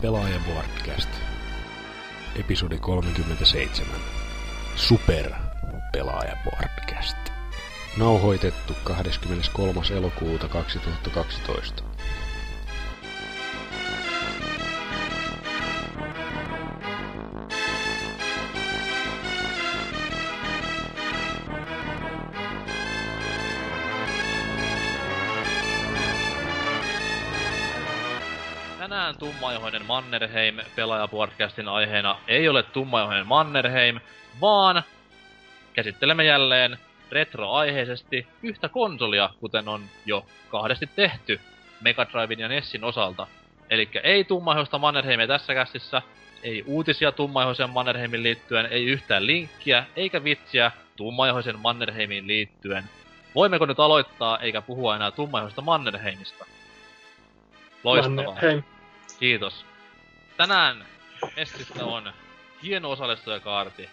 Pelaaja Podcast. Episodi 37. Super Pelaaja Podcast. Nauhoitettu 23. elokuuta 2012. Tummaihoinen Mannerheim pelaajapodcastin aiheena ei ole Tummaihoinen Mannerheim, vaan käsittelemme jälleen retroaiheisesti yhtä konsolia, kuten on jo kahdesti tehty Mega Driven ja Nessin osalta. Eli ei tummaihoista Mannerheimia tässä kästissä, ei uutisia tummaihoisen Mannerheimin liittyen, ei yhtään linkkiä, eikä vitsiä tummaihoisen Mannerheimiin liittyen. Voimmeko nyt aloittaa, eikä puhua enää tummaihoista Mannerheimista? Loistavaa. Mannerheim. Kiitos. Tänään Messissä on hieno osallistujakaarti.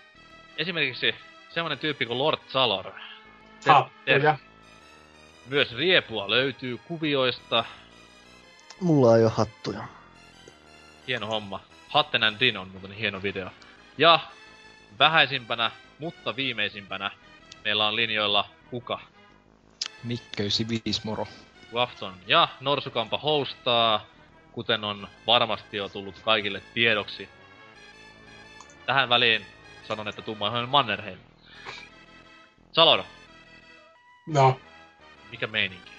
Esimerkiksi semmonen tyyppi kuin Lord Salor. Hattuja. Myös riepua löytyy kuvioista. Mulla ei ole hattuja. Hieno homma. Hatten and Din on muuten hieno video. Ja vähäisimpänä, mutta viimeisimpänä, meillä on linjoilla Kuka, Mikköisi viismoro. Wafton ja Norsukampa hostaa, kuten on varmasti jo tullut kaikille tiedoksi. Tähän väliin sanon, että tumma Mannerheim. Salor, No. mikä meininki?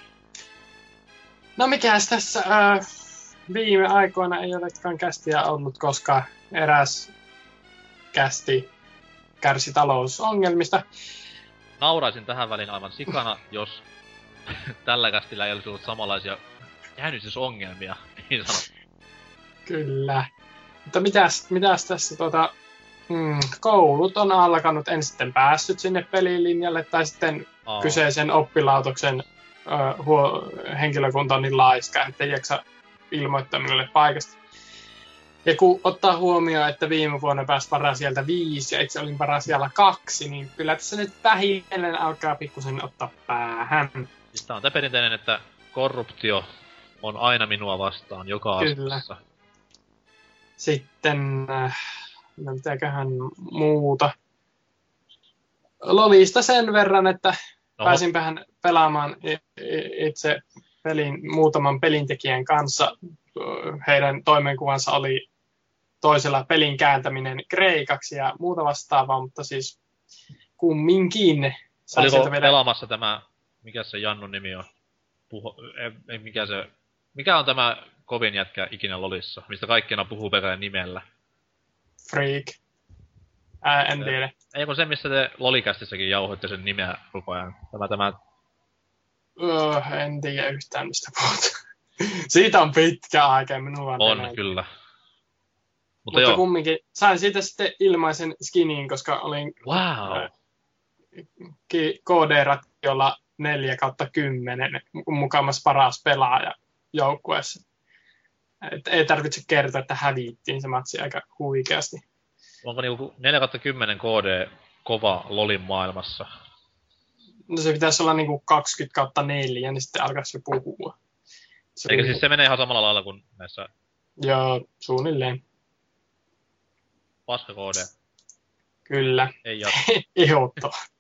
No mikäs tässä äh, viime aikoina ei olekaan kästiä ollut, koska eräs kästi kärsi talousongelmista. Nauraisin tähän väliin aivan sikana, jos tällä kästillä ei olisi ollut samanlaisia jännitysongelmia, niin sanottu. Kyllä. Mutta mitäs, mitäs tässä tota, mm, koulut on alkanut, en sitten päässyt sinne pelilinjalle tai sitten Aa, kyseisen oppilautoksen ö, huo, henkilökunta on niin laiska, että ei jaksa ilmoittaa minulle paikasta. Ja kun ottaa huomioon, että viime vuonna pääsi paras sieltä viisi ja itse olin paras siellä kaksi, niin kyllä tässä nyt vähitellen alkaa pikkusen ottaa päähän. Siis tää on tää perinteinen, että korruptio on aina minua vastaan, joka Kyllä. asiassa. Sitten, äh, no mitäköhän muuta. Lolista sen verran, että No, pääsinpähän pelaamaan itse pelin, muutaman pelintekijän kanssa. Heidän toimenkuvansa oli toisella pelin kääntäminen kreikaksi ja muuta vastaavaa, mutta siis kumminkin oliko vielä pelaamassa tämä, mikä se Jannun nimi on? Puho, ei, ei, mikä se, mikä on tämä kovin jätkä ikinä Lolissa, mistä kaikki aina puhuu pelkällä nimellä? freak. Ää, en tiedä. Ei kun se, missä te Lolikästissäkin jauhoitte sen nimeä koko ajan. Tämä, tämä, Öö, en tiedä yhtään mistä puhutaan. Siitä on pitkä aika, minulla on on enää. kyllä. Mutta, Mutta joo, kumminkin sain siitä sitten ilmaisen skinin, koska olin wow. ki- KD-ratiolla 4 kautta 10 mukamas paras pelaaja joukkueessa. Et ei tarvitse kertoa, että hävittiin se matsi aika huikeasti. Onko niinku 4 10 KD kova Lolin maailmassa? No se pitäisi olla niinku 20 kautta 4, niin sitten alkaisi jo puhua. Se Eikä siis se menee ihan samalla lailla kuin näissä Joo, suunnilleen. paska KD. Kyllä. Ei jatka. Ehdottomasti.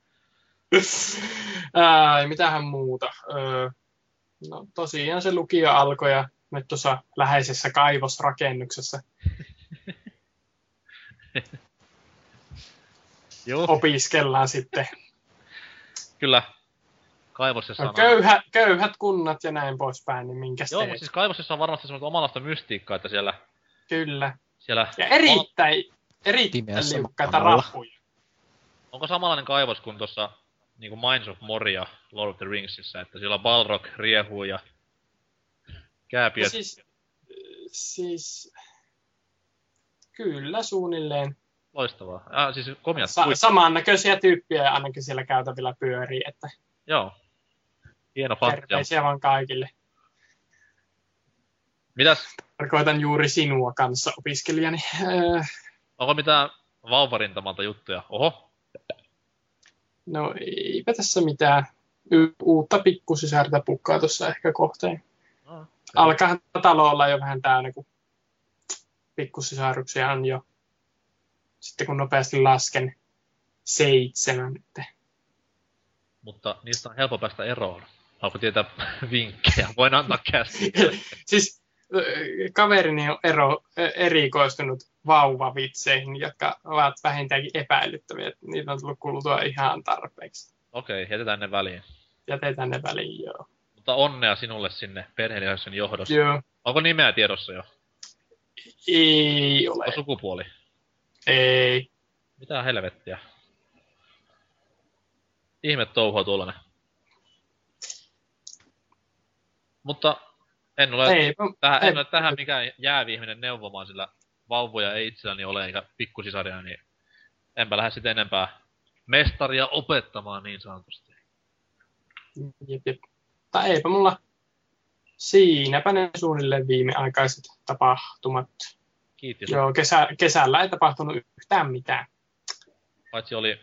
Ää, mitähän muuta? Öö, no tosiaan se lukio alkoi ja nyt tuossa läheisessä kaivosrakennuksessa Joo, opiskellaan sitten. kyllä. Kaivosessa No, on... köyhä, köyhät kunnat ja näin poispäin, niin minkäs Joo, teet? mutta siis kaivosessa on varmasti semmoista omanlaista mystiikkaa, että siellä... Kyllä. siellä Ja erittäin, erittäin liukkaita rappuja. onko samanlainen kaivos kuin tuossa niinku Minds of Moria Lord of the Ringsissa, että siellä Balrog riehuu ja kääpiöt. Ja siis, siis, kyllä suunnilleen. Loistavaa. Ah, siis komiat Sa- samannäköisiä tyyppejä ainakin siellä käytävillä pyörii, että Joo. Hieno fakti. terveisiä vaan kaikille. Mitäs, Tarkoitan juuri sinua kanssa opiskelijani. Öö, onko mitään vauvarintamalta juttuja? Oho, No eipä tässä mitään y- uutta pikkusisärtä pukkaa tuossa ehkä kohteen. No, Alkaa talo olla jo vähän täynnä, kun pikkusisaruksia on jo, sitten kun nopeasti lasken, seitsemän. Että Mutta niistä on helppo päästä eroon. Haluatko tietää vinkkejä? Voin antaa käsi. siis kaverini on ero, erikoistunut vauvavitseihin, jotka ovat vähintäänkin epäilyttäviä. Niitä on tullut kuultua ihan tarpeeksi. Okei, jätetään ne väliin. Jätetään ne väliin, joo. Mutta onnea sinulle sinne perheenlihaisen johdossa. Joo, Onko nimeä tiedossa jo? ei ole. Onko sukupuoli? Ei. Mitä helvettiä? Ihme touhua tuollainen. Mutta en ole, Ei, tähän, ei. en ole tähän mikään jäävi ihminen neuvomaan, sillä vauvoja ei itselläni ole eikä pikkusisaria, niin enpä lähde sitten enempää mestaria opettamaan niin sanotusti. Jep, jep. Tai eipä mulla siinäpä ne suunnilleen viimeaikaiset tapahtumat. Kiitti Joo, kesä, kesällä ei tapahtunut yhtään mitään. Paitsi oli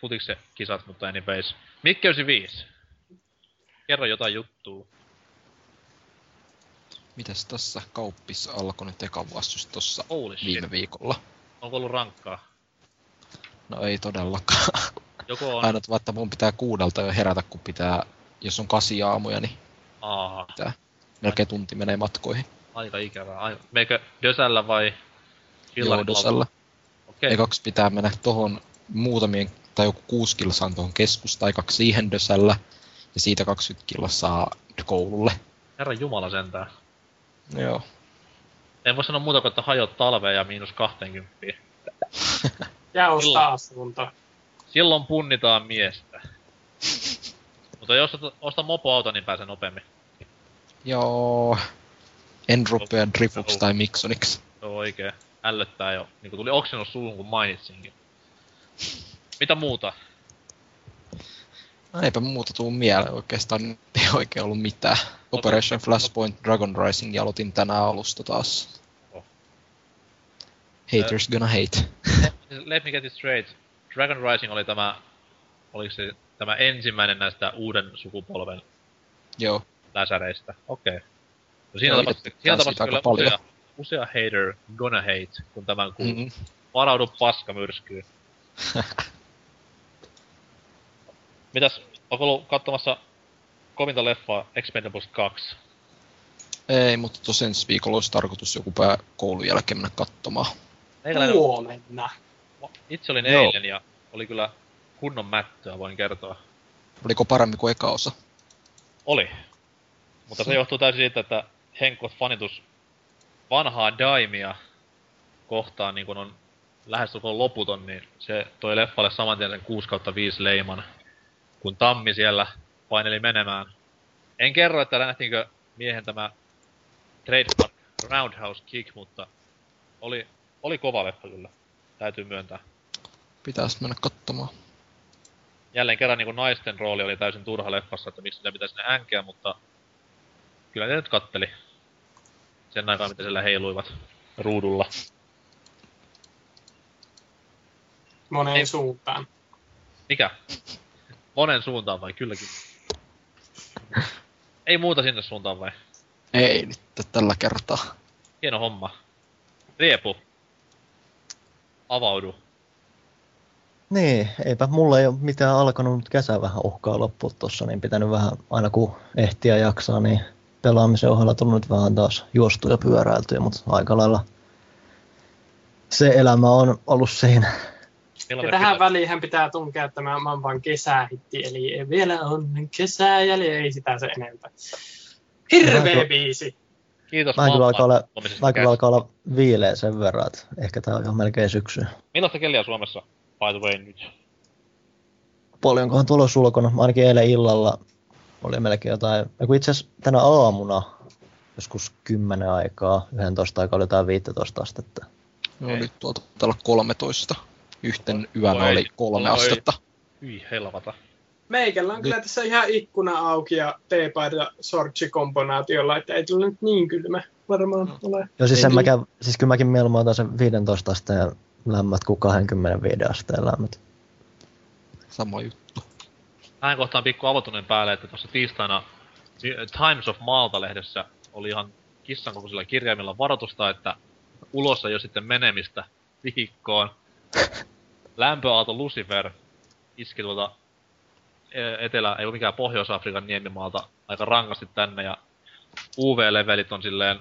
futiksen kisat, mutta anyways. Mikke 95. Kerro jotain juttua. Mitäs tässä kauppissa alkoi nyt eka vastus tossa Holy shit. viime viikolla? Onko ollut rankkaa? No ei todellakaan. Joku on... Aina että mun pitää kuudelta jo herätä, kun pitää, jos on kasi aamuja, niin Aa, melkein tunti menee matkoihin. aika ikävää. Ai, meikö Dösällä vai Joudosella. Okei. Ekaksi pitää mennä tohon muutamien, tai joku kuusi kilsaa tuohon keskustaan, kaksi siihen Dösällä, ja siitä 20 kilsaa koululle. Herran Jumala sentään. Joo. En voi sanoa muuta kuin, että hajot talveen ja miinus 20. Ja ostaa Silloin. asunto. Silloin punnitaan miestä. Mutta jos osta mopoauto, niin pääsee nopeammin. Joo. En rupea drifuks tai miksoniksi. Se on oikee. Ällöttää jo. Niin kuin tuli oksennus suuhun, kun mainitsinkin. Mitä muuta? No eipä muuta tuu mieleen oikeastaan, ei oikein ollut mitään. Operation Flashpoint Dragon Rising ja aloitin tänään alusta taas. Oho. Haters gonna hate. Let me get it straight. Dragon Rising oli tämä... Oliko se tämä ensimmäinen näistä uuden sukupolven Joo. läsäreistä? Okei. Okay. No siinä itse siinä siitä kyllä paljon. usea, usea hater gonna hate, kun tämän kuuluu. Mm. Varaudu paskamyrskyyn. Mitäs, onko ollut katsomassa kovinta leffaa Expendables 2? Ei, mutta tosiaan ensi viikolla olisi tarkoitus joku pää koulun jälkeen mennä katsomaan. Meikäläinen, Huomenna. itse olin Joo. eilen ja oli kyllä kunnon mättöä, voin kertoa. Oliko paremmin kuin eka osa? Oli. Mutta se johtuu täysin siitä, että Henkot fanitus vanhaa Daimia kohtaan niin kun on lähestulkoon loputon, niin se toi leffalle saman tien sen 6 kautta 5 leiman, kun Tammi siellä paineli menemään. En kerro, että nähtiinkö miehen tämä trademark roundhouse kick, mutta oli, oli kova leffa kyllä. Täytyy myöntää. Pitäisi mennä katsomaan. jälleen kerran niin naisten rooli oli täysin turha leffassa, että miksi ne pitäisi ne hänkeä, mutta kyllä ne nyt katteli sen aikaa, mitä siellä heiluivat ruudulla. Moneen Ei. suuntaan. Mikä? Monen suuntaan vai? Kylläkin. Ei muuta sinne suuntaan vai? Ei nyt tällä kertaa. Hieno homma. Riepu. Avaudu. Niin, eipä mulla ei ole mitään alkanut, mutta kesä vähän uhkaa loppua tossa, niin pitänyt vähän aina kun ehtiä jaksaa, niin pelaamisen ohella tullut nyt vähän taas juostu ja pyöräiltyä, mutta aika lailla se elämä on ollut siinä. Milloin Ja tähän pitää- väliin hän pitää tunkea Mamban kesähitti, eli vielä on kesää jäljellä, ei sitä se enempää. Hirveä Mä- biisi. Kiitos Mä kyllä alkaa olla, mä kyllä alkaa olla viileä sen verran, että ehkä tää on jo melkein syksy. Millaista keliä Suomessa, by the way, nyt? Paljonkohan tuolla olisi ulkona, ainakin eilen illalla oli melkein jotain, itse asiassa tänä aamuna, joskus 10 aikaa, 11 aikaa oli jotain 15 astetta. No Okei. nyt tuolta olla 13. Yhten yönä Oi, oli kolme oi. astetta. Hyi helvata. Meikällä on kyllä tässä ihan ikkuna auki ja teepaita sortsi-komponaatiolla, että ei tule nyt niin kylmä varmaan No. ole. Joo, siis, sen kyllä. mäkään, siis kyllä mäkin mieluummin otan sen 15 asteen lämmöt kuin 25 asteen lämmöt. Sama juttu. Tähän kohtaan pikku avotunnin päälle, että tuossa tiistaina Times of Malta-lehdessä oli ihan kissan kokoisilla kirjaimilla varoitusta, että ulos jo sitten menemistä viikkoon. Lämpöaalto Lucifer iski tuolta e- etelä, ei ole mikään Pohjois-Afrikan niemimaalta aika rankasti tänne ja UV-levelit on silleen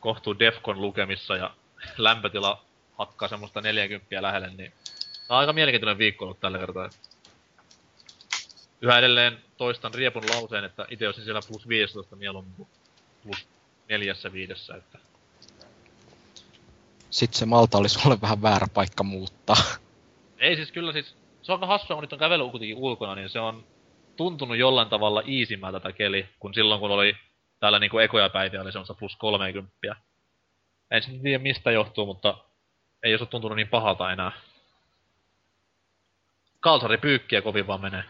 kohtuu Defcon lukemissa ja lämpötila hakkaa semmoista 40 lähelle, niin Tämä on aika mielenkiintoinen viikko ollut tällä kertaa. Yhä edelleen toistan riepun lauseen, että itse olisin siellä plus 15 mieluummin kuin plus neljässä viidessä, että Sitten se Malta olisi sulle vähän väärä paikka muuttaa. Ei siis kyllä siis, se on aika hassua, kun nyt on kävellyt kuitenkin ulkona, niin se on tuntunut jollain tavalla iisimmältä tätä keli, kun silloin kun oli täällä niinku ekoja päiviä oli semmoista plus 30. En sitten tiedä mistä johtuu, mutta ei ole tuntunut niin pahalta enää. Kalsari pyykkiä kovin vaan menee.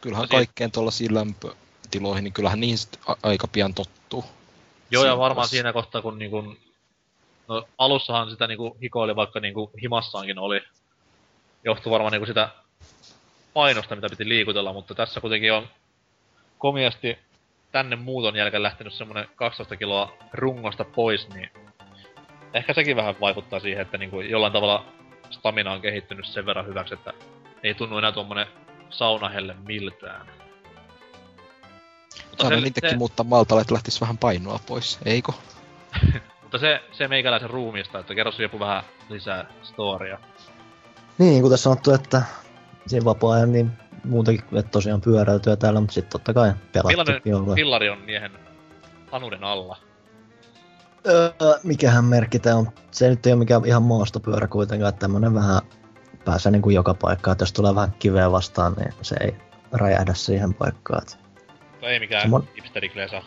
Kyllähän siis- kaikkeen tuollaisiin lämpötiloihin, niin kyllähän niin sit a- aika pian tottuu. Joo, ja Siinä varmaan vaiheessa. siinä kohtaa, kun niinku... No, alussahan sitä niinku hikoili, vaikka niinku himassaankin oli. Johtui varmaan niinku sitä painosta, mitä piti liikutella, mutta tässä kuitenkin on komiasti tänne muuton jälkeen lähtenyt semmonen 12 kiloa rungosta pois, niin ehkä sekin vähän vaikuttaa siihen, että niinku jollain tavalla stamina on kehittynyt sen verran hyväksi, että ei tunnu enää tuommoinen saunahelle miltään. Mutta Saadaan se- se- muuttaa Maltalle, että lähtisi vähän painoa pois, eikö? Mutta se, se meikäläisen ruumiista, että kerro joku vähän lisää storia. Niin, kuten sanottu, että siinä vapaa-ajan niin muutenkin, että tosiaan pyöräytyä täällä, mutta sitten totta kai pelattukin Millainen pillari on miehen hanuuden alla? Öö, mikähän merkki tää on? Se nyt ei ole mikään ihan maastopyörä kuitenkaan, että tämmönen vähän pääsee niin kuin joka paikkaan, että jos tulee vähän kiveä vastaan, niin se ei räjähdä siihen paikkaan. Et, Tai ei mikään Semmo- hipsteriklesa.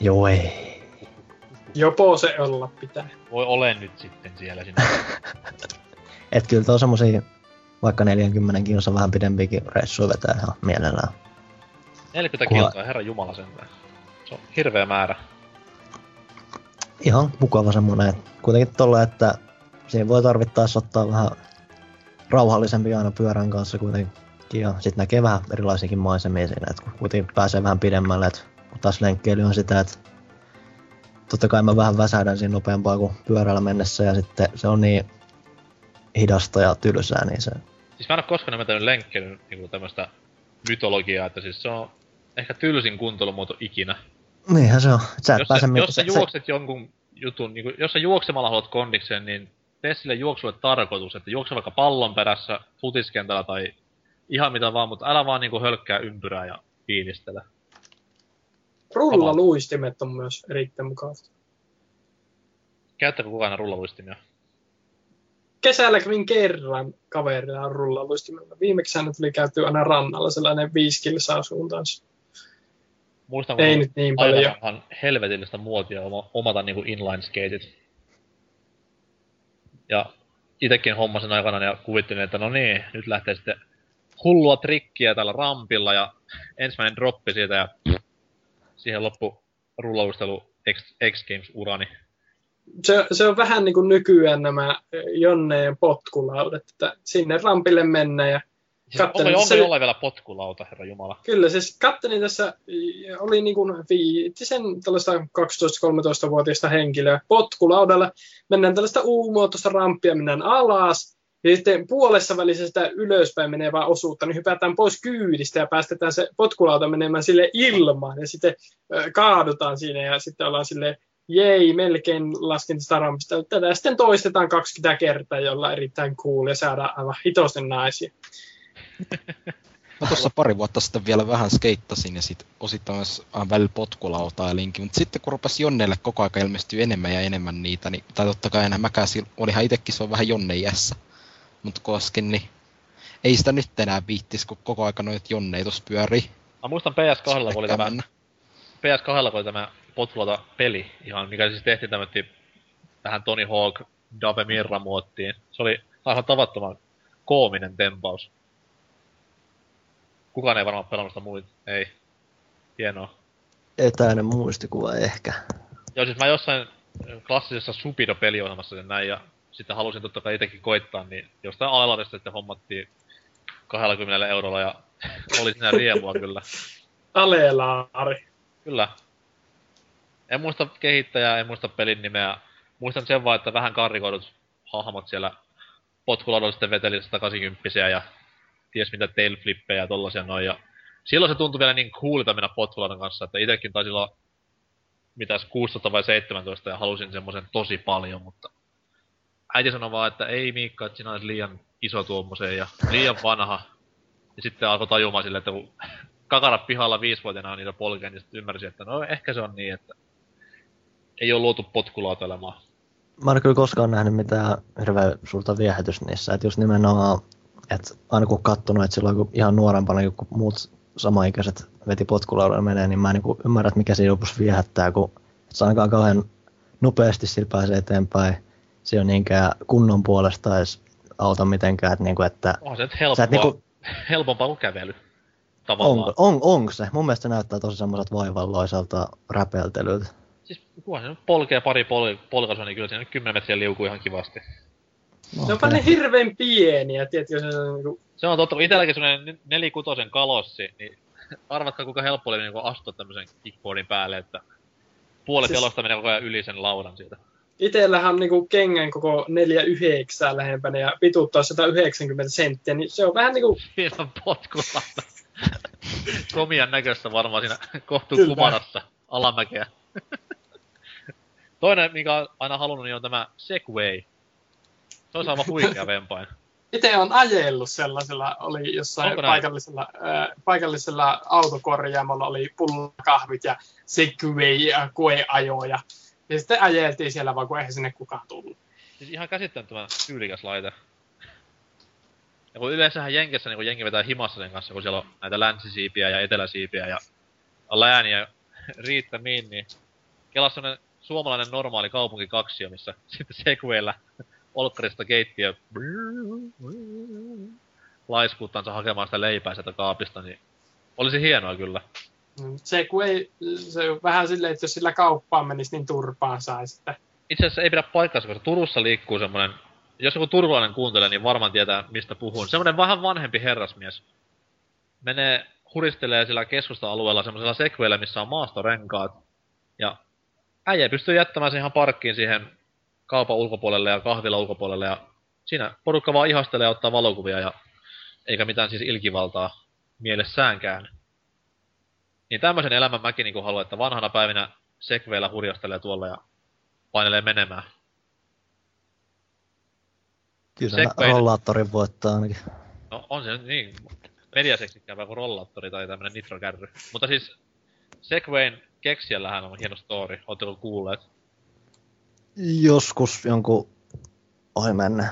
joo ei. Jopo se olla pitää. Voi ole nyt sitten siellä sinne. Et kyllä tuo semmosia vaikka 40 kilsa vähän pidempiäkin reissuja vetää ihan mielellään. 40 Kunhan- kilsaa, herra jumala sentään. Se on hirveä määrä. Ihan mukava semmonen, että kuitenkin tolla, että siinä voi tarvittaessa ottaa vähän rauhallisempi aina pyörän kanssa kuitenkin. Ja sit näkee vähän erilaisiakin maisemia siinä, että kun kuitenkin pääsee vähän pidemmälle, että kun taas lenkkeily on sitä, että totta kai mä vähän väsähdän siinä nopeampaa kuin pyörällä mennessä ja sitten se on niin hidasta ja tylsää, niin se Siis mä en oo koskaan ymmärtänyt lenkkeilyn niinku tämmöstä mytologiaa, että siis se on ehkä tylsin kuntoilumuoto ikinä. Niinhän se on. Sä et Jos pääse sä, jos sä se- se- juokset jonkun jutun, niinku, jos sä juoksemalla haluat kondikseen, niin tee sille juoksulle tarkoitus, että juokse vaikka pallon perässä futiskentällä tai ihan mitä vaan, mutta älä vaan niinku hölkkää ympyrää ja fiilistele. Rullaluistimet on myös erittäin mukavasti. Käyttääkö kukaan aina rullaluistimia? Kesällä kävin kerran kaverilla rullaluistimella. Viimeksi hän tuli käyty aina rannalla sellainen viisi kilsaa suuntaansa. Muistan, Ei nyt niin paljon. vanhan helvetillistä muotia oma, omata niinku inline skateit. Ja itekin hommasin aikanaan ja kuvittelin, että no niin, nyt lähtee sitten hullua trikkiä tällä rampilla ja ensimmäinen droppi siitä ja siihen loppu rullaustelu X, X Games urani. Se, se on vähän niin kuin nykyään nämä Jonneen potkulaudat, että sinne rampille mennään ja onko, Kattelin, onko se- jollain vielä potkulauta, herra jumala? Kyllä, siis kattelin tässä, oli niin kuin viitisen tällaista 12-13-vuotiaista henkilöä potkulaudalla. Mennään tällaista U-muotoista ramppia, mennään alas. Ja sitten puolessa välissä sitä ylöspäin menevää osuutta, niin hypätään pois kyydistä ja päästetään se potkulauta menemään sille ilmaan. Ja sitten ö, kaadutaan siinä ja sitten ollaan sille jei, melkein lasken sitä rampista. Tätä sitten toistetaan 20 kertaa, jolla erittäin cool ja saadaan aivan hitosten naisia. Mä tuossa pari vuotta sitten vielä vähän skeittasin ja sit osittain myös aina välillä potkulautaa ja linkin, mutta sitten kun rupesi Jonneille koko ajan ilmestyy enemmän ja enemmän niitä, niin, tai totta kai enää mäkään olihan itekin se on vähän Jonne iässä, mutta koskin, niin ei sitä nyt enää viittis, kun koko aika noit Jonne tuossa pyörii. Mä muistan PS2 kun oli tämä mennä. PS2 kun oli tämä potkulauta peli, ihan, mikä siis tehtiin tämmötti vähän Tony Hawk Dave Mirra muottiin. Se oli aivan tavattoman koominen tempaus. Kukaan ei varmaan pelannut sitä muita. Ei. Hienoa. etäinen muistikuva ehkä. Joo, siis mä jossain klassisessa Supido-peliohjelmassa sen näin, ja sitten halusin totta kai itsekin koittaa, niin jostain Ailarista sitten hommattiin 20 eurolla, ja oli siinä riemua kyllä. Alelaari. Kyllä. En muista kehittäjää, en muista pelin nimeä. muistan sen vaan, että vähän karrikoidut hahmot siellä potkulaudalla sitten veteli 180 ja ties mitä tailflippejä ja tollasia noin. Ja silloin se tuntui vielä niin coolilta mennä potkulaudan kanssa, että itekin taisi olla mitäs 16 vai 17 ja halusin semmoisen tosi paljon, mutta äiti sanoi vaan, että ei Miikka, että sinä olisi liian iso tuommoiseen ja liian vanha. Ja sitten alkoi tajumaan sille, että kun kakara pihalla viisivuotiaana on niitä polkea, niin sitten ymmärsin, että no ehkä se on niin, että ei ole luotu potkulautelemaan. Mä en kyllä koskaan nähnyt mitään hirveän suurta viehätystä niissä, että just nimenomaan, että aina kun kattonut, että silloin kun ihan nuorempana, kun muut samaikäiset veti potkulaudalla menee, niin mä en niin ymmärrä, että mikä siinä lopussa viehättää, kun se ainakaan kauhean nopeasti sillä pääsee eteenpäin. Se on niinkään kunnon puolesta edes auta mitenkään, että, niin kuin, että on se nyt helpompaa, niin kuin, helpompaa kuin kävely. Tavallaan. On, on, onko se? Mun mielestä se näyttää tosi semmoiselta vaivalloiselta räpeltelyltä. Siis kunhan se nyt polkee pari pol- polkaisua, niin kyllä siinä nyt 10 metriä liukuu ihan kivasti. No, ne on ne hirveän pieniä, tiedätkö, se on niinku... Se on totta, kun itselläkin semmonen nelikutosen kalossi, niin arvatkaa kuinka helppo oli niinku astua tämmösen kickboardin päälle, että puolet siis... jalosta menee koko ajan yli sen laudan siitä. Itellähän on niinku kengän koko 4,9 lähempänä ja pituutta on 190 senttiä, niin se on vähän niinku... Siinä on potkulla. Komian näköistä varmaan siinä kohtuu kumarassa alamäkeä. Toinen, mikä on aina halunnut, niin on tämä Segway. Se on aivan huikea vempain. Itse on ajellut sellaisella, oli jossain paikallisella, äh, paikallisella autokorjaamolla oli pullakahvit ja Segway ja koeajoja. Ja sitten ajeltiin siellä vaan, kun eihän sinne kukaan tullut. Siis ihan käsittämättömän tyylikäs laite. Ja kun yleensähän Jenkessä niin kun jengi vetää himassa sen kanssa, kun siellä on näitä länsisiipiä ja eteläsiipiä ja lääniä riittämiin, niin kelassa suomalainen normaali kaupunkikaksio, missä sitten Segwayllä olkkarista keittiö laiskuuttansa hakemaan sitä leipää sieltä kaapista, niin olisi hienoa kyllä. Se, kun ei, se on vähän silleen, että jos sillä kauppaan menisi, niin turpaan saisi. Itse asiassa ei pidä paikkaansa, koska Turussa liikkuu semmoinen, jos joku turvalainen kuuntelee, niin varmaan tietää, mistä puhun. Semmoinen vähän vanhempi herrasmies. Menee, huristelee sillä keskusta-alueella semmoisella sekveillä, missä on maastorenkaat. Ja äijä pystyy jättämään sen ihan parkkiin siihen kaupan ulkopuolelle ja kahvila ulkopuolelle ja siinä porukka vaan ihastelee ja ottaa valokuvia ja eikä mitään siis ilkivaltaa mielessäänkään. Niin tämmöisen elämän mäkin niin haluan, että vanhana päivinä sekveillä hurjastelee tuolla ja painelee menemään. Kyllä Segway... rollaattorin voittaa ainakin. No on se niin mediaseksikkäämpää kuin rollaattori tai tämmönen nitrokärry. Mutta siis Segwayn keksijällähän on hieno story. Oletteko kuulleet? Joskus jonkun ohi mennä.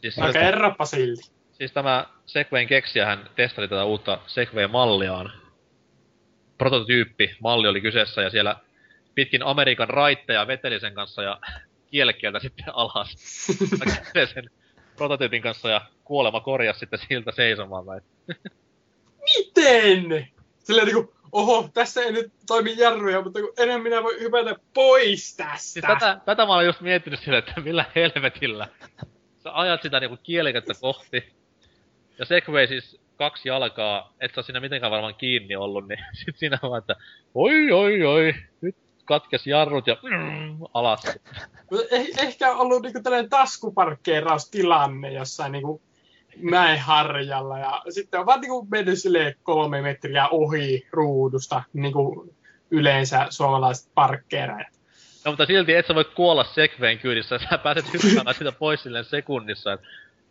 Siis no kerropa silti. Siis tämä Segwayn keksijähän testasi tätä uutta Segway-malliaan. Prototyyppi, malli oli kyseessä ja siellä pitkin Amerikan raitteja veteli sen kanssa ja kielekieltä sitten alas. sen prototyypin kanssa ja kuolema korjasi sitten siltä seisomaan vai? Miten? Silleen niinku, oho, tässä ei nyt toimi jarruja, mutta kun enää minä voi hypätä pois tästä. Siis tätä, tätä mä olen just miettinyt sille, että millä helvetillä. Sä ajat sitä niinku kielikettä kohti. Ja Segway siis kaksi jalkaa, et sä siinä mitenkään varmaan kiinni ollut, niin sit siinä vaan, että oi oi oi, nyt katkes jarrut ja mm, alas. Eh, ehkä on ollut niinku tällainen taskuparkkeeraustilanne jossain niinku harjalla ja sitten on vaan niinku mennyt sille kolme metriä ohi ruudusta, niinku yleensä suomalaiset parkkeerajat. No mutta silti et sä voi kuolla Segwayn kyydissä, sä pääset hyppäämään sitä pois silleen sekunnissa. Et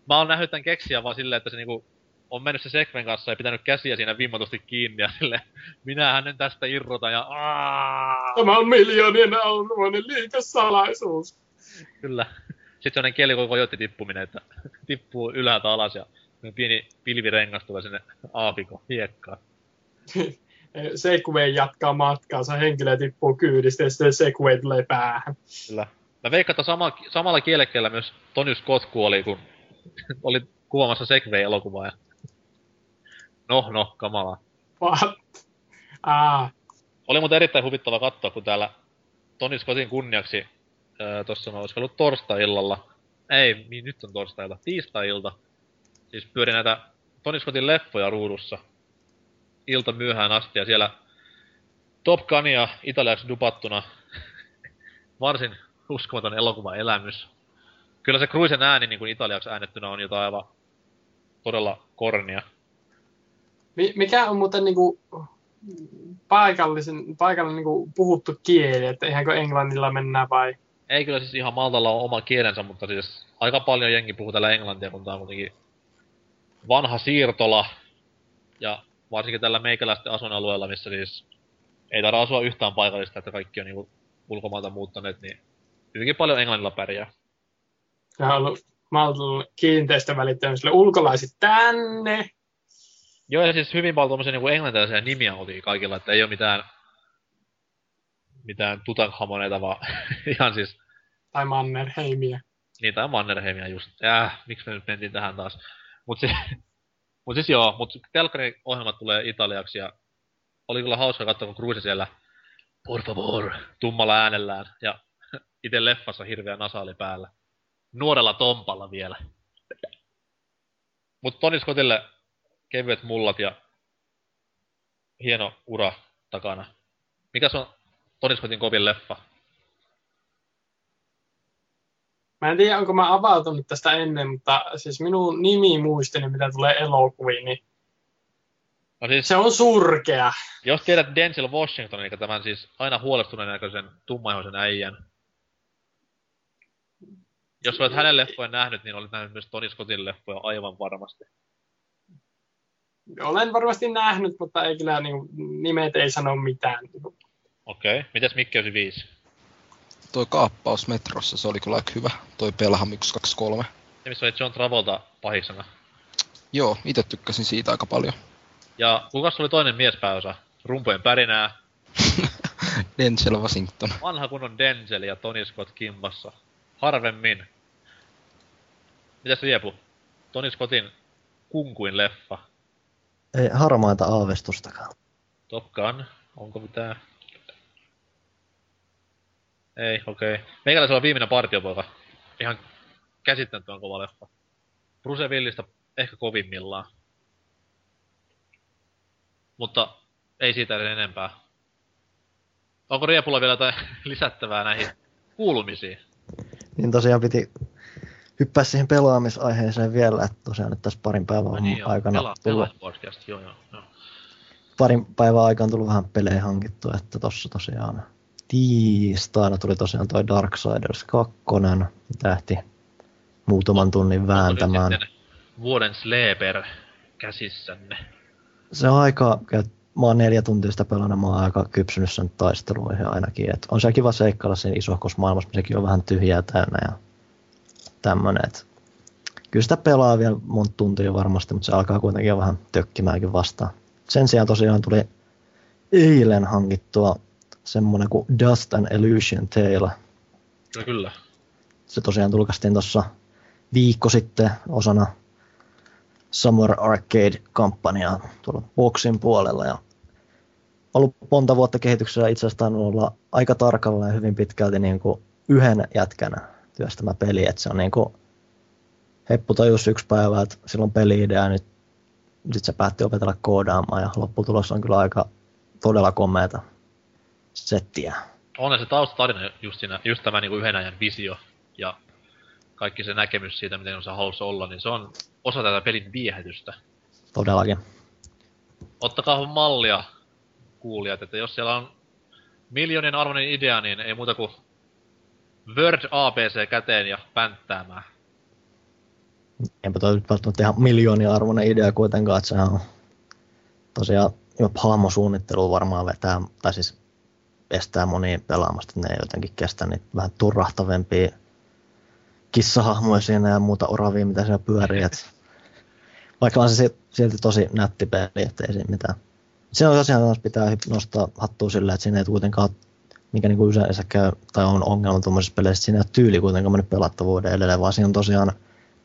mä oon nähnyt tän keksiä vaan silleen, että se niinku on mennyt se Segwayn kanssa ja pitänyt käsiä siinä vimmatusti kiinni ja sille minä hänen tästä irrota ja aah! Tämä on miljoonien alkuinen liikesalaisuus. Kyllä. Sitten sellainen kieli koko jotti tippuminen, että tippuu ylhäältä alas ja pieni pilvirengas tulee sinne aapiko hiekkaan. Segway jatkaa matkaansa, henkilö tippuu kyydistä ja sitten Segway tulee päähän. Kyllä. Mä veikkaan, että sama, samalla kielekkeellä myös Tony Scott kuoli, kun oli kuvaamassa Segway-elokuvaa. Ja... No, no, kamala. What? Ah. Oli muuten erittäin huvittava katsoa, kun täällä Tony Scottin kunniaksi tossa mä olisiko ollut torstai-illalla. Ei, niin nyt on torstai-ilta. Tiistai-ilta. Siis pyöri näitä Tony Scottin leffoja ruudussa. Ilta myöhään asti ja siellä Top Gunia italiaksi dupattuna varsin uskomaton elokuva elämys. Kyllä se Cruisen ääni niin kuin italiaksi äänettynä on jotain aivan todella kornia. Mi- mikä on muuten niinku paikallisen, paikallinen niinku puhuttu kieli, että ihanko englannilla mennään vai? Ei kyllä siis ihan Maltalla ole oma kielensä, mutta siis aika paljon jengi puhuu täällä englantia, kun tää on kuitenkin vanha siirtola. Ja varsinkin tällä meikäläisten asuinalueella, missä siis ei tarvitse asua yhtään paikallista, että kaikki on niinku ulkomailta muuttaneet, niin hyvinkin paljon englannilla pärjää. Se on ollut Maltalla kiinteistövälittämiselle ulkolaiset tänne. Joo, ja siis hyvin paljon tommosia niinku englantilaisia nimiä oli kaikilla, että ei ole mitään mitään Tutankhamoneita, vaan ihan siis Tai Mannerheimia. Niin, tai Mannerheimia just. Äh, miksi me nyt mentiin tähän taas. Mut siis, mut siis joo, mut telkkariohjelmat tulee italiaksi ja oli kyllä hauska katsoa, kun Cruise siellä por favor, tummalla äänellään ja itse leffassa hirveä nasaali päällä. Nuorella tompalla vielä. Mut Tony Scottille kevyet mullat ja hieno ura takana. Mikäs on Tony Scottin kovin leffa? Mä en tiedä, onko mä avautunut tästä ennen, mutta siis minun nimi muistini, mitä tulee elokuviin, niin No siis, se on surkea. jos tiedät Denzel Washington, eli tämän siis aina huolestuneen näköisen tummaihoisen äijän. Jos olet hänen leffojen nähnyt, niin olet nähnyt myös Tony Scottin leffoja aivan varmasti. Olen varmasti nähnyt, mutta ei kyllä niin, nimet ei sano mitään. Okei. Okay. Mites Mikki 95? Toi kaappaus metrossa, se oli kyllä aika hyvä. Toi Pelham 123. Se, missä oli John Travolta pahiksena. Joo, itse tykkäsin siitä aika paljon. Ja kukas oli toinen miespääosa? Rumpojen pärinää. Denzel Washington. Vanha kunnon Denzel ja Tony Scott kimpassa. Harvemmin. Mitäs Riepu? Tony Scottin kunkuin leffa. Ei harmaita aavistustakaan. Top Gun. Onko mitään? Ei, okei. Okay. Meikäläisellä on viimeinen partiopoika. Ihan käsittämättömän kova leffa. Bruce Willistä ehkä kovimmillaan. Mutta ei siitä edes enempää. Onko Riepulla vielä jotain lisättävää näihin kuulumisiin? Niin tosiaan piti hyppää siihen pelaamisaiheeseen vielä, että tosiaan nyt tässä parin päivän Ai niin, joo. aikana Pela, tullut, Pelaaja podcast, joo, joo, joo. parin päivän aikaan tullut vähän pelejä hankittua, että tossa tosiaan tiistaina tuli tosiaan toi Darksiders 2, tähti muutaman tunnin vääntämään. vuoden sleeper käsissänne? Se on aika, mä oon neljä tuntia sitä pelannut, mä oon aika kypsynyt sen taisteluihin ainakin. Et on se kiva seikkailla siinä isohkos maailmassa, mutta sekin on vähän tyhjää täynnä ja tämmönen. Et kyllä sitä pelaa vielä monta tuntia varmasti, mutta se alkaa kuitenkin vähän tökkimäänkin vastaan. Sen sijaan tosiaan tuli eilen hankittua semmonen kuin Dust and Illusion Tale. Kyllä, kyllä. Se tosiaan julkaistiin tuossa viikko sitten osana Summer Arcade-kampanjaa tuolla Boxin puolella. Ja ollut monta vuotta kehityksessä itse asiassa olla aika tarkalla ja hyvin pitkälti niin kuin yhden jätkänä työstämä peli. Että se on niin kuin Heppu tajus yksi päivä, että sillä on peli-idea ja nyt sit se päätti opetella koodaamaan ja lopputulos on kyllä aika todella komeata settiä. On se taustatarina just, siinä, just tämä niin yhden ajan visio ja kaikki se näkemys siitä, miten on se halussa olla, niin se on osa tätä pelin viehätystä. Todellakin. Ottakaa mallia, kuulijat, että jos siellä on miljoonien arvoinen idea, niin ei muuta kuin Word ABC käteen ja pänttäämään. Enpä toi nyt välttämättä ihan miljoonia arvoinen idea kuitenkaan, että sehän on tosiaan hahmosuunnittelu varmaan vetää, tai siis estää monia pelaamasta, ne ei jotenkin kestä niitä vähän turrahtavempia kissahahmoja siinä ja muuta oravia, mitä siellä pyörii. Et vaikka on se si- silti tosi nätti peli, että ei siinä mitään. Se on tosiaan pitää nostaa hattua sillä, että siinä ei kuitenkaan mikä niinku yleensä käy, tai on ongelma tuommoisissa peleissä, siinä ei ole tyyli kuitenkaan mennyt pelattavuuden edelleen, vaan siinä on tosiaan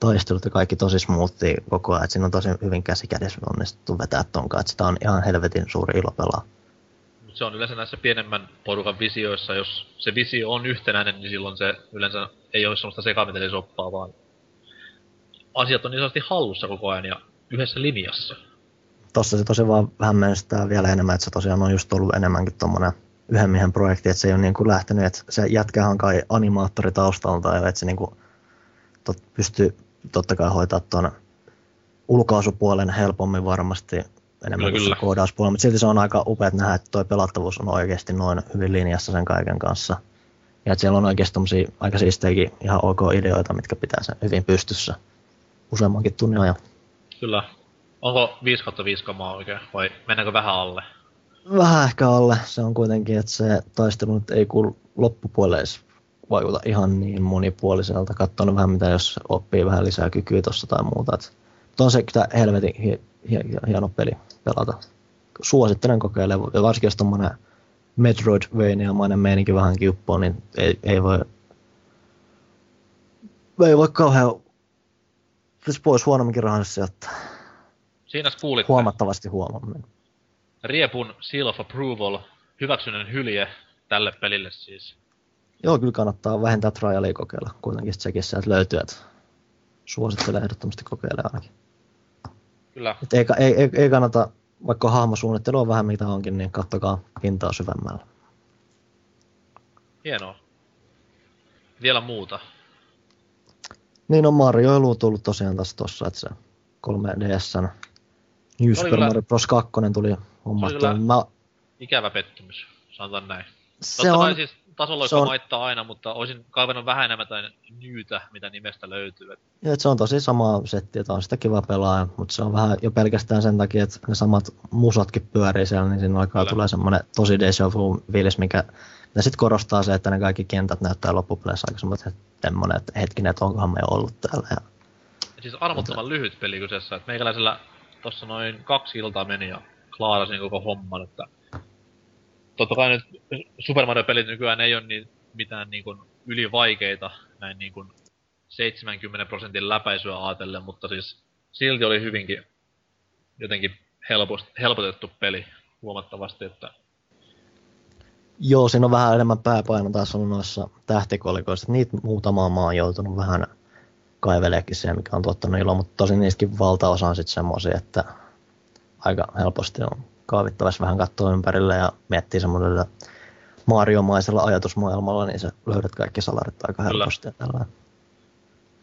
taistelut ja kaikki tosi smoothia koko ajan, että siinä on tosi hyvin käsikädessä onnistuttu vetää tonkaan, että sitä on ihan helvetin suuri ilo pelaa. Se on yleensä näissä pienemmän porukan visioissa, jos se visio on yhtenäinen, niin silloin se yleensä ei ole semmoista sekametelisoppaa, vaan asiat on niin sanotusti hallussa koko ajan ja yhdessä linjassa. Tossa se tosi vaan vähän menestää vielä enemmän, että se tosiaan on just ollut enemmänkin tommonen yhden miehen projekti, että se ei ole niin kuin lähtenyt, että se jätkähän kai animaattori taustalta, ja että se niin kuin, tot, pystyy totta kai hoitaa tuon ulkoasupuolen helpommin varmasti enemmän Kyllä, kuin kyllä. se koodauspuoli, mutta silti se on aika upea nähdä, että tuo pelattavuus on oikeasti noin hyvin linjassa sen kaiken kanssa. Ja että siellä on oikeasti tommosia aika siisteikin ihan ok ideoita, mitkä pitää sen hyvin pystyssä useammankin tunnin ajan. Kyllä. Onko 5 kautta 5 kamaa oikein, vai mennäänkö vähän alle? Vähän ehkä alle. Se on kuitenkin, että se taistelu nyt ei kuulu loppupuolelle vaikuta ihan niin monipuoliselta. Katson vähän mitä, jos oppii vähän lisää kykyä tuossa tai muuta. Et, mutta on se kyllä helvetin hi- hi- hieno peli pelata. Suosittelen kokeilemaan, varsinkin jos tommonen Metroidvania-mainen meininki vähän kiuppoo, niin ei, ei voi ei voi kauhean siis pois huonomminkin rahallisesti sijoittaa. Siinä kuulitte Huomattavasti huomammin. Riepun Seal of Approval, hyväksynnän hylje tälle pelille siis. Joo, kyllä kannattaa vähentää trialia kokeilla. Kuitenkin sekin sieltä löytyy, että suosittelen ehdottomasti kokeile ainakin. Kyllä, Et ei, ei, ei, kannata, vaikka hahmosuunnittelu on vähän mitä onkin, niin kattokaa pintaa syvemmällä. hienoa. Vielä muuta. Niin on Mario tullut tosiaan tässä tossa, että se 3DSn New oli Super kyllä- Mario Bros. 2 tuli hommattua. Mä, Ikävä pettymys, sanotaan näin. se Totta on, kai siis tasolla on- maittaa aina, mutta olisin kaivannut vähän enemmän tai nyytä, mitä nimestä löytyy. Ja et se on tosi sama setti, että on sitä kiva pelaa, mutta se on vähän jo pelkästään sen takia, että ne samat musatkin pyörii siellä, niin siinä alkaa Kyllä. tulee semmoinen tosi deja vu fiilis, mikä ja sitten korostaa se, että ne kaikki kentät näyttää loppupeleissä aika semmoinen, että että hetkinen, että onkohan me ollut täällä. Ja Ja siis armottoman lyhyt peli kyseessä, että meikäläisellä tossa noin kaksi iltaa meni ja klaarasin koko homman, että totta kai nyt Super Mario-pelit nykyään ei ole niin, mitään niin kuin ylivaikeita näin niin kuin 70 prosentin läpäisyä ajatellen, mutta siis silti oli hyvinkin jotenkin helpost, helpotettu peli huomattavasti, että Joo, siinä on vähän enemmän pääpaino taas ollut noissa tähtikolikoissa. Niitä muutamaa maa on joutunut vähän kaiveleekin siihen, mikä on tuottanut iloa, mutta tosin niistäkin valtaosa on sitten semmoisia, että aika helposti on kaavittavassa vähän katsoa ympärille ja miettii semmoisella Mario-maisella ajatusmaailmalla, niin sä löydät kaikki salarit aika helposti.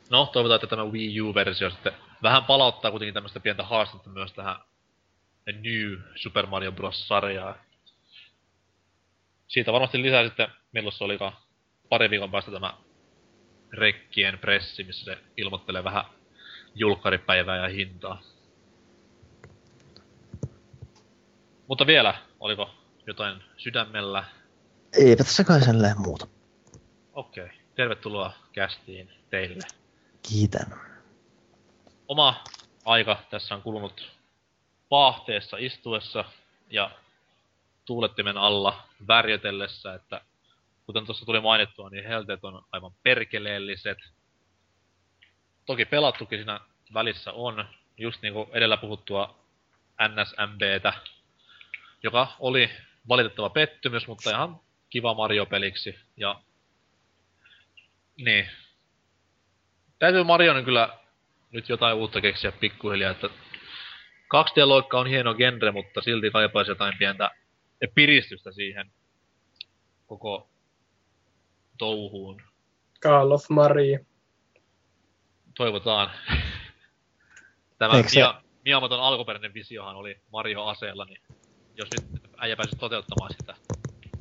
No, toivotaan, että tämä Wii U-versio sitten vähän palauttaa kuitenkin tämmöistä pientä haastetta myös tähän New Super Mario Bros. sarjaan. Siitä varmasti lisää sitten, milloin se olikaan pari viikon päästä tämä rekkien pressi, missä se ilmoittelee vähän julkkaripäivää ja hintaa. Mutta vielä, oliko jotain sydämellä? Eipä tässä kai selleen muuta. Okei, tervetuloa kästiin teille. Kiitän. oma aika tässä on kulunut paahteessa istuessa ja tuulettimen alla värjötellessä, että kuten tuossa tuli mainittua, niin helteet on aivan perkeleelliset. Toki pelattukin siinä välissä on, just niin kuin edellä puhuttua NSMBtä, joka oli valitettava pettymys, mutta ihan kiva Mario-peliksi. Ja niin. Täytyy Marionin kyllä nyt jotain uutta keksiä pikkuhiljaa, että 2D-loikka on hieno genre, mutta silti kaipaisi jotain pientä piristystä siihen koko touhuun. Call of Marie. Toivotaan. Tämä Eikö se- Mia, Miamoton alkuperäinen visiohan oli Mario aseella, niin jos nyt äijä pääsisi toteuttamaan sitä.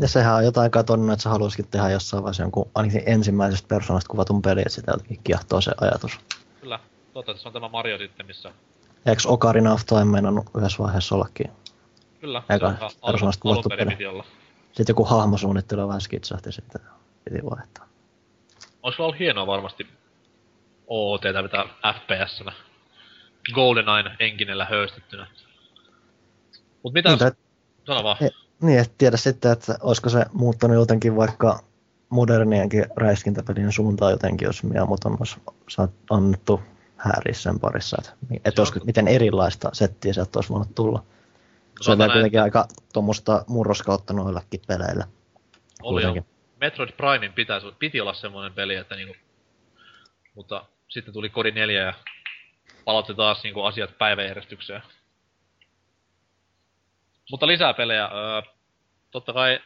Ja sehän on jotain katonnut, että sä haluaisikin tehdä jossain vaiheessa jonkun ainakin ensimmäisestä persoonasta kuvatun peli, että sitä jotenkin kiehtoo se ajatus. Kyllä, toivottavasti se on tämä Mario sitten, missä Eikö Ocarina of Time meinannut yhdessä vaiheessa ollakin? kyllä, Eikä se on persoonasta kuvattu peli. olla. Sitten joku hahmosuunnittelu vähän skitsahti sitten. Piti vaihtaa. Olisi ollut hienoa varmasti OOTtä mitä FPS-nä. GoldenEye enkinellä höystettynä. Mut mitä, tai- sano vaan. E- Niin, et tiedä sitten, että olisiko se muuttanut jotenkin vaikka modernienkin räiskintäpelien suuntaan jotenkin, jos Miyamoton olisi annettu hääriä sen parissa. Että, et olisiko, miten erilaista settiä sieltä olisi voinut tulla. Se on kuitenkin aika tuommoista murroskautta noillekin peleillä. oli jo. Metroid Primein pitäisi, piti olla semmoinen peli, että niinku... Mutta sitten tuli Kodi 4 ja palautti taas niinku asiat päiväjärjestykseen. Mutta lisää pelejä. Öö, totta kai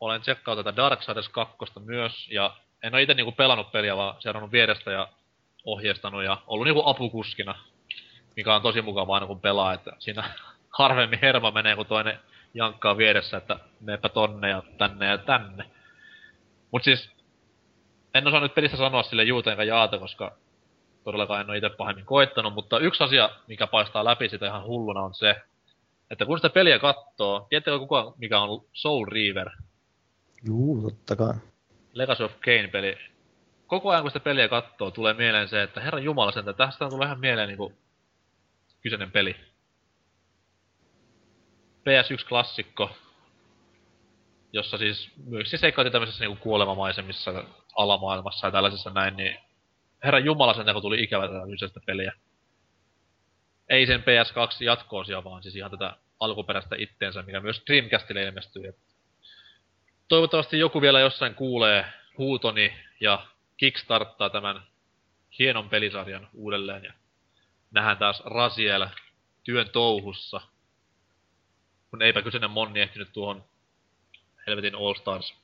olen tsekkaut tätä Darksiders 2 myös, ja en ole itse niinku pelannut peliä, vaan seurannut vierestä ja ohjeistanut ja ollut niinku apukuskina, mikä on tosi mukavaa aina kun pelaa, että siinä harvemmin herma menee, kun toinen jankkaa vieressä, että meepä tonne ja tänne ja tänne. Mut siis, en osaa nyt pelistä sanoa sille juuteen jaata, koska todellakaan en ole itse pahemmin koittanut, mutta yksi asia, mikä paistaa läpi sitä ihan hulluna on se, että kun sitä peliä katsoo, tiedättekö kuka, mikä on Soul Reaver? Juu, totta kai. Legacy of Kane-peli. Koko ajan kun sitä peliä katsoo, tulee mieleen se, että herran jumala sen, tästä tulee ihan mieleen niinku kyseinen peli. PS1-klassikko, jossa siis myös siis seikkailtiin tämmöisessä niinku kuolemamaisemissa alamaailmassa ja tällaisessa näin, niin herran jumala sen kun tuli ikävä tätä kyseistä peliä. Ei sen PS2 jatkoosia, vaan siis ihan tätä alkuperäistä itteensä, mikä myös Dreamcastille ilmestyy. Toivottavasti joku vielä jossain kuulee huutoni ja kickstarttaa tämän hienon pelisarjan uudelleen ja nähdään taas Rasiel työn touhussa. Kun eipä kyseinen Monni ehtinyt tuohon helvetin All Stars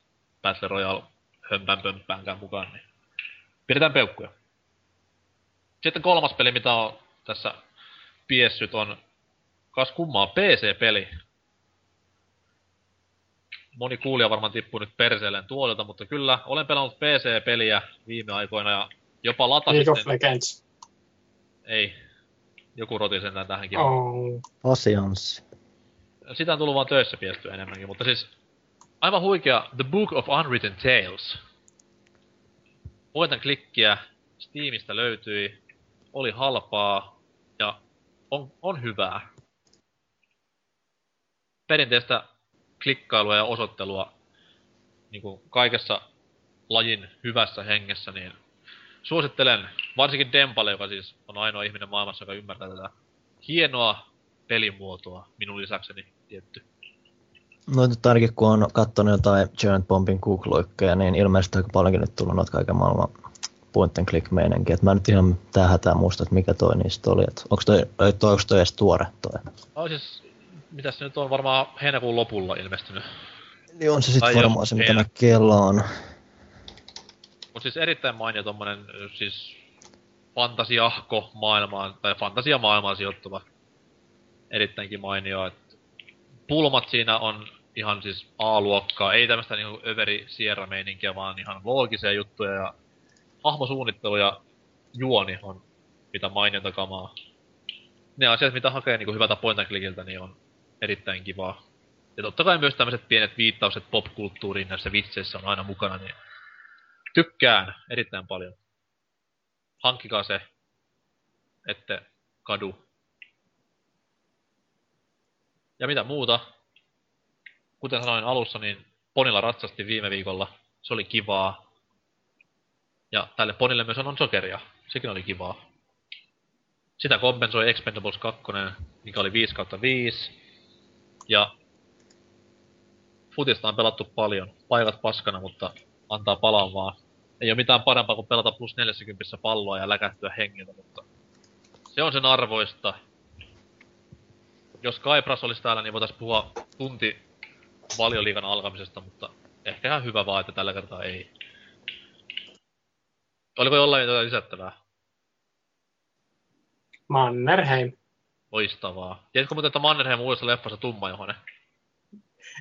Battle Royale hömpän pömppäänkään mukaan, niin pidetään peukkuja. Sitten kolmas peli, mitä on tässä piessyt, on kas kummaa PC-peli. Moni kuulija varmaan tippuu nyt perseelleen tuolilta, mutta kyllä olen pelannut PC-peliä viime aikoina ja jopa latasin... League of Legends. Ei. Joku roti sentään tähänkin. Oh. Asianssi. Sitä on tullut vaan töissä piesty enemmänkin, mutta siis aivan huikea The Book of Unwritten Tales. Voitan klikkiä, Steamista löytyi, oli halpaa ja on, on hyvää. Perinteistä klikkailua ja osoittelua niin kuin kaikessa lajin hyvässä hengessä, niin suosittelen, varsinkin Dempalle, joka siis on ainoa ihminen maailmassa, joka ymmärtää tätä hienoa pelimuotoa, minun lisäkseni tietty. No nyt ainakin kun on katsonut jotain Giant Bombin googloikkeja, niin ilmeisesti aika paljonkin nyt tullut noita kaiken maailman point and click meininki. Et mä nyt ihan tää hätää muista, että mikä toi niistä oli. Et onks toi, toi, onks toi edes tuore toi? No siis, mitäs se nyt on varmaan heinäkuun lopulla ilmestynyt. Niin on se sitten varmaan se, mitä mä kelaan. Mut siis erittäin mainio tommonen siis fantasiahko maailmaan, tai fantasiamaailmaan sijoittuva. Erittäinkin mainio, että pulmat siinä on ihan siis A-luokkaa, ei tämmöstä niinku överi sierra meininkiä, vaan ihan loogisia juttuja ja hahmosuunnittelu ja juoni on mitä mainionta kamaa. Ne asiat, mitä hakee niinku hyvältä point and clickiltä, niin on erittäin kivaa. Ja totta kai myös tämmöiset pienet viittaukset popkulttuuriin näissä vitseissä on aina mukana, niin tykkään erittäin paljon. Hankkikaa se, ette kadu. Ja mitä muuta? Kuten sanoin alussa, niin Ponilla ratsasti viime viikolla. Se oli kivaa. Ja tälle Ponille myös on sokeria. Sekin oli kivaa. Sitä kompensoi Expendables 2, mikä oli 5 kautta 5. Ja futista on pelattu paljon. Paikat paskana, mutta antaa palaa vaan. Ei ole mitään parempaa kuin pelata plus 40 palloa ja läkähtyä hengiltä, mutta se on sen arvoista. Jos Kaipras olisi täällä, niin voitaisiin puhua tunti valioliigan alkamisesta, mutta ehkä ihan hyvä vaan, että tällä kertaa ei. Oliko jollain jotain lisättävää? Mannerheim. Loistavaa. Tiedätkö muuten, että Mannerheim on uudessa leffassa tummajohonen?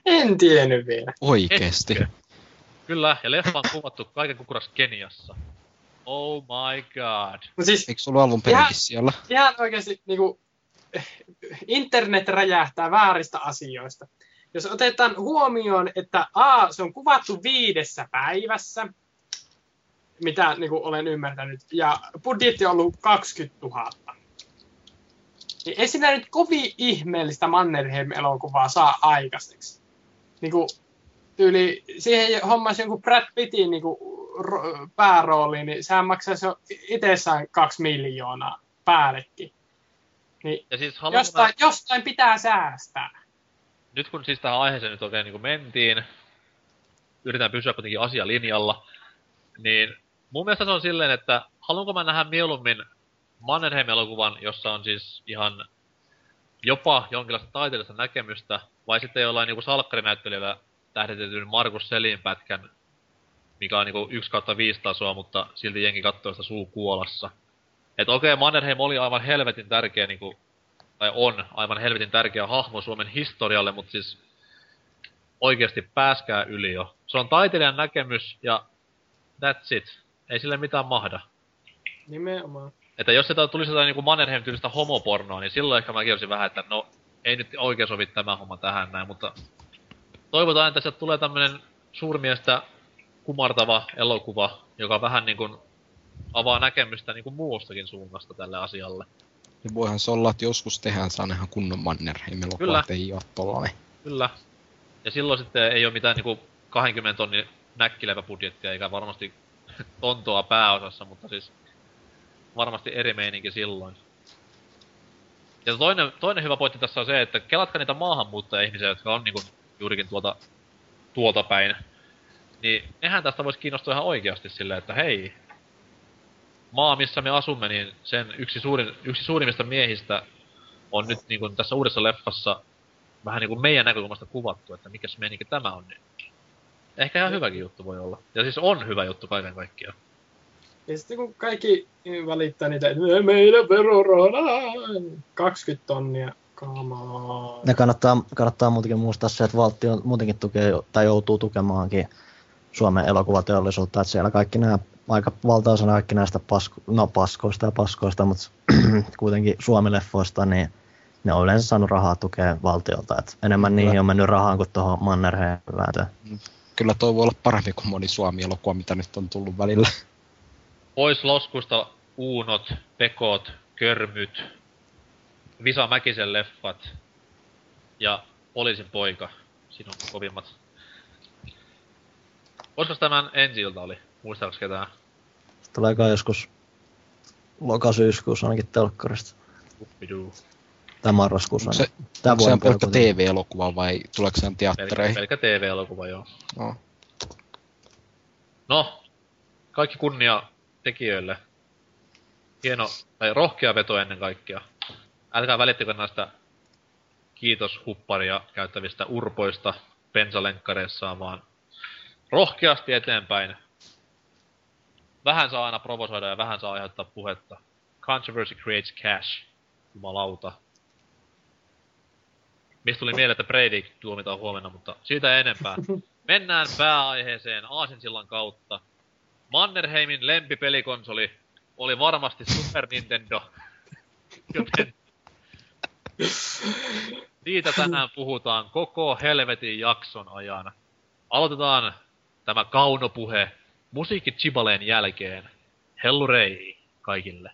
En tiennyt vielä. Oikeesti. Etkö? Kyllä, ja leffa on kuvattu kaiken kukkuraksi Keniassa. Oh my god. No siis Eikö se ollut alun perinkin siellä? ihan oikeasti niinku, internet räjähtää vääristä asioista. Jos otetaan huomioon, että A, se on kuvattu viidessä päivässä, mitä niin kuin olen ymmärtänyt, ja budjetti on ollut 20 000. Niin ei siinä nyt kovin ihmeellistä Mannerheim-elokuvaa saa aikaiseksi. Niin kuin, tyyli, siihen hommasi jonkun Brad Pittin niin kuin, ro- päärooli, niin sehän maksaisi jo itsessään kaksi miljoonaa päällekin. Niin Ja siis haluan jostain, jostain pitää säästää. nyt kun siis tähän aiheeseen nyt oikein niin mentiin, yritän pysyä kuitenkin asialinjalla, niin mun mielestä se on silleen, että haluanko mä nähdä mieluummin Mannerheim-elokuvan, jossa on siis ihan jopa jonkinlaista taiteellista näkemystä, vai sitten jollain niinku salkkarinäyttelijällä tähditetyn Markus Selin pätkän, mikä on niinku 1 kautta 5 tasoa, mutta silti jengi katsoo sitä suu kuolassa. Et okei, Mannerheim oli aivan helvetin tärkeä niinku, tai on aivan helvetin tärkeä hahmo Suomen historialle, mutta siis oikeasti pääskää yli jo. Se on taiteilijan näkemys ja that's it. Ei sille mitään mahda. Nimenomaan. Että jos sitä tulisi jotain niinku Mannerheim-tyylistä homopornoa, niin silloin ehkä mäkin olisin vähän, että no, ei nyt oikein sovi tämä homma tähän näin, mutta toivotaan, että sieltä tulee tämmönen suurmiestä kumartava elokuva, joka vähän niin kuin avaa näkemystä niin kuin muustakin suunnasta tälle asialle. Ja voihan se olla, että joskus tehdään saa ihan kunnon Mannerheim-elokuva, Kyllä. ei ole tollanen. Kyllä. Ja silloin sitten ei ole mitään niinku 20 tonnin näkkileväbudjettia, eikä varmasti tontoa pääosassa, mutta siis varmasti eri meininki silloin. Ja toinen, toinen hyvä pointti tässä on se, että kelatkaa niitä maahanmuuttajia-ihmisiä, jotka on niinku juurikin tuolta, tuolta päin. Niin nehän tästä voisi kiinnostua ihan oikeasti silleen, että hei, maa missä me asumme, niin sen yksi, suurin, yksi suurimmista miehistä on nyt niin kuin tässä uudessa leffassa vähän niin kuin meidän näkökulmasta kuvattu, että mikäs meininki tämä on. Niin ehkä ihan hyväkin juttu voi olla. Ja siis on hyvä juttu kaiken kaikkiaan. Ja sitten kun kaikki välittää niitä, että meidän verorahaa 20 tonnia, on. Ja kannattaa, kannattaa muutenkin muistaa se, että valtio muutenkin tukee, tai joutuu tukemaankin Suomen elokuvateollisuutta, että siellä kaikki nämä, aika valtaosana kaikki näistä pasko, no paskoista ja paskoista, mutta kuitenkin Suomi-leffoista, niin ne on yleensä saanut rahaa tukea valtiolta, että enemmän niihin on mennyt rahaa kuin tuohon Mannerheim-vääntöön. Kyllä toi voi olla parempi kuin moni Suomi-elokuva, mitä nyt on tullut välillä. Pois loskusta uunot, pekot, körmyt, Visa Mäkisen leffat ja Poliisin poika. Siinä on kovimmat. Koska tämän ensi ilta oli? Muistaaks ketään? Tulee kai joskus lokasyyskuussa ainakin telkkarista. Uppiduu. Tai marraskuussa. Onko se, onko se ihan pelkkä. TV-elokuva vai tuleeko se ihan Pelkkä, teattereihin? pelkkä TV-elokuva, joo. No. No, kaikki kunnia tekijöille. Hieno, tai rohkea veto ennen kaikkea. Älkää välittäkö näistä kiitoshupparia käyttävistä urpoista bensalenkkareissaan, vaan rohkeasti eteenpäin. Vähän saa aina provosoida ja vähän saa aiheuttaa puhetta. Controversy creates cash. Jumalauta. Mistä tuli mieleen, että Breivik tuomitaan huomenna, mutta siitä enempää. Mennään pääaiheeseen Aasinsillan kautta. Mannerheimin lempipelikonsoli oli varmasti Super Nintendo. Joten siitä tänään puhutaan koko helvetin jakson ajan. Aloitetaan tämä kaunopuhe musiikki Chibaleen jälkeen. Hellurei kaikille.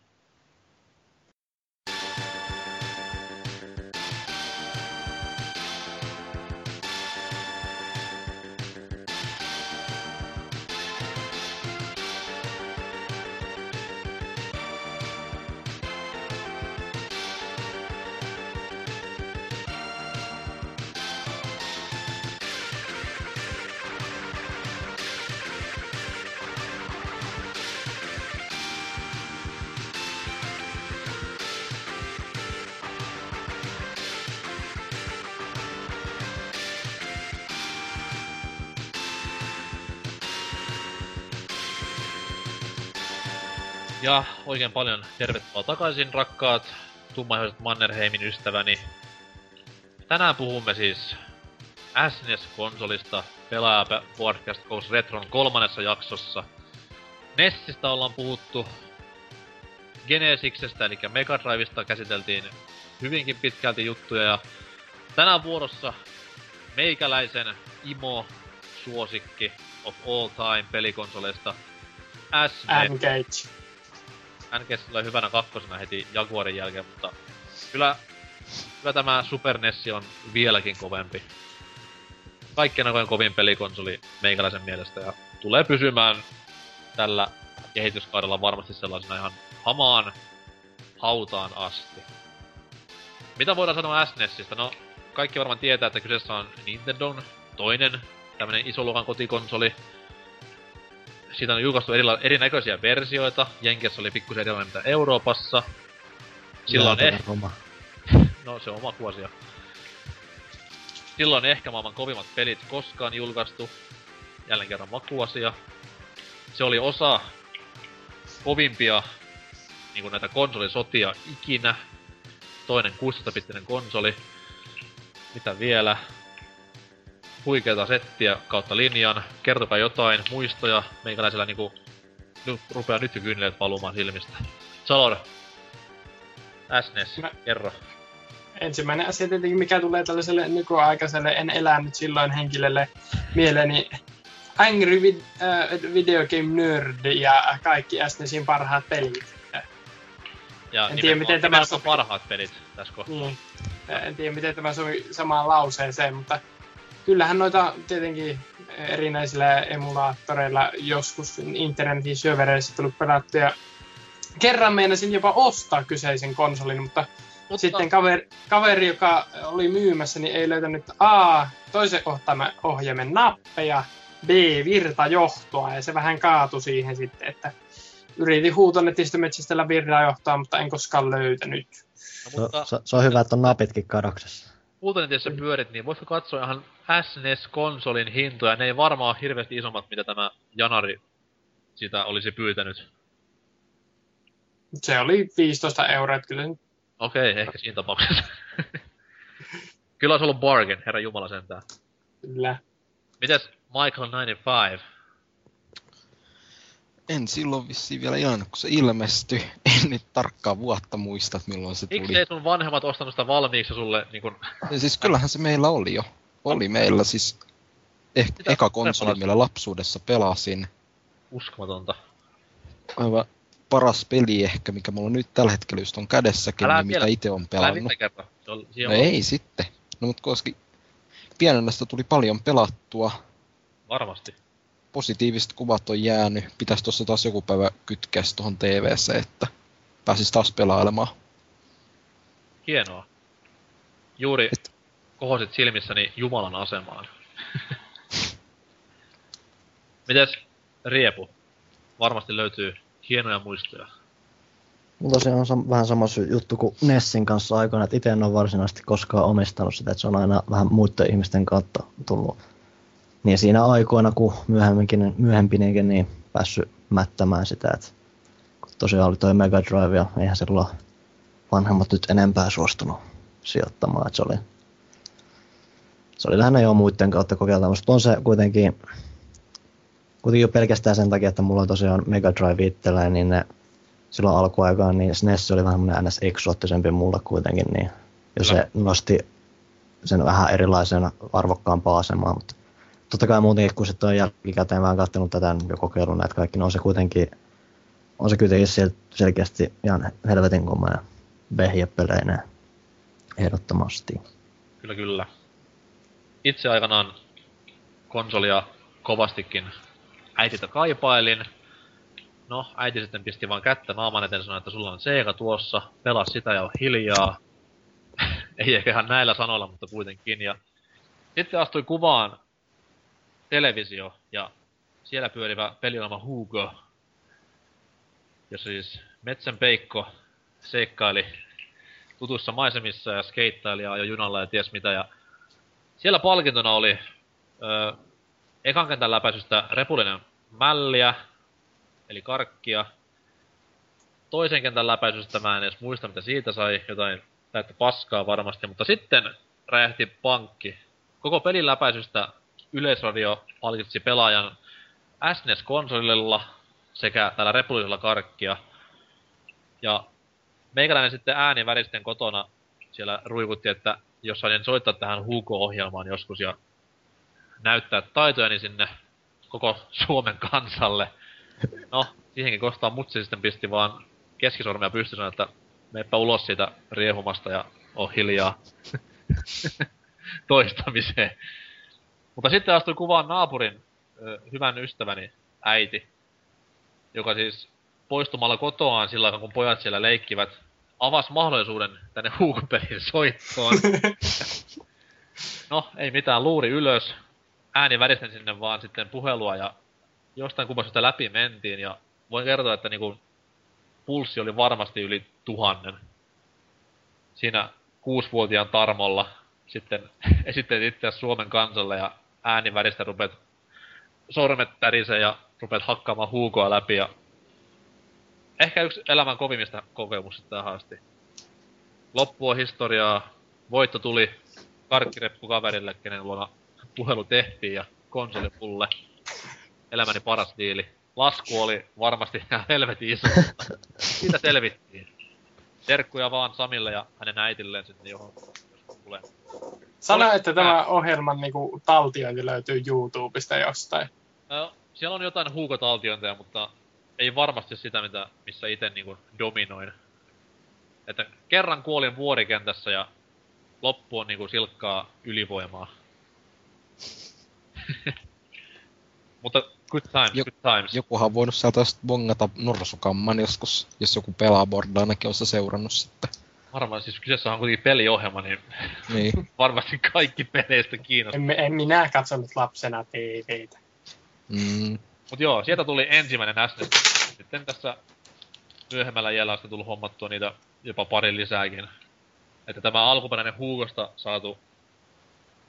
Oikein paljon tervetuloa takaisin rakkaat tummaihoiset Mannerheimin ystäväni. Tänään puhumme siis SNES-konsolista Pelaaja Podcast Goes Retron kolmannessa jaksossa. Nessistä ollaan puhuttu, Genesiksestä eli Mega Drivesta käsiteltiin hyvinkin pitkälti juttuja ja tänään vuorossa meikäläisen imo suosikki of all time pelikonsoleista SNES. Engage. NGS tulee hyvänä kakkosena heti Jaguarin jälkeen, mutta kyllä, kyllä tämä Super NES on vieläkin kovempi. Kaikkien aikojen kovin pelikonsoli meikäläisen mielestä ja tulee pysymään tällä kehityskaudella varmasti sellaisena ihan hamaan hautaan asti. Mitä voidaan sanoa SNESistä? No, kaikki varmaan tietää, että kyseessä on Nintendon toinen tämmönen isoluokan kotikonsoli, siitä on julkaistu erila- erinäköisiä versioita. Jenkeissä oli pikkusen erilainen mitä Euroopassa. Jäätävä eh... Roma. No se on oma kuosia. silloin ehkä maailman kovimmat pelit koskaan julkaistu. Jälleen kerran makuasia. Se oli osa kovimpia niin kuin näitä konsolisotia ikinä. Toinen 16-bittinen konsoli. Mitä vielä? Huikeeta settiä kautta linjan. Kertokaa jotain muistoja. Meikäläisellä niinku... Nyt rupeaa nyt jo kyynileet valumaan silmistä. Salor. SNES, Mä- kerro. ensimmäinen asia tietenkin, mikä tulee tällaiselle nykyaikaiselle en elänyt silloin henkilölle mieleeni Angry Vid- äh, Video Game Nerd ja kaikki SNESin parhaat pelit. Ja En tiedä, miten tämä sopii. parhaat pelit tässä kohtaa. Niin. En tiedä, miten tämä sovi samaan lauseeseen, mutta kyllähän noita tietenkin erinäisillä emulaattoreilla joskus internetin syövereissä tullut pelattuja. Kerran meinasin jopa ostaa kyseisen konsolin, mutta Mutta sitten kaveri, kaveri, joka oli myymässä, niin ei löytänyt A, toisen ohjaimen, ohjaimen nappeja, B, virtajohtoa, ja se vähän kaatui siihen sitten, että yritin huutonetista metsästellä virtajohtoa, mutta en koskaan löytänyt. no, Se, mutta se, se on hyvä, että on napitkin kadoksessa. Ultanetissä pyörit, niin voitko katsoa ihan SNES-konsolin hintoja? Ne ei varmaan ole hirveästi isommat, mitä tämä Janari sitä olisi pyytänyt. Se oli 15 euroa, että kyllä Okei, ehkä siinä tapauksessa. Kyllä olisi ollut bargain, herra Jumala sentään. kyllä. Mites Michael 95? En silloin vissiin vielä ilannut, kun se ilmestyi. En nyt tarkkaa vuotta muista, että milloin se tuli. ei sun vanhemmat ostanut sitä valmiiksi sulle niin kun... Ja siis kyllähän se meillä oli jo. Oli meillä siis eh, eka konsoli, millä lapsuudessa pelasin. uskomatonta? Aivan paras peli ehkä, mikä mulla nyt tällä hetkellä just on kädessäkin, Älä niin mitä itse on Älä pelannut. Se on, No on ei sitten. No mut koska pienenä sitä tuli paljon pelattua, varmasti. Positiiviset kuvat on jäänyt. Pitäisi tuossa taas joku päivä kytkeä se tuohon TVC, että pääsis taas pelailemaan. Hienoa. Juuri Et- kohosit silmissäni Jumalan asemaan. Mites Riepu? Varmasti löytyy hienoja muistoja. Mulla tosiaan on sam- vähän sama sy- juttu kuin Nessin kanssa aikoina, että itse en ole varsinaisesti koskaan omistanut sitä, että se on aina vähän muiden ihmisten kautta tullut. Niin siinä aikoina, kun myöhemminkin, myöhempinenkin, niin päässyt mättämään sitä, että kun tosiaan oli toi Mega Drive ja eihän silloin vanhemmat nyt enempää suostunut sijoittamaan, että se oli, se oli lähinnä jo muiden kautta kokeiltavaa, mutta on se kuitenkin, kuitenkin jo pelkästään sen takia, että mulla on tosiaan Mega Drive itselleen, niin ne silloin alkuaikaan, niin SNES oli vähän semmoinen ns. eksoottisempi mulle kuitenkin, niin ja se nosti sen vähän erilaisena arvokkaampaa asemaa, mutta totta kai muutenkin, kun sitten on jälkikäteen vähän katsonut tätä ja kokeillut näitä kaikki, niin on se kuitenkin, on se kuitenkin sel- selkeästi ihan helvetin komea vehjepeleineen ehdottomasti. Kyllä, kyllä. Itse aikanaan konsolia kovastikin äitiltä kaipailin. No, äiti sitten pisti vaan kättä naaman eteen sanoi, että sulla on Sega tuossa, pelaa sitä ja on hiljaa. Ei ehkä ihan näillä sanoilla, mutta kuitenkin. Ja sitten astui kuvaan televisio ja siellä pyörivä peliohjelma Hugo, jossa siis Metsän Peikko seikkaili tutussa maisemissa ja skeittaili ja junalla ja ties mitä. Ja siellä palkintona oli ö, ekan kentän läpäisystä repullinen mälliä, eli karkkia. Toisen kentän läpäisystä mä en edes muista, mitä siitä sai, jotain täyttä paskaa varmasti, mutta sitten räjähti pankki. Koko pelin läpäisystä Yleisradio palkitsi pelaajan SNES-konsolilla sekä tällä repullisella karkkia. Ja meikäläinen sitten ääni väristen kotona siellä ruikutti, että jos sain soittaa tähän Hugo-ohjelmaan joskus ja näyttää taitojani sinne koko Suomen kansalle. No, siihenkin kostaa mutsi sitten pisti vaan keskisormia pystyssä, että meppä ulos siitä riehumasta ja oo hiljaa toistamiseen. Mutta sitten astui kuvaan naapurin ö, hyvän ystäväni äiti, joka siis poistumalla kotoaan sillä aikaa, kun pojat siellä leikkivät, avasi mahdollisuuden tänne huukupelin soittoon. no, ei mitään, luuri ylös. Ääni väristen sinne vaan sitten puhelua ja jostain kumman sitä läpi mentiin ja voin kertoa, että niinku pulssi oli varmasti yli tuhannen. Siinä kuusivuotiaan Tarmolla sitten esittelet itseäsi Suomen kansalle ja ääniväristä rupeat sormet tärisee ja rupeat hakkaamaan huukoa läpi ja ehkä yksi elämän kovimmista kokemuksista tähän asti. Loppu on historiaa, voitto tuli karkkireppu kaverille, kenen luona puhelu tehtiin ja konsoli mulle. Elämäni paras diili. Lasku oli varmasti ihan helvetin iso, siitä selvittiin. Terkkuja vaan Samille ja hänen äitilleen sinne johon tulee. Sano, että tämä ohjelman niinku, taltiointi löytyy YouTubesta jostain. No, siellä on jotain huukotaltiointeja, mutta ei varmasti sitä, mitä, missä itse niinku dominoin. Että kerran kuolin vuorikentässä ja loppu on niinku silkkaa ylivoimaa. mutta good times, Jo- good times. Jokuhan on voinut sieltä bongata norsukamman joskus, jos joku pelaa bordaa, ainakin on se seurannut sitten. Varmaan siis kyseessä on kuitenkin peliohjelma, niin Niin. varmasti kaikki peleistä kiinnostaa. En, en minä katsonut lapsena TVtä. Mm. Mut joo, sieltä tuli ensimmäinen SNES. Sitten tässä myöhemmällä iällä on sitten tullut hommattua niitä jopa pari lisääkin. Että tämä alkuperäinen Huukosta saatu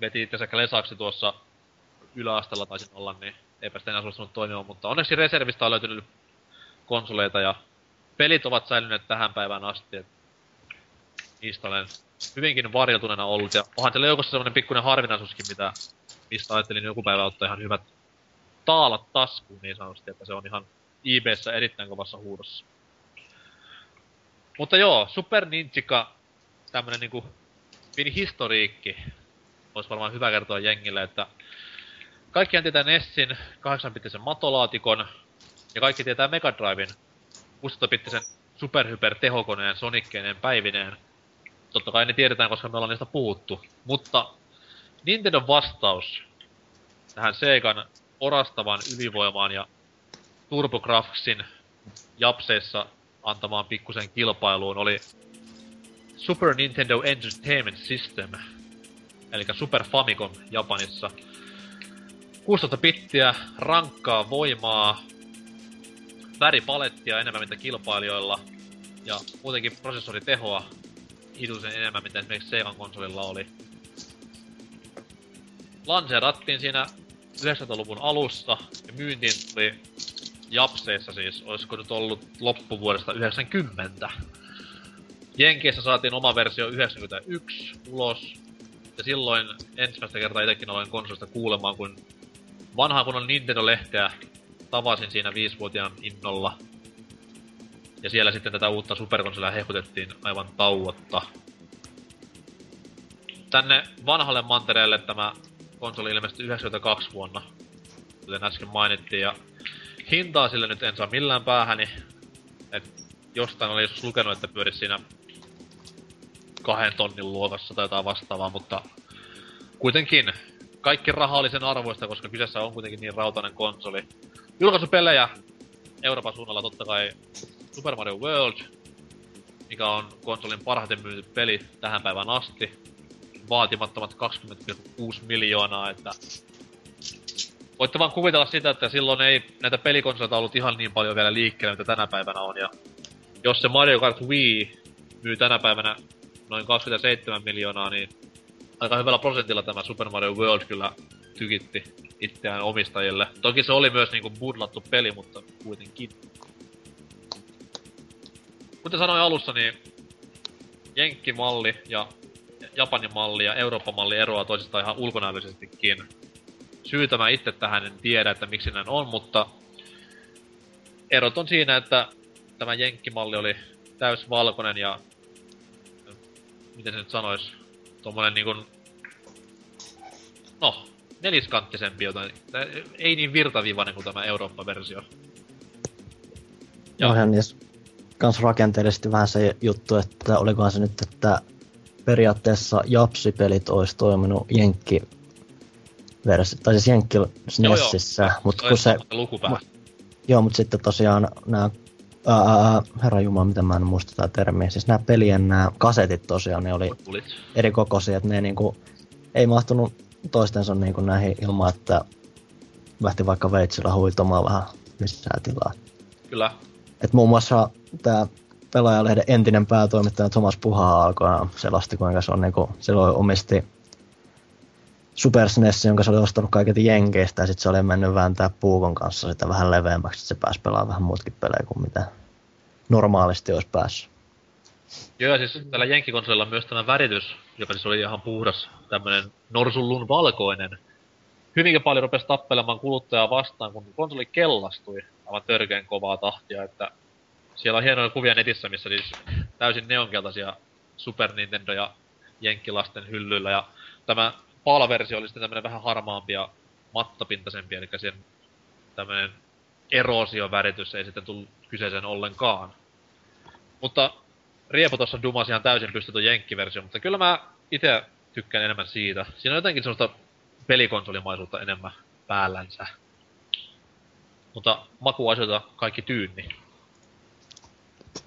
veti itsensä lesaksi tuossa yläasteella taisin olla, niin eipä sitä enää suostunut toimimaan, mutta onneksi reservistä on löytynyt konsoleita ja pelit ovat säilyneet tähän päivään asti, et olen hyvinkin varjeltuneena ollut, ja onhan siellä joukossa semmonen pikkuinen harvinaisuuskin, mitä, mistä ajattelin joku päivä ottaa ihan hyvät taalat taskuun niin sanotusti, että se on ihan eBayssä erittäin kovassa huudossa. Mutta joo, Super Ninja, tämmönen niinku pieni historiikki, olisi varmaan hyvä kertoa jengille, että kaikkihan tietää Nessin 8-bittisen matolaatikon, ja kaikki tietää Mega Driven 16-bittisen superhyper tehokoneen Sonickeineen päivineen. Totta kai ne tiedetään, koska me ollaan niistä puhuttu. Mutta Nintendo vastaus tähän Segan orastavan ylivoimaan ja TurboGrafxin japseissa antamaan pikkusen kilpailuun oli Super Nintendo Entertainment System, eli Super Famicom Japanissa. 16 bittiä, rankkaa voimaa, väripalettia enemmän mitä kilpailijoilla, ja muutenkin prosessoritehoa hitusen enemmän mitä esimerkiksi Segan konsolilla oli. Lanseerattiin siinä 90-luvun alussa ja myyntiin tuli Japseissa siis, olisiko nyt ollut loppuvuodesta 90. Jenkeissä saatiin oma versio 91 ulos. Ja silloin ensimmäistä kertaa itsekin olen konsolista kuulemaan, kun vanhaa kunnon Nintendo-lehteä tavasin siinä viisivuotiaan innolla. Ja siellä sitten tätä uutta superkonsolia hehkutettiin aivan tauotta. Tänne vanhalle mantereelle tämä konsoli ilmestyi 92 vuonna, kuten äsken mainittiin, ja hintaa sille nyt en saa millään päähäni. Et jostain oli joskus lukenut, että pyörisi siinä kahden tonnin luokassa tai jotain vastaavaa, mutta kuitenkin kaikki raha oli sen arvoista, koska kyseessä on kuitenkin niin rautainen konsoli. Julkaisupelejä Euroopan suunnalla totta kai Super Mario World, mikä on konsolin parhaiten myyty peli tähän päivään asti. Vaatimattomat 20,6 miljoonaa, että voitte vaan kuvitella sitä, että silloin ei näitä pelikonsoleita ollut ihan niin paljon vielä liikkeellä, mitä tänä päivänä on. Ja jos se Mario Kart Wii myy tänä päivänä noin 27 miljoonaa, niin aika hyvällä prosentilla tämä Super Mario World kyllä tykitti itseään omistajille. Toki se oli myös niinku budlattu peli, mutta kuitenkin. Kuten sanoin alussa, niin Jenkki-malli ja Japanin malli ja Euroopan malli eroaa toisistaan ihan ulkonäöllisestikin. Syytä mä itse tähän en tiedä, että miksi näin on, mutta erot on siinä, että tämä Jenkki-malli oli täysvalkoinen ja miten se nyt sanois, tommonen niinkun, no, neliskanttisempi jotain, ei niin virtaviivainen kuin tämä Eurooppa-versio. Joo. Onhan niissä kans rakenteellisesti vähän se juttu, että olikohan se nyt, että periaatteessa Japsi-pelit olisi toiminut Jenkki versi, tai siis Jenkki SNESissä, mutta kun se, Lukupää. joo, mutta sitten tosiaan nämä, ää, herra Jumala, miten mä en muista tätä termiä, siis nämä pelien nämä kasetit tosiaan, ne oli eri kokoisia, että ne niinku, ei mahtunut toistensa niinku näihin ilman, että lähti vaikka veitsillä huitomaan vähän lisää tilaa. Kyllä. Et muun muassa tämä pelaajalehden entinen päätoimittaja Thomas Puha alkoi selosti, kuinka se on niinku, silloin omisti Super SNES, jonka se oli ostanut kaiketi Jenkeistä, ja sitten se oli mennyt vääntää puukon kanssa sitä vähän leveämmäksi, että se pääsi pelaamaan vähän muutkin pelejä kuin mitä normaalisti olisi päässyt. Joo, siis tällä Jenkkikonsolilla on myös tämä väritys, joka siis oli ihan puhdas, tämmönen norsullun valkoinen. Hyvinkin paljon rupesi tappelemaan kuluttajaa vastaan, kun konsoli kellastui aivan törkeen kovaa tahtia, että siellä on hienoja kuvia netissä, missä siis täysin neonkeltaisia Super Nintendo ja Jenkkilasten hyllyillä, ja tämä PAL-versio oli sitten tämmönen vähän harmaampi ja mattapintaisempi, eli sen tämmönen eroosioväritys ei sitten tullut kyseeseen ollenkaan. Mutta Riepu tossa dumas ihan täysin pystytty jenkkiversio, mutta kyllä mä itse tykkään enemmän siitä. Siinä on jotenkin semmoista pelikonsolimaisuutta enemmän päällänsä. Mutta makuasioita kaikki tyynni.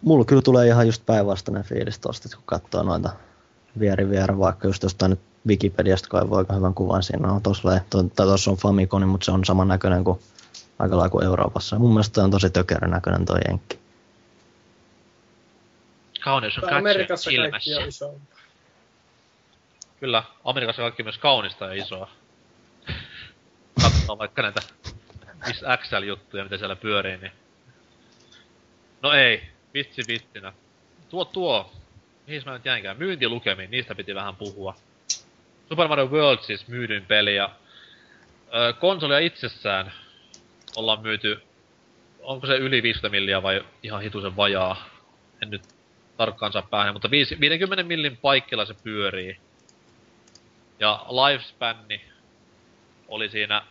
Mulla kyllä tulee ihan just päinvastainen fiilis tosta, kun katsoo noita vieri vieri, vaikka just jostain nyt Wikipediasta kaivaa aika hyvän kuvan. Siinä on tossa, tuossa on Famicom, mutta se on saman näköinen kuin aika lailla kuin Euroopassa. Ja mun mielestä on tosi tökerän näköinen toi jenkki. Kauneus on Amerikassa kaikki on isompaa. Kyllä, Amerikassa kaikki myös kaunista ja isoa. Katsotaan vaikka näitä Miss XL-juttuja, mitä siellä pyörii, niin... No ei, vitsi vitsinä. Tuo tuo, mihin mä nyt jäinkään, myyntilukemiin, niistä piti vähän puhua. Super Mario World siis myydyin peli ja... Ö, konsolia itsessään ollaan myyty... Onko se yli 50 milliä vai ihan hitusen vajaa? En nyt tarkkaan saa päähän, mutta viisi- 50 millin paikkilla se pyörii. Ja lifespanni oli siinä,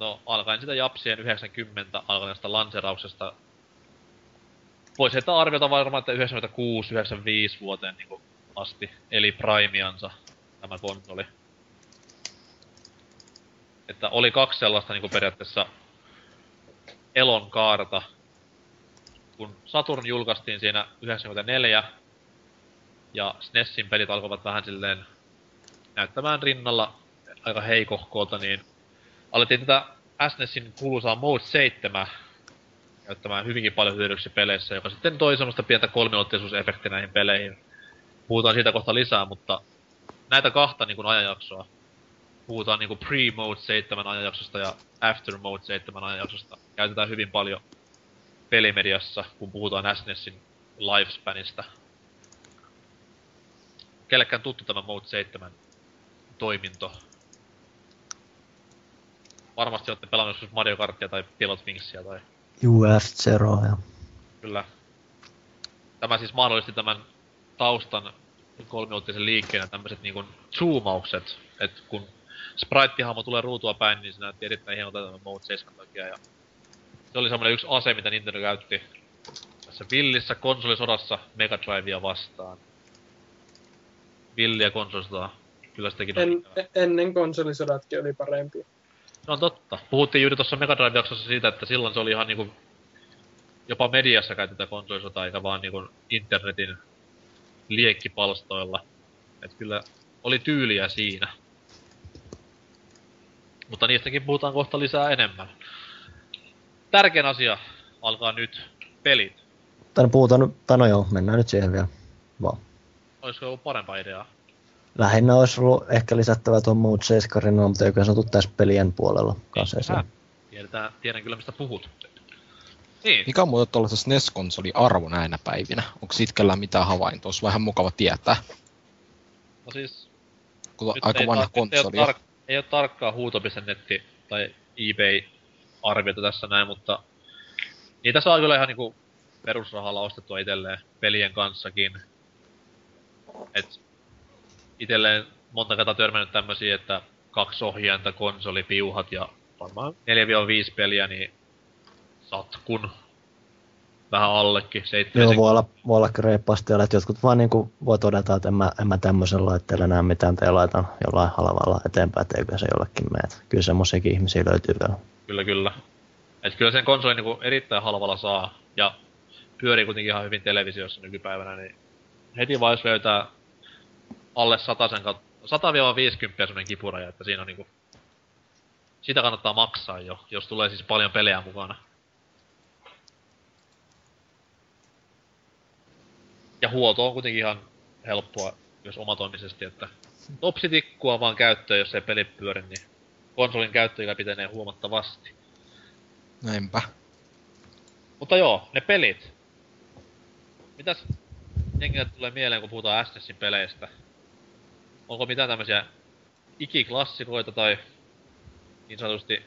no alkaen sitä Japsien 90 alkaneesta lanserauksesta. Voisi heittää arviota varmaan, että 96-95 vuoteen niin asti, eli primiansa tämä konsoli. Että oli kaksi sellaista niin periaatteessa elon kaarta. Kun Saturn julkaistiin siinä 94, ja SNESin pelit alkoivat vähän silleen näyttämään rinnalla aika heikohkolta, niin alettiin tätä SNESin kuuluisaa Mode 7 käyttämään hyvinkin paljon hyödyksi peleissä, joka sitten toi semmoista pientä kolmiulotteisuusefektiä näihin peleihin. Puhutaan siitä kohta lisää, mutta näitä kahta niin kuin ajanjaksoa, puhutaan niin kuin pre-Mode 7 ajanjaksosta ja after Mode 7 ajanjaksosta, käytetään hyvin paljon pelimediassa, kun puhutaan SNESin lifespanista. Kellekään tuttu tämä Mode 7 toiminto? Varmasti olette pelannut joskus Mario Kartia tai Pilot Wingsia tai UF Zero ja Kyllä. Tämä siis mahdollisti tämän taustan kolmiuottisen liikkeen ja tämmöiset niinku zoomaukset, että kun sprite-hahmo tulee ruutua päin, niin se näytti erittäin hienolta tämän Mode 7 takia ja se oli semmoinen yksi ase, mitä Nintendo käytti tässä villissä konsolisodassa Mega Drivea vastaan. Villiä konsolisodaa. Kyllä sitäkin on. En, ennen konsolisodatkin oli parempi. No on totta. Puhuttiin juuri tuossa Mega Drive-jaksossa siitä, että silloin se oli ihan niinku... Jopa mediassa käytetään konsolisotaa, eikä vaan niinku internetin liekkipalstoilla. Et kyllä oli tyyliä siinä. Mutta niistäkin puhutaan kohta lisää enemmän. Tärkein asia alkaa nyt. Pelit. Tai no puhutaan, nyt- tai no joo, mennään nyt siihen vielä. Vaan. Olisiko ollut parempaa ideaa? Lähinnä olisi ollut ehkä lisättävä tuon Mode 7, no, mutta se ollut tässä pelien puolella kanssa. Tiedetään, tiedän kyllä mistä puhut. Niin. Mikä on muuten tuollaisen SNES-konsoli arvo näinä päivinä? Onko sitkellä mitään havaintoa? Olisi vähän mukava tietää, No siis kun Nyt aika ei vanha tar- konsoli. Ei ole, tar- ei ole tarkkaa huuto.netti tai eBay-arviota tässä näin, mutta niitä saa kyllä ihan niinku perusrahalla ostettua itselleen pelien kanssakin. Et itelleen monta kertaa törmännyt tämmösiä, että kaksi ohjainta, konsoli, piuhat ja varmaan 4-5 peliä, niin satkun. Vähän allekin, 7 Joo, voi olla, voi olla reippaasti, että jotkut vaan niinku voi todeta, että en mä, en mä tämmöisen laitteella näe mitään, tai laitan jollain halvalla eteenpäin, että eikö se jollekin mene. Kyllä semmoisiakin ihmisiä löytyy vielä. Kyllä, kyllä. Et kyllä sen konsolin niinku erittäin halvalla saa, ja pyörii kuitenkin ihan hyvin televisiossa nykypäivänä, niin heti vaan jos löytää alle 100 kautta, 100-50 semmonen kipuraja, että siinä on niinku... Sitä kannattaa maksaa jo, jos tulee siis paljon pelejä mukana. Ja huolto on kuitenkin ihan helppoa, jos omatoimisesti, että topsitikkua vaan käyttöön, jos ei peli pyöri, niin konsolin käyttöikä pitenee huomattavasti. Näinpä. Mutta joo, ne pelit. Mitäs jengille tulee mieleen, kun puhutaan SNESin peleistä? Onko mitään tämmöisiä ikiklassikoita tai niin sanotusti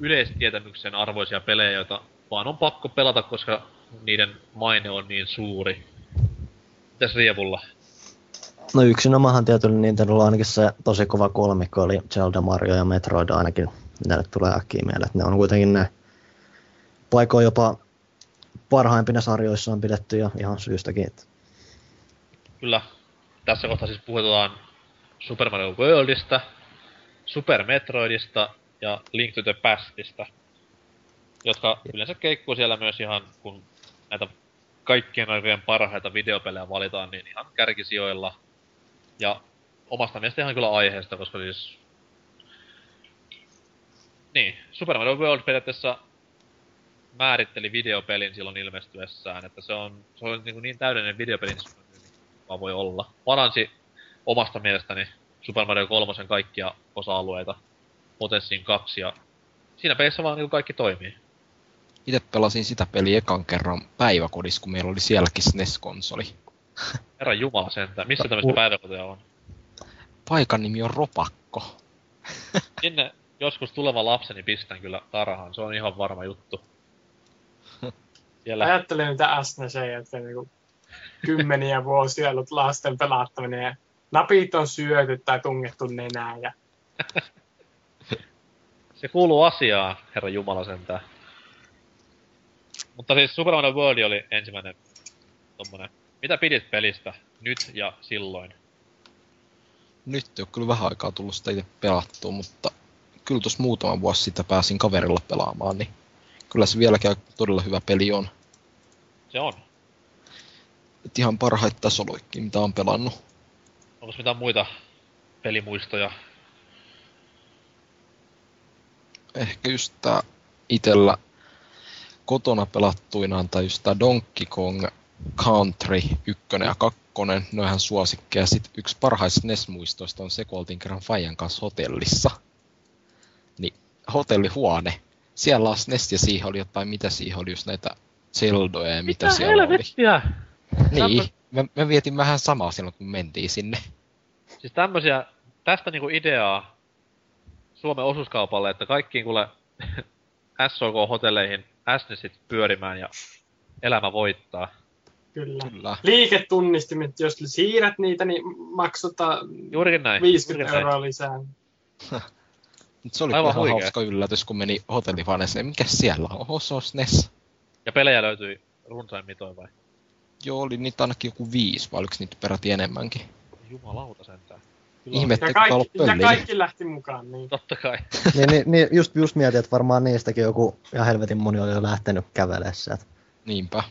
yleistietämyksen arvoisia pelejä, joita vaan on pakko pelata, koska niiden maine on niin suuri. Mitäs Rievulla? No yksinomahan tietysti Nintendolla ainakin se tosi kova kolmikko oli Zelda, Mario ja Metroid ainakin, mitä nyt tulee äkkiä mieleen. Ne on kuitenkin ne paikoin jopa parhaimpina sarjoissa on pidetty ja ihan syystäkin. Että Kyllä. Tässä kohtaa siis puhutaan Super Mario Worldista, Super Metroidista ja Link to the Pastista, jotka yleensä keikkuu siellä myös ihan, kun näitä kaikkien aikojen parhaita videopelejä valitaan, niin ihan kärkisijoilla. Ja omasta mielestä ihan kyllä aiheesta, koska siis... Niin, Super Mario World periaatteessa määritteli videopelin silloin ilmestyessään, että se on, se on niin, niin täydellinen videopeli, niin vaan voi olla. Paransi omasta mielestäni Super Mario 3 kaikkia osa-alueita Potenssiin kaksi ja siinä pelissä vaan niin kaikki toimii. Itse pelasin sitä peliä ekan kerran päiväkodissa, kun meillä oli sielläkin SNES-konsoli. Herra Jumala sentään. Missä tämmöistä päiväkoteja on? Paikan nimi on Ropakko. Sinne joskus tuleva lapseni pistän kyllä tarhaan. Se on ihan varma juttu. Siellä... Ajattelen niitä SNES, että niinku kymmeniä vuosia ollut lasten pelattaminen ja napit on syöty tai tungettu nenään ja Se kuuluu asiaan, herra Jumala sentään. Mutta siis Super Mario World oli ensimmäinen tommonen. Mitä pidit pelistä nyt ja silloin? Nyt ei ole kyllä vähän aikaa tullut sitä itse pelattua, mutta kyllä tuossa muutama vuosi sitä pääsin kaverilla pelaamaan, niin kyllä se vieläkin todella hyvä peli on. Se on. Et ihan parhaita tasoloikki, mitä on pelannut. Onko mitään muita pelimuistoja? Ehkä just tää itellä kotona pelattuinaan, tai just tää Donkey Kong Country 1 ja 2, ne on ihan suosikkeja. Sitten yksi parhaista NES-muistoista on se, kun oltiin kerran Fajan kanssa hotellissa. Niin, hotellihuone. Siellä on SNES ja siihen oli jotain, mitä siihen oli, just näitä Zeldoja ja mitä, Mitä siellä helvettiä? oli. Niin, mä, mä vietin vähän samaa silloin, kun mentiin sinne. Siis tämmösiä, tästä niinku ideaa Suomen osuuskaupalle, että kaikkiin kuule SOK-hotelleihin SNESit pyörimään ja elämä voittaa. kyllä. Kyllä. Liiketunnistimet, jos siirrät niitä, niin maksutta Juurikin näin. 50 juurikin euroa lisää. Mut se oli Aivan ihan huikea. hauska yllätys, kun meni hotellihuoneeseen. Mikä siellä on? On SNES. Ja pelejä löytyi runsain mitoin vai? Joo, oli niitä ainakin joku viisi, vai oliko niitä peräti enemmänkin? Jumalauta sentään. Kyllä on. Ihme, Ja kaikki, ja kaikki lähti mukaan, niin. Totta kai. niin, niin, niin just, just mietin, että varmaan niistäkin joku ihan helvetin moni oli jo lähtenyt kävelemään sieltä. Niinpä.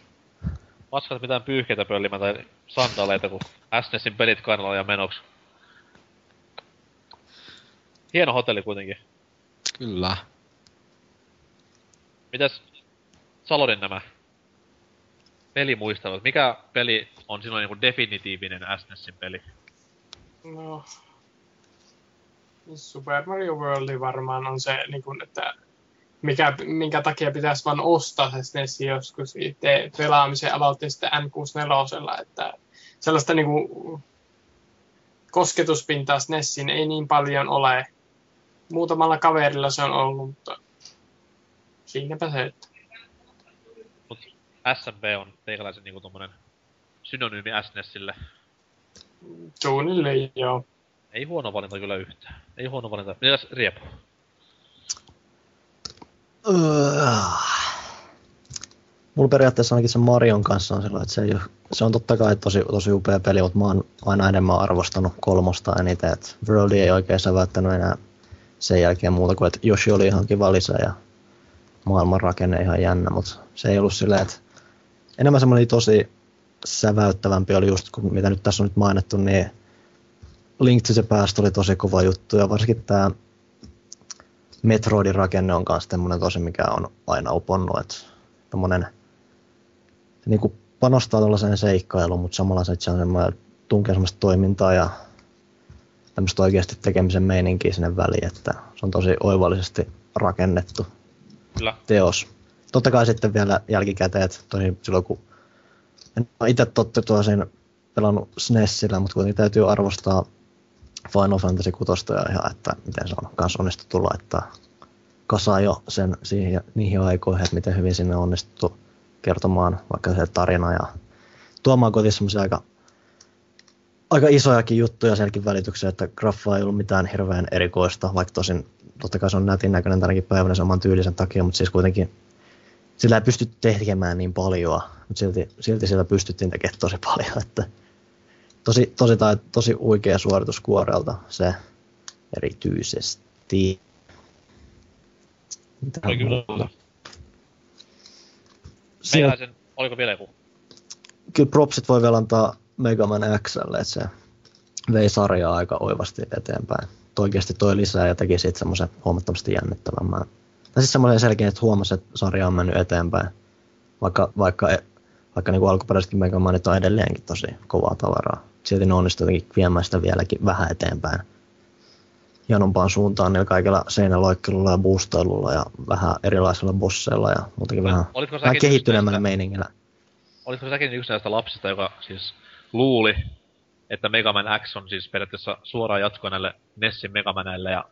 Paskat mitään pyyhkeitä pöllimään tai sandaleita, kun SNESin pelit kannalla ja menoksi. Hieno hotelli kuitenkin. Kyllä. Mitäs Salodin nämä pelimuistelut? Mikä peli on silloin niinku definitiivinen SNESin peli? No, Super Mario World varmaan on se, niin kuin, että mikä, minkä takia pitäisi vaan ostaa se SNES joskus itse pelaamisen aloitti sitten N64, että sellaista niin kuin, kosketuspintaa SNESiin ei niin paljon ole. Muutamalla kaverilla se on ollut, mutta siinäpä se, että Mut SMB on teikäläisen niinku tommonen synonyymi SNESille. Suunnilleen joo. Ei huono valinta kyllä yhtään. Ei huono valinta. Mitäs Riepu? Mulla periaatteessa ainakin sen Marion kanssa on sellainen, että se, ei ole, se on totta kai tosi, tosi upea peli, mutta mä oon aina enemmän arvostanut kolmosta eniten, että Worldi ei oikein säväyttänyt enää sen jälkeen muuta kuin, että Yoshi oli ihan kiva lisä ja maailman rakenne ihan jännä, mutta se ei ollut silleen, että enemmän semmoinen tosi säväyttävämpi oli just, kun mitä nyt tässä on nyt mainittu, niin Link to the Past oli tosi kova juttu ja varsinkin tämä Metroidin rakenne on myös semmoinen tosi, mikä on aina uponnut, että tommonen, se niinku panostaa tuollaiseen seikkailuun, mutta samalla se, että se on semmoinen, tunkee semmoista toimintaa ja tämmöistä oikeasti tekemisen meininkiä sinne väliin, että se on tosi oivallisesti rakennettu Kyllä. teos. Totta kai sitten vielä jälkikäteen, että tosi silloin kun en ole itse totta tosin pelannut SNESillä, mutta kuitenkin täytyy arvostaa Final Fantasy 6 ja ihan, että miten se on kans onnistuttu laittaa kasaan jo sen siihen, niihin aikoihin, että miten hyvin sinne on onnistuttu kertomaan vaikka se tarina ja tuomaan kotiin semmoisia aika, aika isojakin juttuja senkin välitykseen, että graffa ei ollut mitään hirveän erikoista, vaikka tosin totta kai se on nätin näköinen tänäkin päivänä saman tyylisen takia, mutta siis kuitenkin sillä ei pysty tekemään niin paljon, mutta silti, silti sillä pystyttiin tekemään tosi paljon, että tosi, tosi, tai, tosi oikea suoritus kuorelta se erityisesti. Mitä Oli kyllä. Siellä, Meikäläisen, oliko vielä joku? kyllä propsit voi vielä antaa Mega Man Xlle, että se vei sarjaa aika oivasti eteenpäin. Oikeasti toi lisää ja teki siitä semmoisen huomattavasti jännittävämmän. Tai siis semmoisen selkeä, että huomasi, että sarja on mennyt eteenpäin. Vaikka, vaikka, vaikka niin kuin alkuperäisetkin Mega Manit on edelleenkin tosi kovaa tavaraa. Silti ne onnistuu jotenkin viemään sitä vieläkin vähän eteenpäin. Hienompaan suuntaan niillä kaikilla seinäloikkelulla ja boostailulla ja vähän erilaisilla bosseilla ja muutenkin vähän, Olitko vähän säkin kehittyneemmällä meiningillä. Olitko säkin yksi näistä lapsista, joka siis luuli, että Mega Man X on siis periaatteessa suoraan jatkoa näille Nessin Mega Manille ja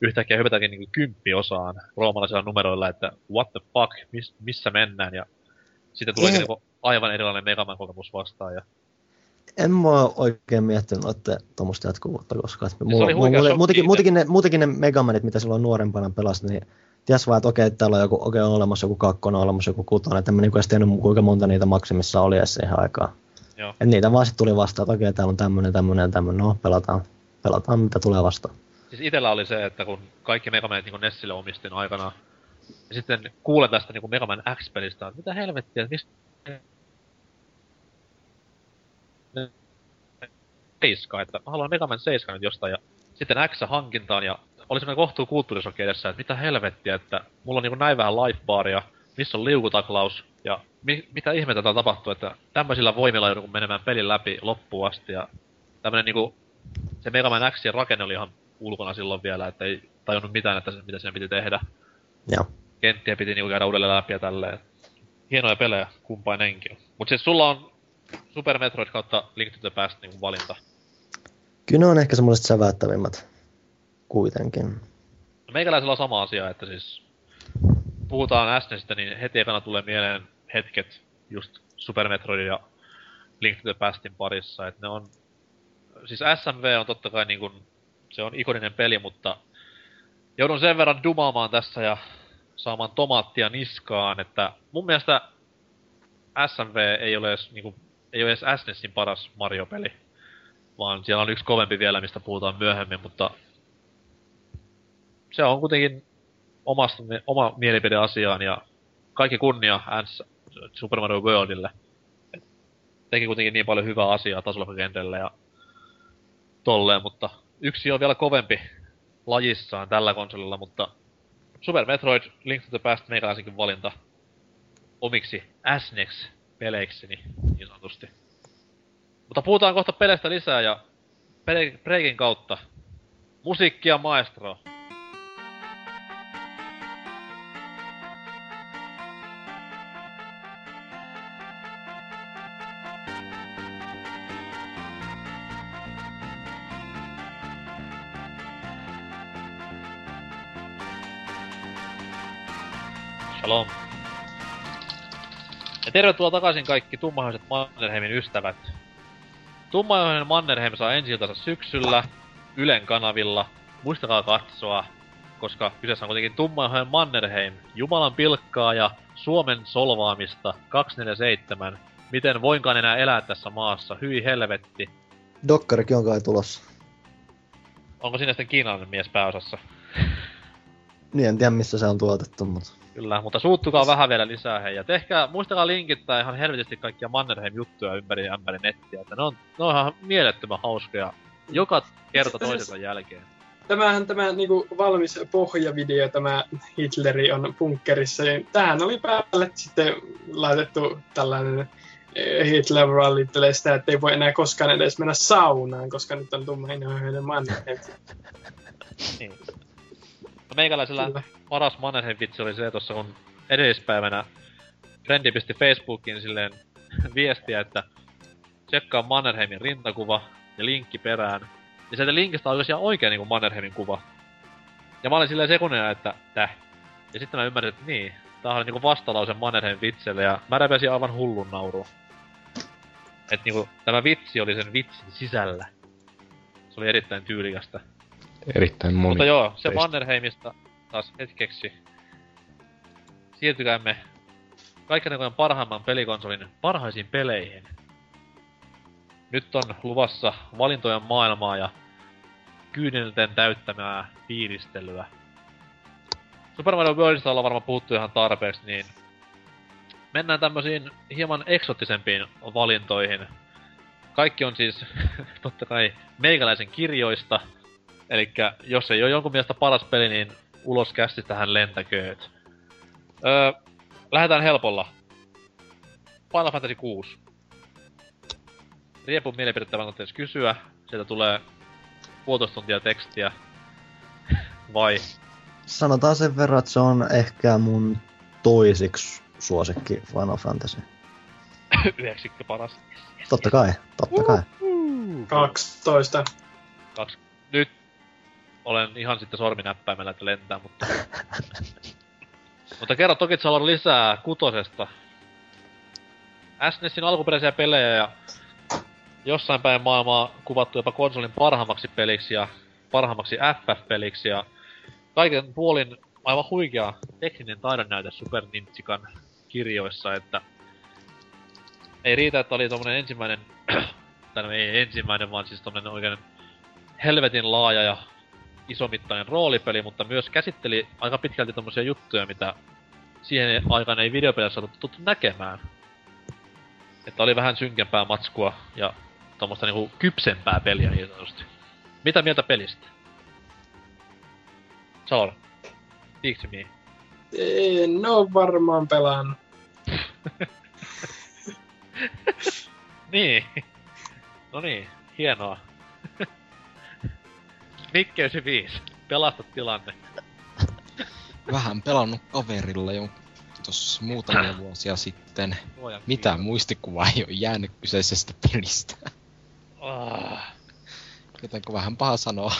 yhtäkkiä hypätäänkin niin kymppiosaan roomalaisilla numeroilla, että what the fuck, miss, missä mennään ja sitten tuleekin Ei. niin aivan erilainen Mega Man kokemus vastaan ja En mä oikein miettinyt noitten tuommoista jatkuvuutta koskaan. Et oli shokki muutenkin, muutenkin, ne, muutenkin ne Megamanit, mitä silloin nuorempana pelasi, niin ties vaan, että okei, täällä on, joku, okei, on olemassa joku kakkonen, on olemassa joku kutonen, että en mä niinku edes tiennyt, kuinka monta niitä maksimissa oli edes siihen aikaan. joo. Et niitä vaan sitten tuli vastaan, että okei, täällä on tämmönen, tämmönen ja tämmönen, no pelataan, pelataan mitä tulee vastaan. Siis itellä oli se, että kun kaikki Mega Manit niin Nessille omistin aikanaan, ja sitten kuulen tästä niin Mega Man X-pelistä, että mitä helvettiä, että mistä... Seiska, että mä haluan Mega Man 7 nyt jostain, ja sitten X-hankintaan, ja oli semmoinen kohtuu kulttuurisokki edessä, että mitä helvettiä, että mulla on niin näin vähän lifebaaria, missä on liukutaklaus, ja mi- mitä ihmettä täällä tapahtuu, että tämmöisillä voimilla joudun menemään pelin läpi loppuun asti, ja tämmönen niinku, se Mega Man Xin rakenne oli ihan ulkona silloin vielä, että ei tajunnut mitään, että se, mitä siinä piti tehdä. Joo. Kenttiä piti niinku käydä uudelleen läpi ja tälleen. Hienoja pelejä, kumpainenkin. Mut siis sulla on Super Metroid kautta Link to the Past niinku valinta. Kyllä ne on ehkä semmoiset säväyttävimmät kuitenkin. No meikäläisellä on sama asia, että siis puhutaan SNESistä, niin heti ekana tulee mieleen hetket just Super Metroidin ja Link to the Pastin parissa, että ne on... Siis SMV on totta kai niin kuin, se on ikoninen peli, mutta joudun sen verran dumaamaan tässä ja saamaan tomaattia niskaan, että mun mielestä SMV ei ole edes, niin kuin, ei ole edes SNESin paras Mario-peli, vaan siellä on yksi kovempi vielä, mistä puhutaan myöhemmin, mutta se on kuitenkin omasta, oma mielipide asiaan ja kaikki kunnia Ants Super Mario Worldille. Teki kuitenkin niin paljon hyvää asiaa tasolokkakentällä ja tolleen, mutta yksi on vielä kovempi lajissaan tällä konsolilla, mutta Super Metroid Link to the Past meikäläisenkin valinta omiksi SNES-peleikseni niin sanotusti. Mutta puhutaan kohta peleistä lisää ja Breakin kautta musiikkia maestro. Shalom. Ja tervetuloa takaisin kaikki tummahaiset Mannerheimin ystävät. Tummaihoinen Mannerheim saa ensi syksyllä Ylen kanavilla. Muistakaa katsoa, koska kyseessä on kuitenkin Tummaihoinen Mannerheim, Jumalan pilkkaa ja Suomen solvaamista 247. Miten voinkaan enää elää tässä maassa, hyi helvetti. Dokkarikin on kai tulossa. Onko sinne sitten kiinalainen mies pääosassa? Niin en tiedä missä se on tuotettu, mutta Kyllä, mutta suuttukaa vähän vielä lisää hei. Ja tehkää, muistakaa linkittää ihan helvetisti kaikkia Mannerheim-juttuja ympäri ja ympäri nettiä. Että ne on, ne on ihan mielettömän hauskoja. Joka kerta toisensa jälkeen. Tämähän tämä niinku valmis pohjavideo, tämä Hitleri on punkkerissa, niin tähän oli päälle sitten laitettu tällainen Hitler rallittelee sitä, että ei voi enää koskaan edes mennä saunaan, koska nyt on tummainahoinen Mannerheim. Niin. No meikäläisellä Kyllä. paras Mannerheim vitsi oli se tuossa, kun edellispäivänä Frendi pisti Facebookiin silleen viestiä, että tsekkaa Mannerheimin rintakuva ja linkki perään. Ja sieltä linkistä oli ihan oikea niinku Mannerheimin kuva. Ja mä olin silleen sekunnia, että täh. Ja sitten mä ymmärsin, että niin, tää oli niinku vastalause Mannerheim vitselle ja mä repesin aivan hullun nauruun. Et niinku tämä vitsi oli sen vitsin sisällä. Se oli erittäin tyylikästä. Erittäin moni. Mutta joo, se. Mannerheimista taas hetkeksi. Siirtykäämme kaikkein aikojen parhaimman pelikonsolin parhaisiin peleihin. Nyt on luvassa valintojen maailmaa ja kyynelten täyttämää fiilistelyä. Super Mario Worldista ollaan varmaan puhuttu ihan tarpeeksi, niin mennään tämmöisiin hieman eksottisempiin valintoihin. Kaikki on siis totta kai meikäläisen kirjoista, Eli jos ei ole jonkun mielestä paras peli, niin ulos kästistähän lentäkööt. Öö, lähdetään helpolla. Final Fantasy 6. Riepun mielipidettä vaan edes kysyä. Sieltä tulee puolitoista tuntia tekstiä. Vai? Sanotaan sen verran, että se on ehkä mun toisiksi suosikki Final Fantasy. Yhdeksikkö paras? Totta kai, totta kai. 12. Kaksi. Nyt olen ihan sitten sorminäppäimellä, että lentää, mutta... mutta kerro toki Salor lisää kutosesta. SNESin alkuperäisiä pelejä ja jossain päin maailmaa kuvattu jopa konsolin parhaimmaksi peliksi ja parhaimmaksi FF-peliksi ja kaiken puolin aivan huikea tekninen taidonnäyte Super Nintsikan kirjoissa, että ei riitä, että oli tommonen ensimmäinen, tai no ei ensimmäinen, vaan siis tommonen oikein helvetin laaja ja isomittainen roolipeli, mutta myös käsitteli aika pitkälti tommosia juttuja, mitä siihen aikaan ei videopelissä saatu tuttu näkemään. Että oli vähän synkempää matskua ja tommoista niinku kypsempää peliä niin sanotusti. Mitä mieltä pelistä? Speak to me. En oo varmaan pelannut. Niin. No niin, hienoa. Mikke 95, pelasta tilanne. Vähän pelannut kaverilla jo tuossa muutamia vuosia sitten. Luojan Mitään kiitos. muistikuvaa ei ole jäänyt kyseisestä pelistä. Ah, Jotenko vähän paha sanoa.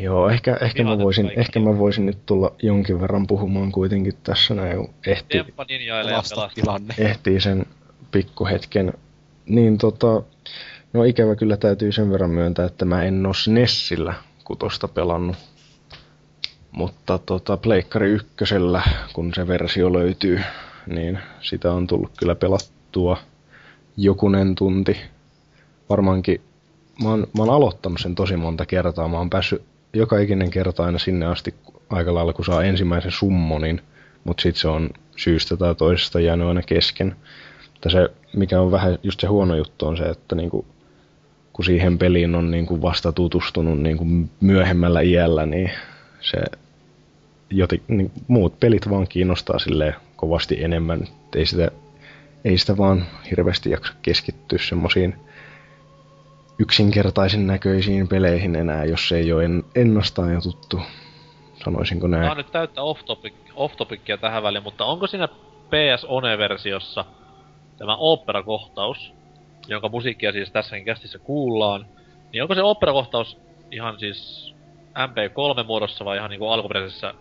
Joo, ehkä, ehkä, mä voisin, kaikki. ehkä mä voisin nyt tulla jonkin verran puhumaan kuitenkin tässä näin, kun ehti, Temppa ninjailee ja Pelasta pelastaa. tilanne. ehtii sen pikkuhetken. Niin tota, no ikävä kyllä täytyy sen verran myöntää, että mä en oo SNESillä kutosta pelannut. Mutta tota, Pleikkari ykkösellä, kun se versio löytyy, niin sitä on tullut kyllä pelattua jokunen tunti. Varmaankin, mä oon, mä oon aloittanut sen tosi monta kertaa. Mä oon päässyt joka ikinen kerta aina sinne asti aika lailla, kun saa ensimmäisen summonin, mutta sitten se on syystä tai toisesta jäänyt aina kesken. Mutta se, mikä on vähän just se huono juttu, on se, että niinku, kun siihen peliin on niinku vasta tutustunut niinku myöhemmällä iällä, niin se joti, niin muut pelit vaan kiinnostaa silleen kovasti enemmän. Ei sitä, ei sitä vaan hirveästi jaksa keskittyä semmoisiin yksinkertaisen näköisiin peleihin enää, jos se ei ole en, ennastaan jo tuttu. Sanoisinko näin? on nyt täyttä off-topic, off-topicia tähän väliin, mutta onko siinä PS One-versiossa tämä opera-kohtaus, jonka musiikkia siis tässäkin kästissä kuullaan, niin onko se opera-kohtaus ihan siis MP3-muodossa vai ihan niinku alkuperäisessä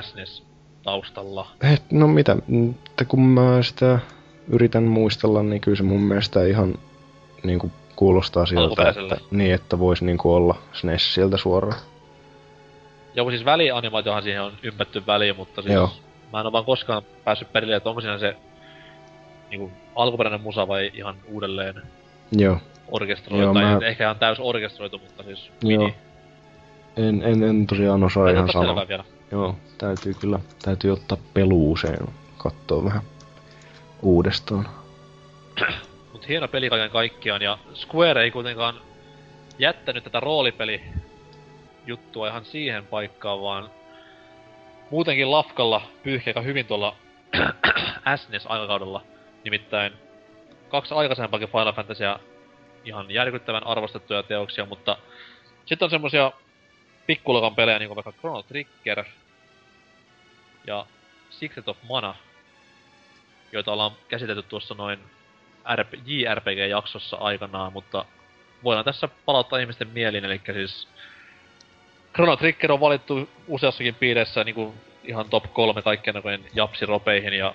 SNES taustalla? Et, no mitä, että kun mä sitä yritän muistella, niin kyllä se mun mielestä ihan niinku kuulostaa siltä, että, niin, että voisi niinku olla SNES sieltä suoraan. Joku siis välianimaatiohan siihen on ympätty väliin, mutta siis Joo. mä en ole vaan koskaan päässyt perille, että onko siinä se niinku alkuperäinen musa vai ihan uudelleen Joo, orkestroitu, Joo, tai mä- ehkä ihan täys orkestroitu, mutta siis Joo. mini. en, en, en tosiaan osaa Mä ihan sanoa. vielä. Joo, täytyy kyllä, täytyy ottaa peluuseen, katsoa vähän uudestaan. Mut hieno peli kaiken kaikkiaan, ja Square ei kuitenkaan jättänyt tätä roolipeli juttua ihan siihen paikkaan, vaan muutenkin Lafkalla pyyhki aika hyvin tuolla SNES-aikakaudella. Nimittäin kaksi aikaisempakin Final Fantasya ihan järkyttävän arvostettuja teoksia, mutta sitten on semmosia pikkuluokan pelejä, niin kuin vaikka Chrono Trigger ja Secret of Mana, joita ollaan käsitelty tuossa noin RP, JRPG-jaksossa aikanaan, mutta voidaan tässä palauttaa ihmisten mieliin, eli siis Chrono Trigger on valittu useassakin piirissä niin ihan top kolme kaikkien japsiropeihin ja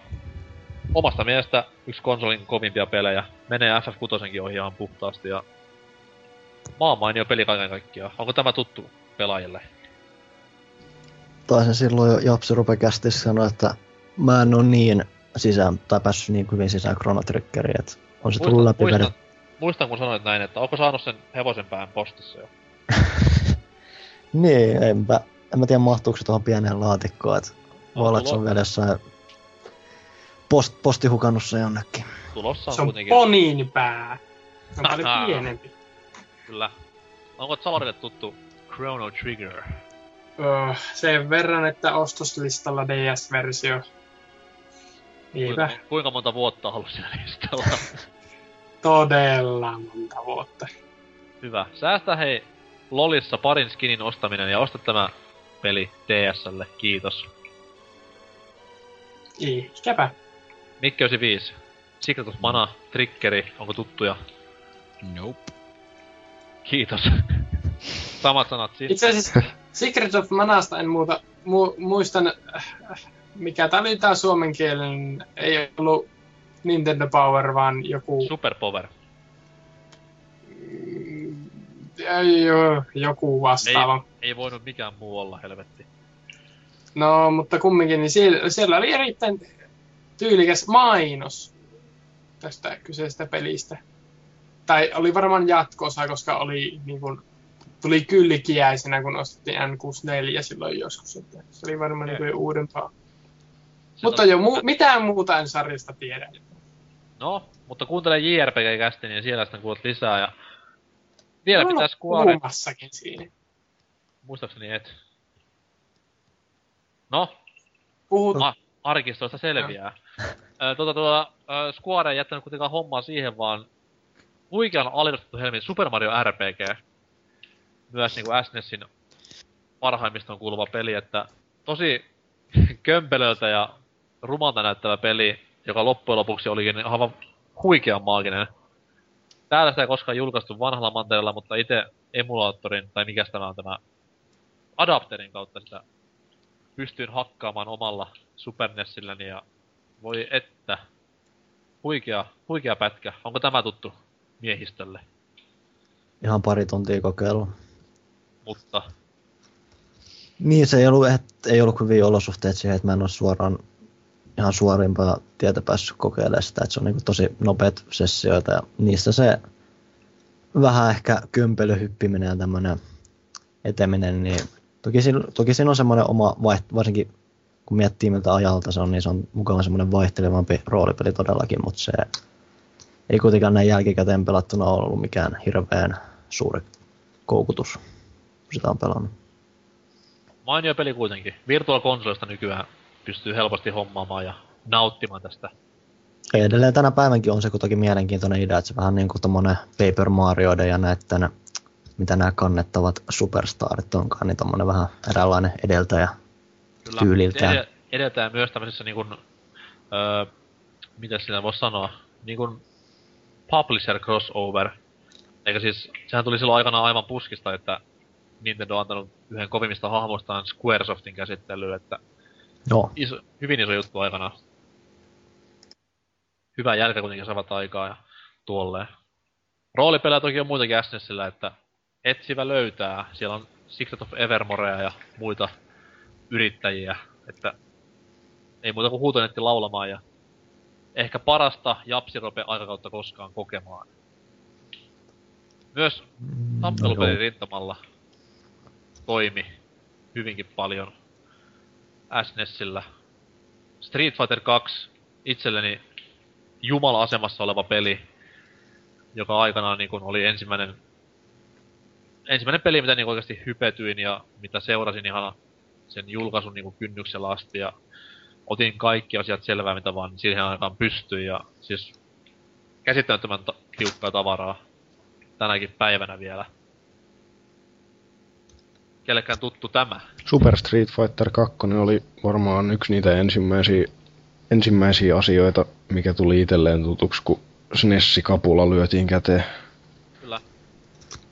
omasta mielestä yksi konsolin kovimpia pelejä. Menee FF6 ohi ihan puhtaasti ja maan mainio peli kaiken kaikkiaan. Onko tämä tuttu pelaajille? Taisin silloin jo Japsi rupekästissä sanoa, että mä en oo niin sisään, tai päässyt niin hyvin sisään Chrono Triggeriin, että on se tullut läpi muistan, muistan, kun sanoit näin, että onko saanut sen hevosen pään postissa jo? niin, enpä, en mä tiedä mahtuuko se tuohon pieneen laatikkoon, että voi olla, että se on vielä jossain post, postihukannussa jonnekin. Tulossa on, Se on kuitenkin. ponin pää. Se on paljon pienempi. Kyllä. Onko Salorille tuttu Chrono Trigger? Öö, sen verran, että ostoslistalla DS-versio. Niinpä, Kuinka, kuinka monta vuotta on ollut siellä listalla? todella monta vuotta. Hyvä. Säästä hei Lolissa parin skinin ostaminen ja osta tämä peli DSlle. Kiitos. Ihkäpä. Mikki 95. Secret of Mana, Triggeri, onko tuttuja? Nope. Kiitos. Samat sanat siis. Itse asiassa Secret of Manasta en muuta mu- muistan, äh, mikä tää oli tää suomenkielinen, ei ollut Nintendo Power, vaan joku, Superpower. mm, ei, oo, joku vastaava. Ei voinut mikään muu olla, helvetti. No, mutta kumminkin, niin siellä, siellä oli erittäin tyylikäs mainos tästä kyseisestä pelistä. Tai oli varmaan jatkosa, koska oli niin kuin, tuli kylkiäisenä, kun ostettiin N64 silloin joskus. Että se oli varmaan niin kuin uudempaa. Se Mutta on- jo mu- mitään muuta en sarjasta tiedä. No, mutta kuuntele JRPG-kästi, niin siellä sitten kuulet lisää ja... Vielä Olla pitää Square... puhumassakin siinä. Muistaakseni et. No, Puhut, Ma- arkistoista selviää. Tuota, tuota, ö, Square ei jättänyt kuitenkaan hommaa siihen, vaan huikean alinostettu helmi Super Mario RPG. Myös niinku SNESin parhaimmistoon kuuluva peli, että tosi kömpelöltä ja rumalta näyttävä peli, joka loppujen lopuksi olikin aivan huikean maaginen. Täällä sitä ei koskaan julkaistu vanhalla mantereella, mutta itse emulaattorin, tai mikä tämä on tämä adapterin kautta sitä pystyin hakkaamaan omalla Super Nesilläni ja voi että. Huikea, huikea pätkä. Onko tämä tuttu miehistölle? Ihan pari tuntia kokeilu. Mutta Niin, se ei ollut, et, ei ollut hyviä olosuhteet siihen, että mä en ole suoraan ihan suorimpaa tietä päässyt kokeilemaan sitä, että se on niin tosi nopeat sessioita ja niistä se vähän ehkä kömpelyhyppiminen ja tämmöinen eteminen, niin toki siinä, toki siinä on semmoinen oma, vaiht, varsinkin kun miettii miltä ajalta se on, niin se on mukava semmoinen vaihtelevampi roolipeli todellakin, mutta se ei kuitenkaan näin jälkikäteen pelattuna ole ollut mikään hirveän suuri koukutus, kun sitä on pelannut. mainio peli kuitenkin. Virtual Consolesta nykyään pystyy helposti hommaamaan ja nauttimaan tästä. Ja edelleen tänä päivänkin on se kuitenkin mielenkiintoinen idea, että se vähän niin kuin tommonen Paper Marioiden ja näiden, mitä nämä kannettavat superstarit onkaan, niin tommonen vähän eräänlainen edeltäjä. Kyllä. Tyyliltään. Edel- edeltää myös tämmöisessä niinku, öö, mitä sitä voisi sanoa, niinku publisher crossover. Eikä siis, sehän tuli silloin aikanaan aivan puskista, että Nintendo on antanut yhden kovimmista hahmoistaan Squaresoftin käsittelyyn, että Joo, iso, hyvin iso juttu aikanaan. Hyvää jälkeä kuitenkin saavat aikaa ja tuolleen. Roolipelejä toki on muitakin SNESillä, että etsivä löytää. Siellä on Secret of Evermorea ja muita yrittäjiä, että ei muuta kuin huutonetti laulamaan ja ehkä parasta japsirope aikakautta koskaan kokemaan. Myös tappelupelin joo. rintamalla toimi hyvinkin paljon SNESillä. Street Fighter 2 itselleni jumala-asemassa oleva peli, joka aikanaan niin oli ensimmäinen, ensimmäinen peli, mitä niin oikeasti hypetyin ja mitä seurasin ihan sen julkaisun niin kuin kynnyksellä asti ja otin kaikki asiat selvää, mitä vaan siihen aikaan pystyi ja siis käsittämättömän ta- tiukkaa tavaraa. Tänäkin päivänä vielä. Kellekään tuttu tämä? Super Street Fighter 2 oli varmaan yksi niitä ensimmäisiä, ensimmäisiä asioita, mikä tuli itselleen tutuksi, kun SNES-kapula lyötiin käteen.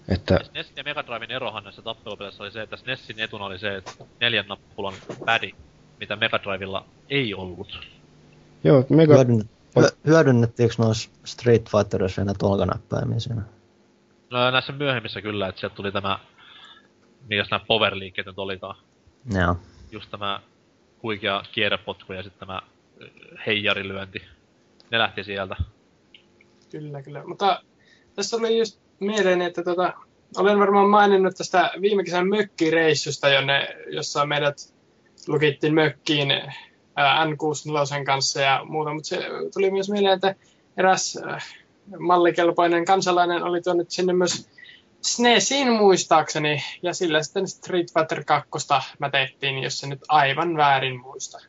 Että SNES ja Mega Driven erohan näissä tappelupeleissä oli se, että SNESin etuna oli se, että neljän nappulan pädi, mitä Mega Drivella ei ollut. joo, Mega, Hyödynnet, hyö, hyödynnettiinkö noissa Street Fighterissa vielä tolkanäppäimiä siinä? No näissä myöhemmissä kyllä, että sieltä tuli tämä, mikäs nämä power-liikkeet nyt olikaan. Joo. Just tämä huikea kierrepotku ja sitten tämä ö, heijarilyönti. Ne lähti sieltä. Kyllä, kyllä. Mutta tässä oli just mieleen, että tota, olen varmaan maininnut tästä viime kesän mökkireissusta, jonne, jossa meidät lukittiin mökkiin ää, N64 kanssa ja muuta, mutta se tuli myös mieleen, että eräs äh, mallikelpoinen kansalainen oli tuonut sinne myös SNESin muistaakseni, ja sillä sitten Street Fighter 2 mä tehtiin, jos se nyt aivan väärin muista.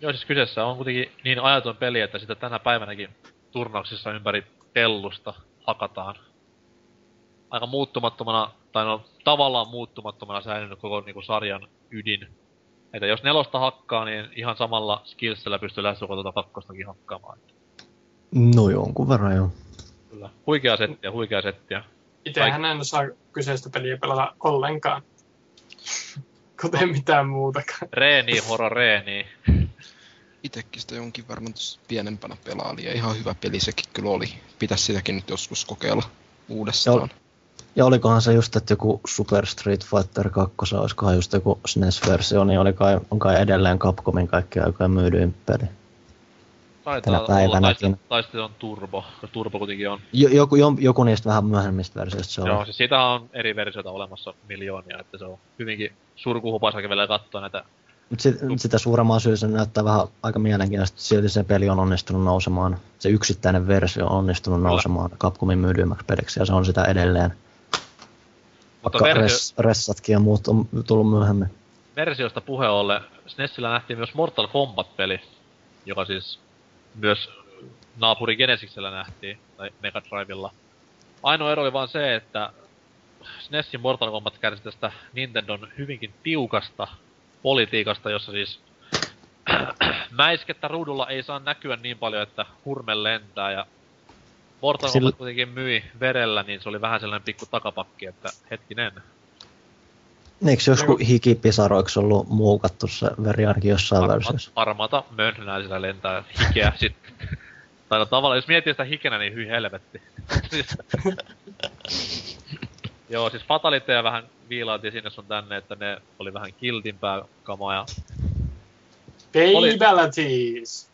Joo, siis kyseessä on kuitenkin niin ajaton peli, että sitä tänä päivänäkin turnauksissa ympäri tellusta hakataan. Aika muuttumattomana, tai no tavallaan muuttumattomana säilynyt koko niinku sarjan ydin. Että jos nelosta hakkaa, niin ihan samalla skillsillä pystyy lähestulkoon tuota kakkostakin hakkaamaan. No jonkun verran joo. Kyllä. Huikea settiä, huikea settiä. Itsehän en osaa kyseistä peliä pelata ollenkaan. Kuten mitään muutakaan. Reeni, horo reeni. Itekin sitä jonkin verran pienempänä pelaali ja ihan hyvä peli sekin kyllä oli. Pitäisi sitäkin nyt joskus kokeilla uudestaan. Ja olikohan se just, että joku Super Street Fighter 2, olisikohan just joku SNES-versio, niin oli kai, on kai edelleen Capcomin kaikkien aikojen myydyin peli. Taitaa Tänä päivänäkin. tai, sitten on Turbo. koska Turbo kuitenkin on. Jo, joku, jo, joku niistä vähän myöhemmistä versioista se oli. Joo, siis siitä on eri versioita olemassa miljoonia, että se on hyvinkin surkuhupaisakin vielä katsoa näitä. Mut sit, sitä suuremman syy se näyttää vähän aika mielenkiintoista, että silti se peli on onnistunut nousemaan, se yksittäinen versio on onnistunut Kyllä. nousemaan Capcomin myydymmäksi peliksi, ja se on sitä edelleen. Mutta Vaikka versio, res, ressatkin ja muut on tullut myöhemmin. versiosta puhe ollen, SNESillä nähtiin myös Mortal Kombat-peli, joka siis myös naapuri Genesiksellä nähtiin, tai Mega Drivella. Ainoa ero oli vaan se, että SNESin Mortal Kombat kärsi tästä Nintendon hyvinkin tiukasta politiikasta, jossa siis mäiskettä ruudulla ei saa näkyä niin paljon, että hurme lentää ja Mortal Sillä- Kombat kuitenkin myi verellä, niin se oli vähän sellainen pikku takapakki, että hetkinen. Eikö joskus hikipisaroiksi ollut muukattu se veri ainakin jossain versiossa? armata mönrynää sillä lentää hikeä sitten. tai no tavallaan, jos miettii sitä hikenä, niin hyi helvetti. Siis- Joo, siis fataliteja vähän viilailtiin sinne sun tänne, että ne oli vähän kiltimpää kamaa ja Oli- Fatalities!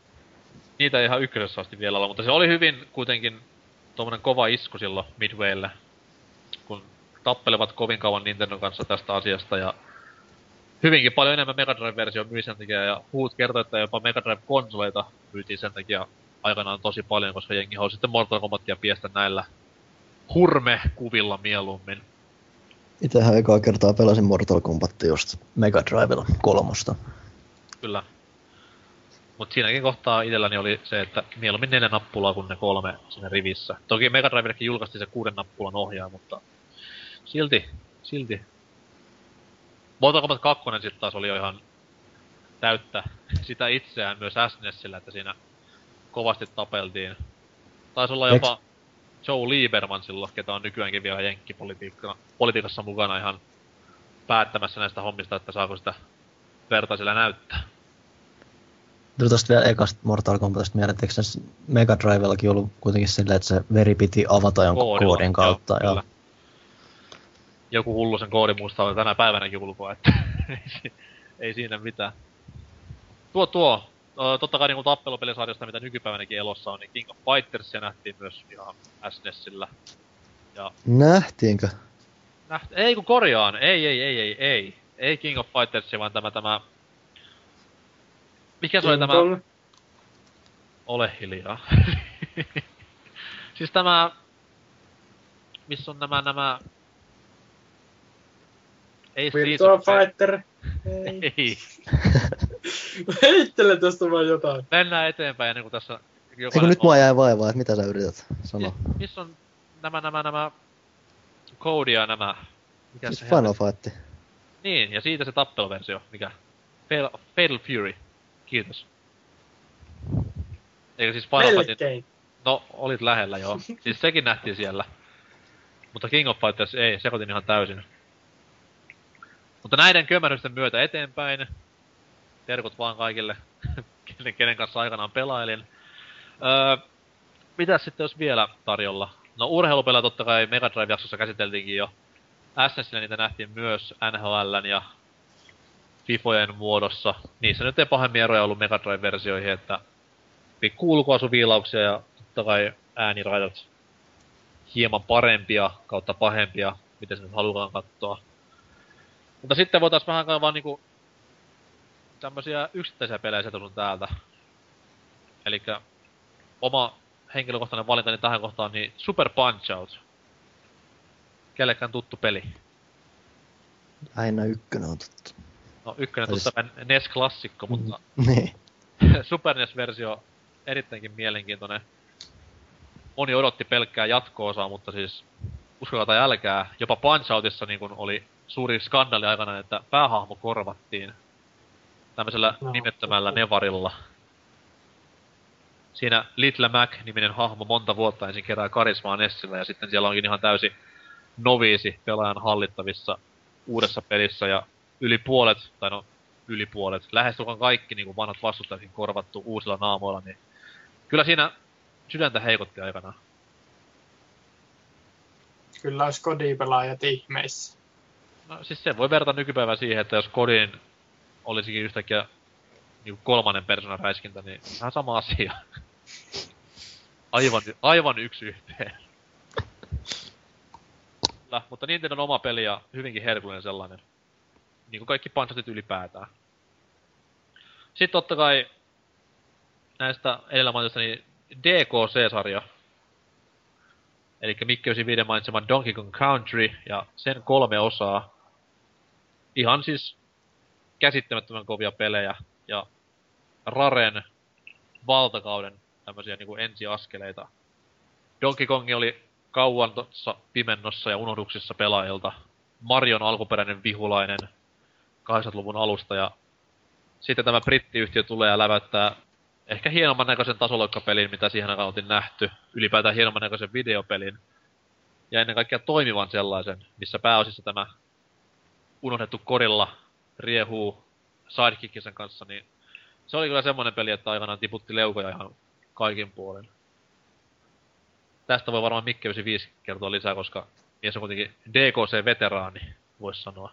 niitä ei ihan ykkösessä asti vielä olla, mutta se oli hyvin kuitenkin tuommoinen kova isku silloin Midwaylle, kun tappelevat kovin kauan Nintendon kanssa tästä asiasta ja hyvinkin paljon enemmän Mega Drive-versio myi sen takia ja huut kertoi, että jopa Mega Drive-konsoleita myytiin sen takia aikanaan tosi paljon, koska jengi halusi sitten Mortal Kombatia piestä näillä hurme-kuvilla mieluummin. Itsehän ekaa kertaa pelasin Mortal Kombat just Mega Drivella kolmosta. Kyllä. Mut siinäkin kohtaa itselläni oli se, että mieluummin neljä nappulaa kuin ne kolme siinä rivissä. Toki Mega julkaistiin se kuuden nappulan ohjaaja, mutta silti, silti. Mortal Kombat 2 sitten taas oli jo ihan täyttä sitä itseään myös SNESillä, että siinä kovasti tapeltiin. Taisi olla jopa Joe Lieberman silloin, ketä on nykyäänkin vielä jenkkipolitiikassa mukana ihan päättämässä näistä hommista, että saako sitä verta sillä näyttää. Tuli tosta vielä ekasta Mortal Kombatista mieleen, että eikö se Mega Drivellakin ollut kuitenkin silleen, että se veri piti avata jonkun Koodilla, koodin kautta. joo, ja. Joku hullu sen koodin muistaa tänä päivänäkin ulkoa, että ei si- ei siinä mitään. Tuo tuo, totta kai niinku tappelupelisarjasta, mitä nykypäivänäkin elossa on, niin King of Fightersia nähtiin myös ihan SNESillä. Ja Nähtiinkö? näht- ei kun korjaan, ei, ei, ei, ei, ei. Ei King of Fightersia, vaan tämä, tämä... Mikä se oli tämä? Ole hiljaa. siis tämä... Missä on nämä, nämä... Ei Virtua Rage- Fighter. Ei. Ei. Heittele tästä vaan jotain. Mennään eteenpäin ennen kuin tässä Eikö nyt mua jäi vaivaa, että mitä sä yrität sanoa? Siis, missä on nämä, nämä, nämä Code ja nämä... Mikä siis se Final Fight. Niin, ja siitä se tappeluversio, mikä? Fatal, Fatal Fury. Kiitos. Eikö siis Final Fightin... No, olit lähellä joo. siis sekin nähtiin siellä. Mutta King of Fighters ei, sekoitin ihan täysin. Mutta näiden kömmärysten myötä eteenpäin. Terkut vaan kaikille, kenen, kenen kanssa aikanaan pelailin. Öö, mitäs sitten jos vielä tarjolla? No urheilupelejä totta kai Mega Drive-jaksossa käsiteltiinkin jo. SNESillä niitä nähtiin myös NHLn ja FIFOjen muodossa. Niissä nyt ei pahemmin eroja ollut Mega Drive-versioihin, että pikku ulkoasuviilauksia ja totta kai ääniraidat hieman parempia kautta pahempia, miten se nyt halutaan katsoa. Mutta sitten voitais vähän vaan niinku tämmösiä yksittäisiä pelejä sieltä sun täältä. Elikkä oma henkilökohtainen valintani tähän kohtaan, niin Super Punch-Out. Kellekään tuttu peli? Aina ykkönen on tuttu. No ykkönen siis... tuttu NES-klassikko, mutta... niin. Super NES-versio erittäinkin mielenkiintoinen. Moni odotti pelkkää jatko-osaa, mutta siis uskokaa tai älkää, jopa Punch-Outissa niin kun oli suuri skandaali aikana, että päähahmo korvattiin tämmöisellä no. nimettömällä Nevarilla siinä Little Mac-niminen hahmo monta vuotta ensin kerää karismaa Nessillä ja sitten siellä onkin ihan täysi noviisi pelaajan hallittavissa uudessa pelissä ja yli puolet, tai no yli puolet, lähestulkoon kaikki niin kuin vanhat vastustajatkin korvattu uusilla naamoilla, niin kyllä siinä sydäntä heikotti aikana. Kyllä olisi kodipelaajat ihmeissä. No siis se voi verrata nykypäivän siihen, että jos kodin olisikin yhtäkkiä niin kolmannen persoonan räiskintä, niin vähän sama asia. Aivan, aivan yksi yhteen. Kyllä, mutta Nintendo on oma peli ja hyvinkin herkullinen sellainen. Niin kuin kaikki pansatit ylipäätään. Sitten totta kai näistä edellä mainitusta niin DKC-sarja. Eli Mikki 95 mainitsema Donkey Kong Country ja sen kolme osaa. Ihan siis käsittämättömän kovia pelejä ja Raren valtakauden tämmöisiä niinku ensiaskeleita. Donkey Kong oli kauan tuossa pimennossa ja unohduksissa pelaajilta. Marion alkuperäinen vihulainen 80-luvun alusta ja sitten tämä brittiyhtiö tulee ja läväyttää ehkä hienomman näköisen tasoloikkapelin, mitä siihen aikaan oltiin nähty. Ylipäätään hienomman näköisen videopelin. Ja ennen kaikkea toimivan sellaisen, missä pääosissa tämä unohdettu korilla riehuu sidekickisen kanssa, niin se oli kyllä semmoinen peli, että aikanaan tiputti leukoja ihan kaikin puolin. Tästä voi varmaan Mikke 95 kertoa lisää, koska mies on kuitenkin DKC-veteraani, voisi sanoa.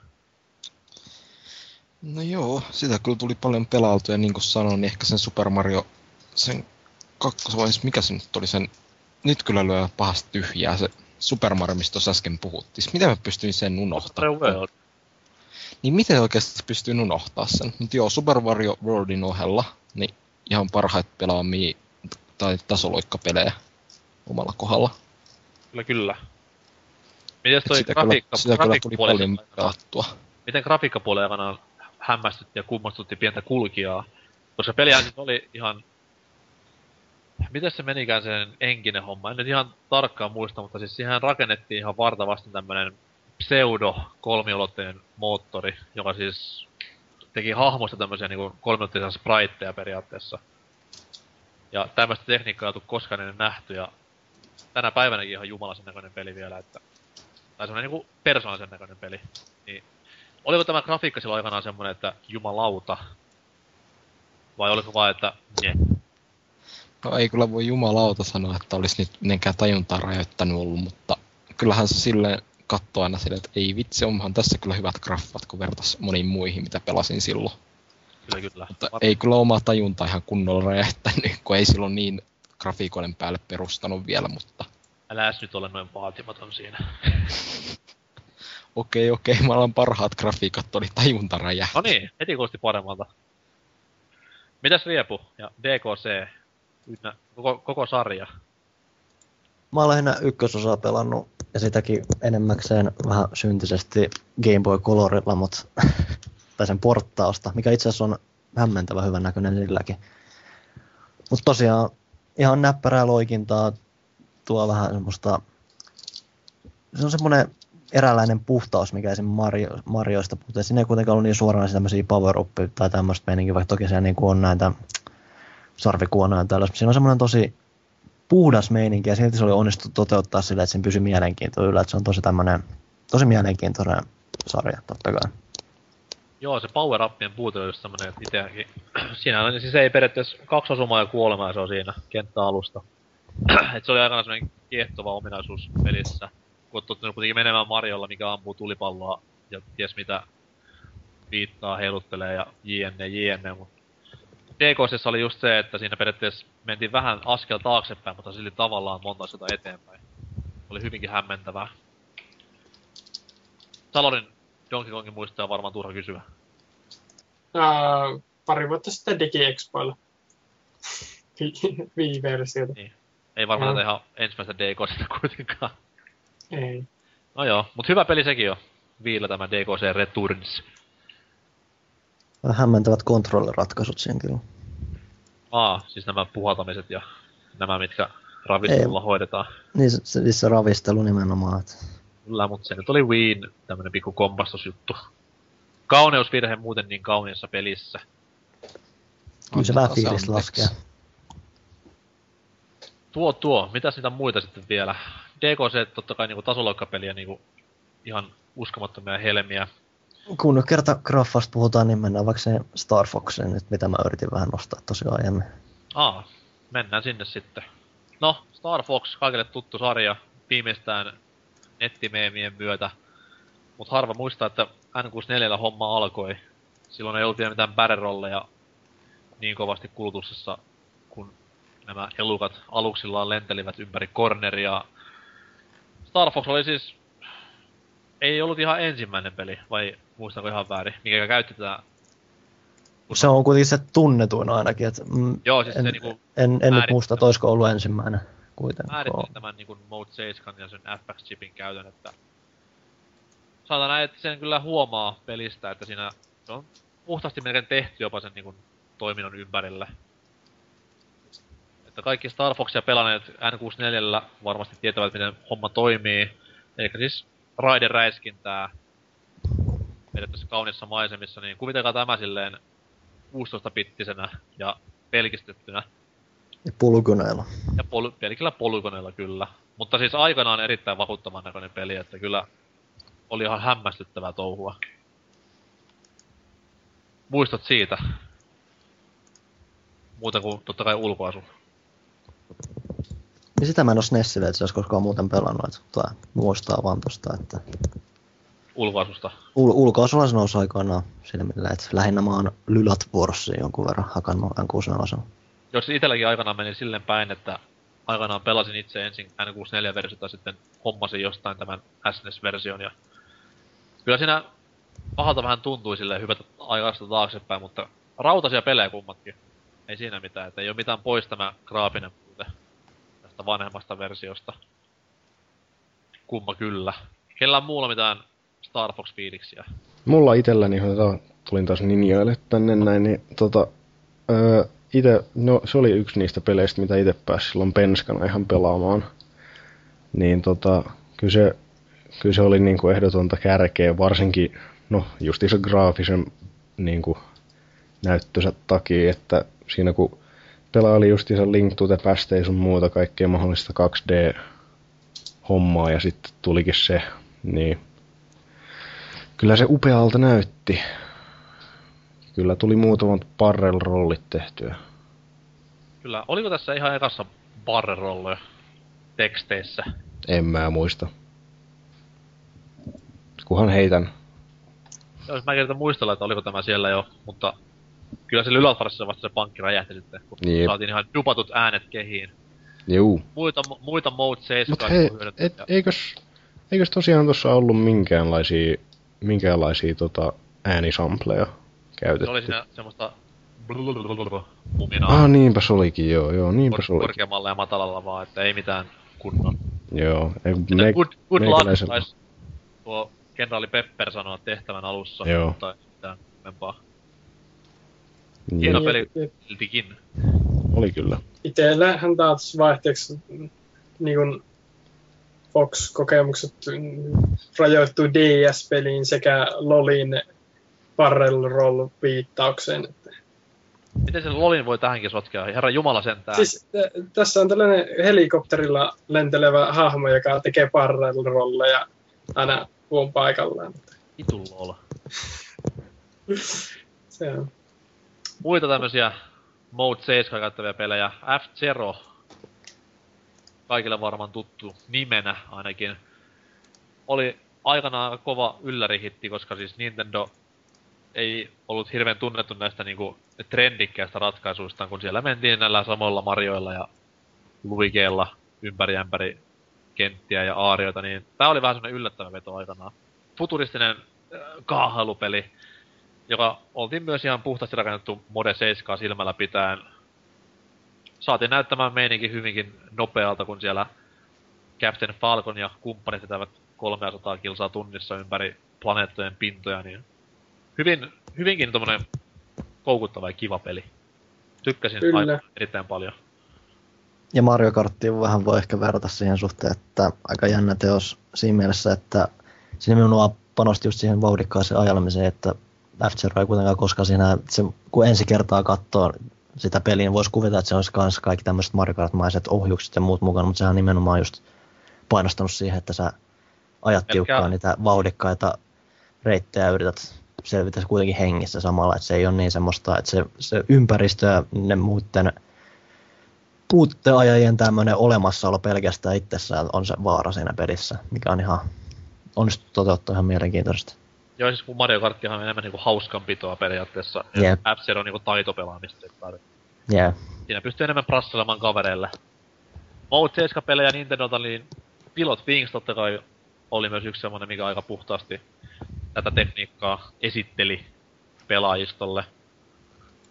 No joo, sitä kyllä tuli paljon pelautua ja niin kuin sanoin, niin ehkä sen Super Mario, sen kakkosvaiheessa, mikä se nyt oli sen, nyt kyllä lyö pahasti tyhjää se Super Mario, mistä tuossa äsken puhuttiin. Siis miten mä pystyin sen unohtamaan? Niin miten oikeasti pystyin unohtaa sen? Mutta joo, Super Mario Worldin ohella, niin ihan parhaita pelaamia tai tasoloikkapelejä omalla kohdalla. Kyllä, kyllä. Miten toi sitä grafiikka, kyllä, sitä kyllä tuli paljon pelattua. Miten grafiikkapuolen aikana hämmästytti ja kummastutti pientä kulkijaa? Koska siis oli ihan... Miten se menikään sen enkinen homma? En nyt ihan tarkkaan muista, mutta siis siihen rakennettiin ihan vartavasti tämmönen pseudo kolmiulotteinen moottori, joka siis teki hahmosta tämmöisiä niinku kolmiulotteisia spriteja periaatteessa. Ja tämmöistä tekniikkaa ei koskaan ennen nähty, ja tänä päivänäkin ihan jumalaisen näköinen peli vielä, että... Tai semmonen niinku persoonallisen näköinen peli. Niin, oliko tämä grafiikka silloin aikanaan semmonen, että jumalauta? Vai oliko vaan, että ne? No ei kyllä voi jumalauta sanoa, että olisi nyt mitenkään tajuntaa rajoittanut ollut, mutta kyllähän se silleen katsoo aina silleen, että ei vitsi, onhan tässä kyllä hyvät graffat, kun vertas moniin muihin, mitä pelasin silloin. Kyllä, kyllä. Mutta Var... ei kyllä omaa tajunta ihan kunnolla räjähtänyt, kun ei silloin niin grafiikoiden päälle perustanut vielä, mutta... Älä nyt ole noin vaatimaton siinä. Okei, okei, mä olen parhaat grafiikat, oli tajunta räjähtä. No niin, heti kuulosti paremmalta. Mitäs Riepu ja DKC, ynnä, koko, koko sarja? Mä olen lähinnä ykkösosaa pelannut ja sitäkin enemmäkseen vähän syntisesti Game Boy Colorilla, mutta tai sen porttausta, mikä itse asiassa on hämmentävä hyvän näköinen silläkin. Mutta tosiaan ihan näppärää loikintaa, tuo vähän semmoista, se on semmoinen eräänlainen puhtaus, mikä esim. Mario, Marioista puhutaan. Siinä ei kuitenkaan ollut niin suoraan tämmöisiä power up tai tämmöistä meininkiä, vaikka toki siellä niin on näitä sarvikuonoja ja tällaista. Siinä on semmoinen tosi puhdas meininki ja silti se oli onnistuttu toteuttaa sillä, että siinä pysyi mielenkiintoinen yllä. Että se on tosi tämmöinen, tosi mielenkiintoinen sarja, totta kai. Joo, se power upien puute on just semmonen, että itseäkin... Siinä on, siis ei periaatteessa kaksi osumaa ja kuolemaa se on siinä kenttäalusta. Et se oli aikana semmonen kiehtova ominaisuus pelissä. Kun oot tottunut kuitenkin menemään Marjolla, mikä ampuu tulipalloa ja ties mitä viittaa, heiluttelee ja jne, jne, mut DKSessa oli just se, että siinä periaatteessa mentiin vähän askel taaksepäin, mutta silti tavallaan monta askelta eteenpäin. Oli hyvinkin hämmentävää. Salonin Donkey Kongin muistoja on varmaan turha kysyä. Uh, pari vuotta sitten DigiExpoilla. Wii-versiota. Niin. Ei varmaan mm. ihan ensimmäistä DKCtä kuitenkaan. Ei. No joo, mut hyvä peli sekin on. Viillä tämä DKC Returns. Vähän hämmentävät kontrolliratkaisut siinä kyllä. Aa, siis nämä puhaltamiset ja nämä, mitkä ravistelulla hoidetaan. Niin se, se, siis se ravistelu nimenomaan. Että Kyllä, mutta se nyt oli Wiin tämmönen pikku kompastusjuttu. Kauneusvirhe muuten niin kauniissa pelissä. kyllä se vähän anteeksi. laskee. Tuo tuo, mitäs niitä muita sitten vielä? DKC totta kai niinku tasoloikkapeliä niinku ihan uskomattomia helmiä. Kun nyt kerta graffasta puhutaan, niin mennään vaikka se Star Foxen nyt, mitä mä yritin vähän nostaa tosiaan aiemmin. Aa, mennään sinne sitten. No, Star Fox, kaikille tuttu sarja, viimeistään nettimeemien myötä. Mut harva muistaa, että N64 homma alkoi. Silloin ei ollut vielä mitään barrel niin kovasti kulutuksessa, nämä elukat aluksillaan lentelivät ympäri corneria. Star Fox oli siis... Ei ollut ihan ensimmäinen peli, vai muistanko ihan väärin, mikä käytti tätä... Se on kuitenkin se tunnetuin ainakin. Että, mm, Joo, siis en, se niinku en, en nyt muista, että olisiko ollut ensimmäinen kuitenkaan. määritteli tämän niin Mode 7 ja sen FX-chipin käytön, että sanotaan näin, että sen kyllä huomaa pelistä, että siinä se on puhtaasti melkein tehty jopa sen niin kuin, toiminnon ympärille. Että kaikki Star Foxia pelanneet N64 varmasti tietävät, miten homma toimii. Eli siis raideräiskintää periaatteessa kaunissa maisemissa, niin kuvitelkaa tämä silleen 16-pittisenä ja pelkistettynä. Ja pulkuneilla. Ja pol- pelkillä polygoneilla kyllä. Mutta siis aikanaan erittäin vakuuttavan näköinen peli, että kyllä oli ihan hämmästyttävää touhua. Muistot siitä? Muuta kuin totta kai ulkoasu. Niin sitä mä en ole SNESille, että se olisi koskaan muuten pelannut. Että, tai muistaa vaan tosta, että Ulkoasusta. ul- ulkoasulla se nousi aikoinaan silmillä, että lähinnä mä oon Lylat Borssiin jonkun verran hakannut N64. Jos itselläkin aikanaan meni silleen päin, että aikanaan pelasin itse ensin N64-versiota, sitten hommasin jostain tämän SNES-version ja kyllä siinä pahalta vähän tuntui silleen hypätä aikaista taaksepäin, mutta rautaisia pelejä kummatkin. Ei siinä mitään, että ei ole mitään pois tämä graafinen vanhemmasta versiosta. Kumma kyllä. Kellään muulla mitään Star Fox-fiiliksiä. Mulla itselläni, tota, tulin taas ninjoille tänne näin, niin tota, öö, ite, no se oli yksi niistä peleistä, mitä itse pääsi silloin penskana ihan pelaamaan. Niin tota, kyllä se, kyllä se oli niinku ehdotonta kärkeä, varsinkin, no justiinsa graafisen niinku näyttönsä takia, että siinä kun pelaili justiinsa Link to the Past ei sun muuta kaikkea mahdollista 2D-hommaa ja sitten tulikin se, niin Kyllä se upealta näytti. Kyllä tuli muutamat barrel-rollit tehtyä. Kyllä, oliko tässä ihan ekassa barrerolloja teksteissä? En mä muista. Kunhan heitän. Jos mä kertaan muistella, että oliko tämä siellä jo, mutta kyllä se Lylatvarassa vasta se pankki räjähti sitten, kun Jep. saatiin ihan dupatut äänet kehiin. Juu. Muita, muita Mode 7 Mut hei, et, eikös, eikös tosiaan tuossa ollut minkäänlaisia, minkäänlaisia tota, äänisampleja käytetty? Se oli siinä semmoista muminaa Ah, niinpäs olikin, joo, joo, niinpäs kor- olikin. korkeammalla ja matalalla vaan, että ei mitään kunnon. Joo, ei, Me, me, good, good luck meikäläisellä- taisi tuo kenraali Pepper sanoa tehtävän alussa, Joo. mutta ei mitään kummempaa. Hieno Niin. peli siltikin. oli kyllä. Itsellähän taas vaihteeksi niin kuin Fox-kokemukset rajoittuu DS-peliin sekä LOLin barrel roll viittaukseen. Miten se Lolin voi tähänkin sotkea? Herra Jumala sentään. Siis t- tässä on tällainen helikopterilla lentelevä hahmo, joka tekee barrel rolleja aina puun paikallaan. Vitu lol. Se on. Muita tämmösiä Mode 7 käyttäviä pelejä. F-Zero. Kaikille varmaan tuttu nimenä ainakin. Oli aikanaan aika kova yllärihitti, koska siis Nintendo ei ollut hirveän tunnettu näistä niinku trendikkäistä ratkaisuista, kun siellä mentiin näillä samoilla marjoilla ja Luigeilla ympäri ämpäri kenttiä ja aarioita, niin tää oli vähän semmonen yllättävä veto aikanaan. Futuristinen äh, kaahailupeli, joka oltiin myös ihan puhtaasti rakennettu Mode 7 silmällä pitäen. Saatiin näyttämään meininkin hyvinkin nopealta, kun siellä Captain Falcon ja kumppanit vetävät 300 kilsaa tunnissa ympäri planeettojen pintoja, niin hyvin, hyvinkin tommonen koukuttava ja kiva peli. Tykkäsin Kyllä. aivan erittäin paljon. Ja Mario Karttiin vähän voi ehkä verrata siihen suhteen, että aika jännä teos siinä mielessä, että siinä minua panosti just siihen vauhdikkaaseen ajelemiseen, että f ei kuitenkaan koskaan siinä, se, kun ensi kertaa katsoo sitä peliä, niin voisi kuvitella, että se olisi kanssa kaikki tämmöiset Mario Kart-maiset ohjukset ja muut mukana, mutta sehän on nimenomaan just painostanut siihen, että sä ajat tiukkaan niitä vauhdikkaita reittejä ja yrität selvitä kuitenkin hengissä samalla, että se ei ole niin semmoista, että se, se ympäristö ja ne muiden puutteajajien tämmöinen olemassaolo pelkästään itsessään on se vaara siinä pelissä, mikä on ihan onnistuttu toteuttaa ihan mielenkiintoisesti. Joo, siis kun Mario Karttihan on enemmän niinku hauskanpitoa periaatteessa. Ja Jep. F-Zero on niinku taitopelaamista. Yeah. Siinä pystyy enemmän prasselemaan kavereille. Mode 7 pelejä Nintendolta, niin Pilot Wings totta kai oli myös yksi semmonen, mikä aika puhtaasti tätä tekniikkaa esitteli pelaajistolle.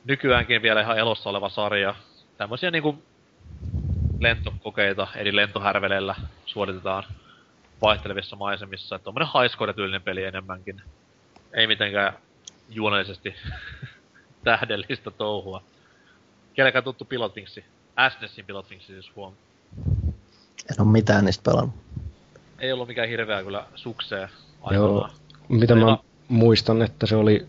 Nykyäänkin vielä ihan elossa oleva sarja. Tämmösiä niinku lentokokeita eri lentohärveleillä suoritetaan vaihtelevissa maisemissa. Että tommonen highscore-tyylinen peli enemmänkin. Ei mitenkään juonellisesti tähdellistä touhua. Kenelläkään tuttu Pilot Wingsi? SNESin Pilot Wingsi siis huom. En ole mitään niistä pelannut. Ei ollut mikään hirveä kyllä sukseen Joo. aikanaan. Mitä Meillä- mä muistan, että se oli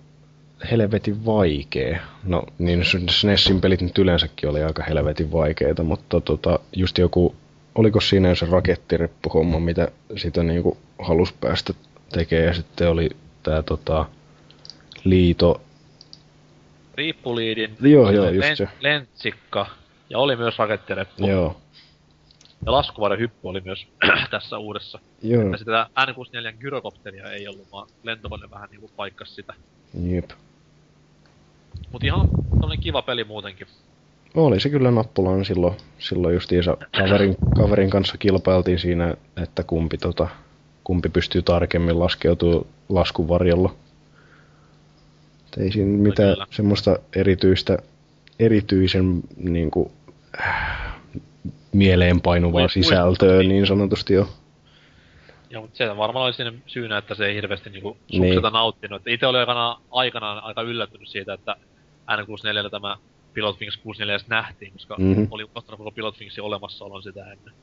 helvetin vaikea. No niin SNESin pelit nyt yleensäkin oli aika helvetin vaikeita, mutta tota, just joku, oliko siinä se rakettireppuhomma, mitä sitä niinku halus päästä tekemään ja sitten oli tää tota, liito, Riippuliidin, Joo, joo, just se. lentsikka ja oli myös rakettireppu. joo, Ja laskuvarjon hyppy oli myös tässä uudessa. joo, Ja sitä N64 gyrokopteria ei ollut, vaan lentokone vähän niinku paikkas sitä. jep. Mut ihan tämmönen kiva peli muutenkin. Oli se kyllä nappulaan silloin, silloin justiinsa kaverin, kaverin kanssa kilpailtiin siinä, että kumpi, tota, kumpi pystyy tarkemmin laskeutumaan laskun varjolla. Et ei siinä mitään kyllä. semmoista erityistä, erityisen niin kuin, äh, mieleenpainuvaa sisältöä niin sanotusti jo. Ja mut se varmaan oli siinä syynä, että se ei hirveästi niinku Niin. nauttinut. Ite oli aikanaan, aikanaan aika yllättynyt siitä, että N64 tämä Pilot Wings 64 edes nähtiin, koska Mhm. mm-hmm. oli unohtanut koko Pilot Wingsin olemassaolon sitä ennen.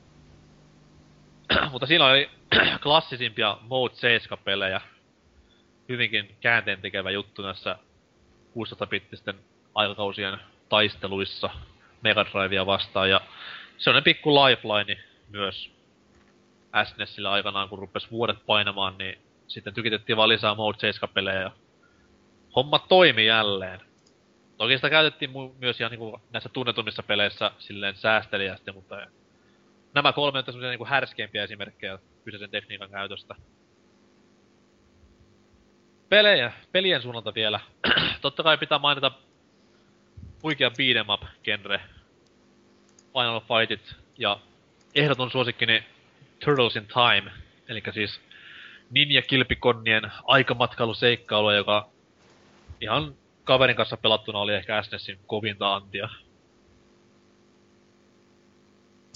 Mutta siinä oli klassisimpia Mode 7-pelejä. Hyvinkin käänteen tekevä juttu näissä 16-bittisten aikakausien taisteluissa Mega Drivea vastaan. Ja se on pikku lifeline myös SNESillä aikanaan, kun rupes vuodet painamaan, niin sitten tykitettiin vaan lisää Mode 7-pelejä ja homma toimi jälleen. Toki sitä käytettiin mu- myös ihan niinku näissä tunnetummissa peleissä silleen säästeliästi, mutta nämä kolme on semmoisia niinku härskeimpiä esimerkkejä kyseisen tekniikan käytöstä. Pelejä, pelien suunnalta vielä. Totta kai pitää mainita huikea beat'em up genre. Final Fightit ja ehdoton suosikkini Turtles in Time, eli siis Ninja Kilpikonnien aikamatkailuseikkailu, joka ihan kaverin kanssa pelattuna oli ehkä SNESin kovinta antia.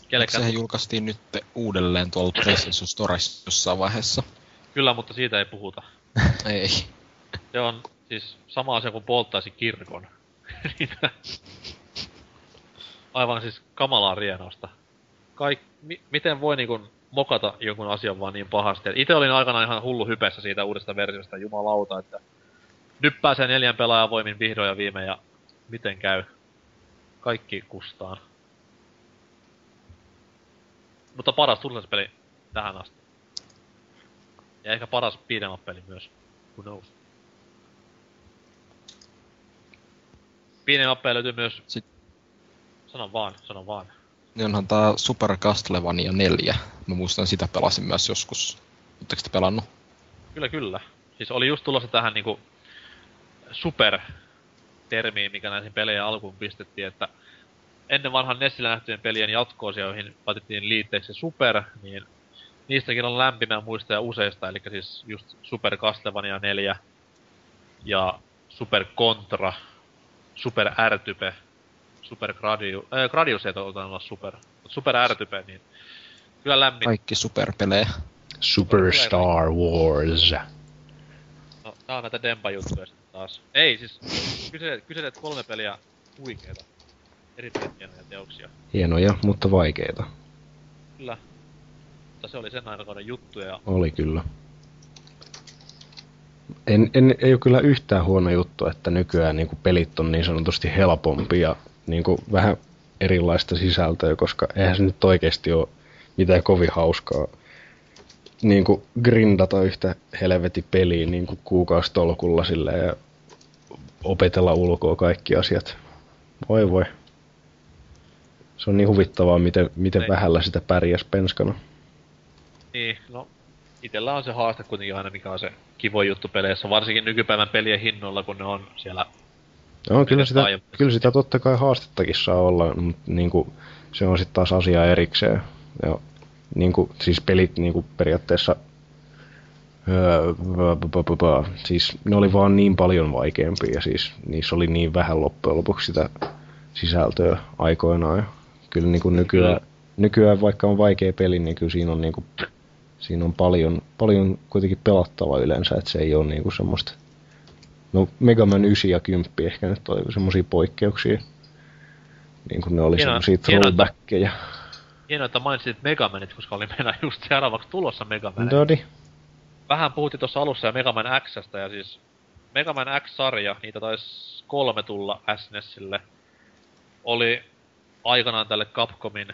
Kellekään sehän julkaistiin nyt uudelleen tuolla PlayStation Storessa jossain vaiheessa? Kyllä, mutta siitä ei puhuta. Ei. Se on siis sama asia kuin polttaisi kirkon. Aivan siis kamalaa rienausta. Kaik, mi, miten voi niinku mokata jonkun asian vaan niin pahasti. Itse olin aikana ihan hullu hypessä siitä uudesta versiosta, jumalauta, että nyt pääsee neljän pelaajan voimin vihdoin ja viime ja miten käy. Kaikki kustaan. Mutta paras turvallisuuspeli tähän asti. Ja ehkä paras beat'em peli myös. Who knows? Beat'em löytyy myös... Sit- Sano vaan, sano vaan. Niin onhan tää Super Castlevania 4. Mä muistan sitä pelasin myös joskus. Oletteko te pelannut? Kyllä, kyllä. Siis oli just tulossa tähän niinku super termiin, mikä näihin pelejä alkuun pistettiin, että ennen vanhan Nessillä nähtyjen pelien jatkoosioihin laitettiin liitteeksi Super, niin niistäkin on lämpimää muistoja useista, eli siis just Super Castlevania 4 ja Super Contra, Super R-type, Super Gradius, äh, Gradius ei olla Super, mutta Super R-type, niin kyllä lämmin. Kaikki superpelejä. Superstar Wars. No, tää on näitä Dempa-juttuja sitten taas. Ei, siis kyselet, kyselet kolme peliä huikeeta. Erittäin hienoja teoksia. Hienoja, mutta vaikeita. Kyllä. Mutta se oli sen aikakauden juttu ja Oli kyllä. En, en, ei ole kyllä yhtään huono juttu, että nykyään niin kuin pelit on niin sanotusti helpompia ja niin kuin vähän erilaista sisältöä, koska eihän se nyt oikeasti ole mitään kovin hauskaa niin kuin grindata yhtä helveti peliä niin kuin kuukausitolkulla silleen ja opetella ulkoa kaikki asiat. Voi voi. Se on niin huvittavaa, miten, miten Ei. vähällä sitä pärjäs penskana. niin, no itellä on se haaste kuitenkin aina, mikä on se kivo juttu peleissä, varsinkin nykypäivän pelien hinnoilla, kun ne on siellä Joo, kyllä sitä, laajemmin? kyllä sitä totta kai haastettakin saa olla, mutta niinku, se on sitten taas asia erikseen. Ja, niinku, siis pelit niinku, periaatteessa, öö, siis ne oli vaan niin paljon vaikeampia ja siis niissä oli niin vähän loppujen lopuksi sitä sisältöä aikoinaan. Ja kyllä niinku nykyään, nykyään, vaikka on vaikea peli, niin kyllä siinä on, niinku, siinä on paljon, paljon kuitenkin pelattavaa yleensä, että se ei ole niinku semmoista No Mega Man 9 ja 10 ehkä nyt oli semmosia poikkeuksia. Niin kuin ne oli että- throwbackkejä. Hienoa, että mainitsit Megamanit, koska oli meillä just seuraavaksi tulossa Megaman. Dodi. Vähän puhuttiin tuossa alussa ja Megaman Xstä ja siis Megaman X-sarja, niitä taisi kolme tulla SNESille, oli aikanaan tälle Capcomin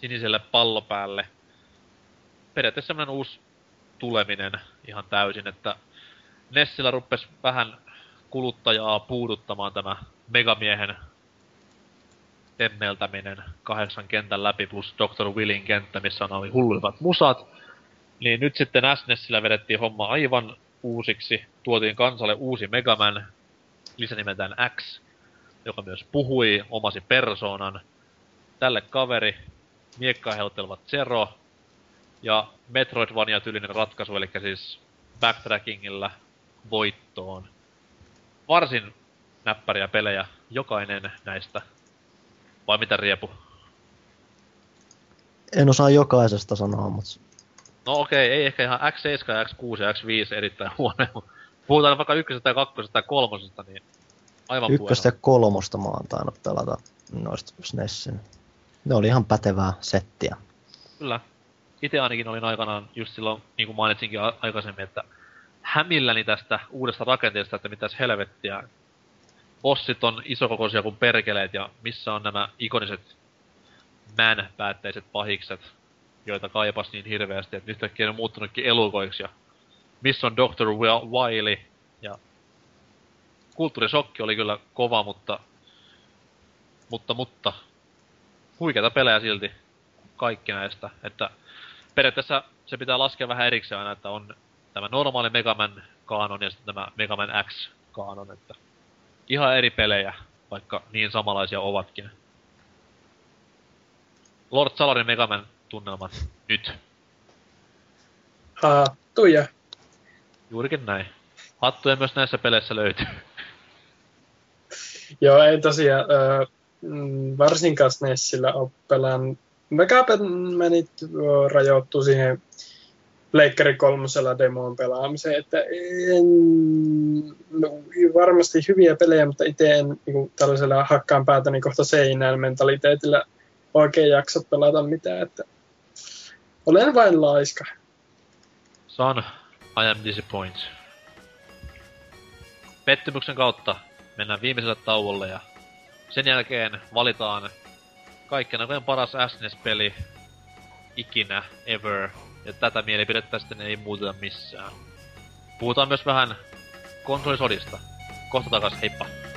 siniselle pallopäälle periaatteessa semmoinen uusi tuleminen ihan täysin, että Nessillä ruppes vähän kuluttajaa puuduttamaan tämä Megamiehen temmeltäminen kahdeksan kentän läpi plus Dr. Willin kenttä, missä on oli hulluimmat musat. Niin nyt sitten SNESillä vedettiin homma aivan uusiksi. Tuotiin kansalle uusi Megaman, lisänimeltään X, joka myös puhui, omasi persoonan. Tälle kaveri, miekkaa heilutteleva Zero ja Metroidvania-tyylinen ratkaisu, eli siis backtrackingilla voittoon. Varsin näppäriä pelejä, jokainen näistä. Vai mitä Riepu? En osaa jokaisesta sanoa, mutta No okei, ei ehkä ihan X7 ja X6 ja X5 erittäin huono, mutta puhutaan vaikka ykkösestä tai kakkosesta tai kolmosesta, niin aivan ykköstä ja kolmosta mä oon tainnut pelata noista SNESin. Ne oli ihan pätevää settiä. Kyllä. Itse ainakin olin aikanaan just silloin, niin kuin mainitsinkin aikaisemmin, että hämilläni tästä uudesta rakenteesta, että mitäs helvettiä. Bossit on isokokoisia kuin perkeleet ja missä on nämä ikoniset man-päätteiset pahikset, joita kaipas niin hirveästi, että yhtäkkiä ne on muuttunutkin elukoiksi ja missä on Dr. Wi- Wily ja kulttuurisokki oli kyllä kova, mutta mutta, mutta huikeita pelejä silti kaikki näistä, että periaatteessa se pitää laskea vähän erikseen aina, että on tämä normaali Megaman kaanon ja sitten tämä Megaman X kaanon, että ihan eri pelejä, vaikka niin samanlaisia ovatkin. Lord Salarin Megaman tunnelmat nyt. Hattuja. Juurikin näin. Hattuja myös näissä peleissä löytyy. Joo, ei tosiaan öö, mm, varsinkaan SNESillä ole pelannut. Megamanit öö, rajoittuu siihen Pleikkari kolmosella demoon pelaamiseen, että en, no, varmasti hyviä pelejä, mutta itse en niin tällaisella hakkaan päätäni kohta seinään mentaliteetillä oikein jaksa pelata mitään, että olen vain laiska. Son, I am disappointed. Pettymyksen kautta mennään viimeiselle tauolle ja sen jälkeen valitaan kaikkien aikojen paras SNES-peli ikinä, ever, ja tätä mielipidettä sitten ei muuteta missään. Puhutaan myös vähän konsolisodista. Kohta takas, heippa!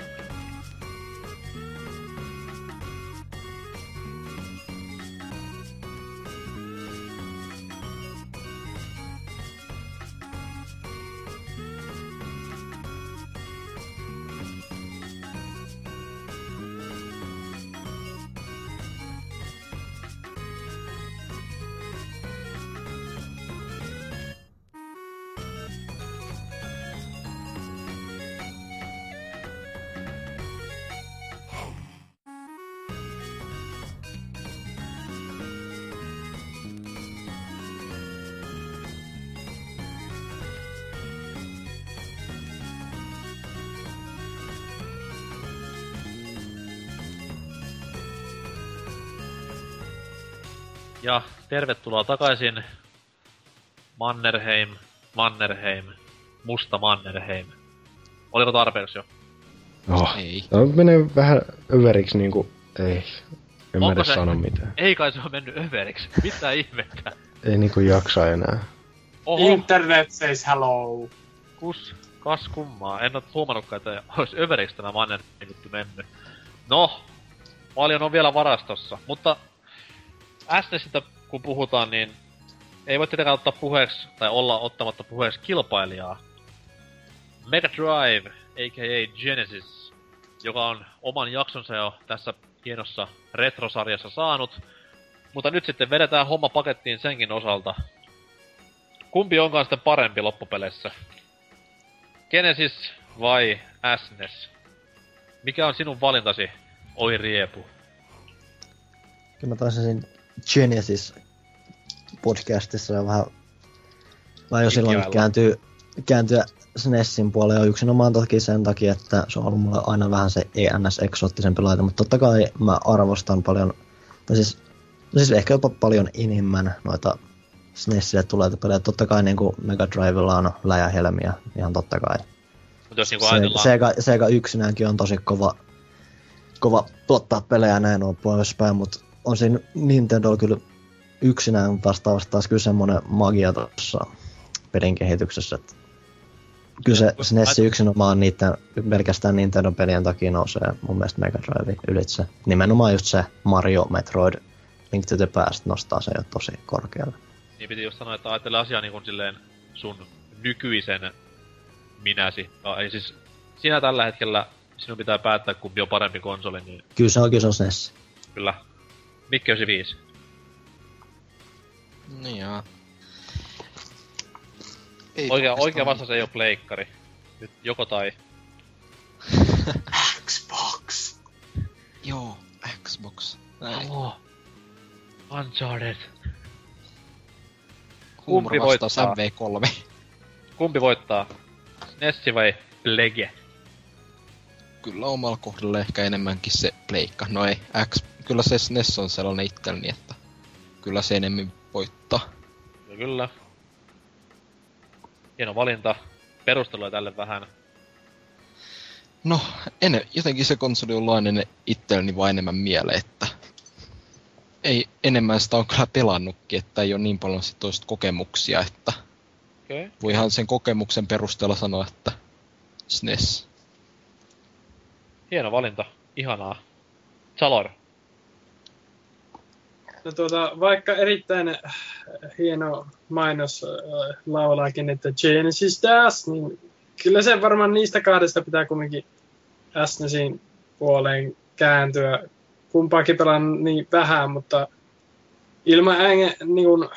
Tervetuloa takaisin Mannerheim, Mannerheim, Musta Mannerheim. Oliko tarpeeksi jo? Oh. Ei. Tämä menee vähän överiksi niinku, ei. En mä Onko edes se- sano mitään. Ei kai se on mennyt överiksi. Mitä ihmettä? Ei niinku jaksa enää. Oho, Internet says hello. kus, kas kummaa. En oo huomannutkaan, että olisi överiksi tämä Mannerheim juttu mennyt. No, paljon on vielä varastossa, mutta SNESistä kun puhutaan, niin ei voi tietenkään ottaa puheeksi, tai olla ottamatta puheeksi kilpailijaa. Mega Drive, a.k.a. Genesis, joka on oman jaksonsa jo tässä hienossa retrosarjassa saanut. Mutta nyt sitten vedetään homma pakettiin senkin osalta. Kumpi onkaan sitten parempi loppupeleissä? Genesis vai SNES? Mikä on sinun valintasi, Oi Riepu? Kyllä mä taisin Genesis podcastissa jo vähän, vähän jo silloin kääntyy, kääntyä SNESin puolelle jo yksinomaan toki sen takia, että se on ollut mulle aina vähän se ENS-eksoottisempi laite, mutta totta kai mä arvostan paljon, tai siis, no siis ehkä jopa paljon enemmän noita SNESille tuleita pelejä. Totta kai niin kuin Mega Drivella on läjähelmiä, ihan totta kai. Mutta jos niinku Se, ajatellaan... Sega, Sega yksinäänkin on tosi kova, kova tuottaa pelejä näin on poispäin, mutta on siinä Nintendo kyllä yksinään vastaavasti taas kyllä semmoinen magia tuossa pelin kehityksessä, että kyllä se SNES yksinomaan niiden pelkästään Nintendo-pelien takia nousee mun mielestä Mega Drive ylitse. Nimenomaan just se Mario, Metroid, Link to the Past nostaa se jo tosi korkealle. Niin piti just sanoa, että ajattele asiaa niin kuin silleen sun nykyisen minäsi. No, ei siis sinä tällä hetkellä sinun pitää päättää kumpi on parempi konsoli, niin Kyllä se on, kyllä se on SNES. kyllä. Mikke 95. Niin jaa. Ei Oikea, oikea vastaus ei ole pleikkari. Nyt joko tai. Xbox. Joo, Xbox. Näin. Oh. Uncharted. Kumpi voittaa? MV3. Kumpi voittaa? Nessi vai Plege? Kyllä omalla kohdalla ehkä enemmänkin se pleikka. No ei, X, kyllä se SNES on sellainen itselleni, että kyllä se enemmän voittaa. Kyllä, kyllä. Hieno valinta. Perusteluja tälle vähän. No, en, jotenkin se konsoli on lainen itselleni vaan enemmän mieleen, että ei enemmän sitä on kyllä pelannutkin, että ei ole niin paljon sit toista kokemuksia, että. Okay. voihan sen kokemuksen perusteella sanoa, että SNES. Hieno valinta. Ihanaa. Salor. No tuota, vaikka erittäin äh, hieno mainos äh, laulaakin, että Genesis Das, niin kyllä se varmaan niistä kahdesta pitää kumminkin SNESin puoleen kääntyä. Kumpaakin pelaan niin vähän, mutta ilman ang, niin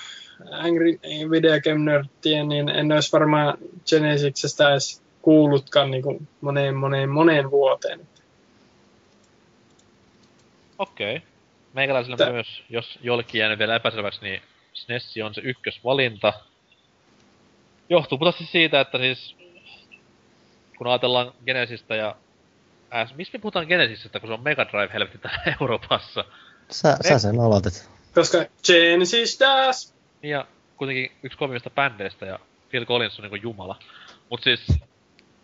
Angry Video Game Nerdtiä, niin en olisi varmaan Genesisistä edes kuullutkaan niin moneen, moneen, moneen vuoteen. Okei. Okay. Meikäläisellä Tä- myös, jos jollekin jäänyt vielä epäselväksi, niin SNES on se ykkösvalinta. johtuu puhtaasti siitä, että siis kun ajatellaan Genesistä ja S, mistä me puhutaan Genesisistä, kun se on Mega Drive helvetti täällä Euroopassa? Sä, sä sen aloitit. Koska Genesis! Niin ja kuitenkin yksi kolmista bändeistä ja Phil Collins on niinku jumala. Mut siis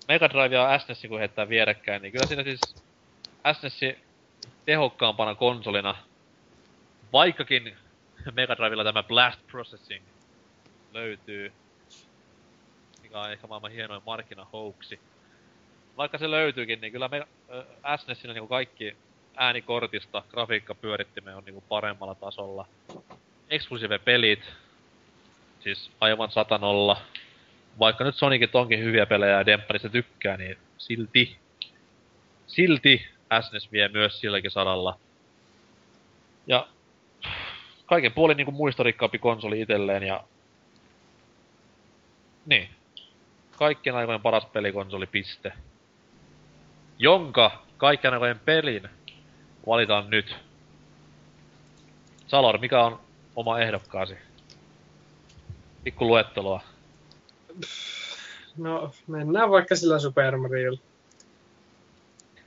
Mega Drive ja SNES kun heittää vierekkäin, niin kyllä siinä siis SNES tehokkaampana konsolina, vaikkakin Mega Drivella tämä Blast Processing löytyy, mikä on ehkä maailman hienoin markkinahouksi. Vaikka se löytyykin, niin kyllä me, äh, SNESillä niin kaikki äänikortista, grafiikkapyörittimme on niinku paremmalla tasolla. Exclusive pelit, siis aivan satanolla. Vaikka nyt Sonicit onkin hyviä pelejä ja Dempparista tykkää, niin silti, silti SNES vie myös silläkin sadalla. Ja kaiken puolin niinku muistorikkaampi konsoli itselleen ja... Niin. Kaikkien aikojen paras pelikonsoli, piste. Jonka kaikkien aikojen pelin valitaan nyt. Salor, mikä on oma ehdokkaasi? Pikku luetteloa. No, mennään vaikka sillä Super Mariolla.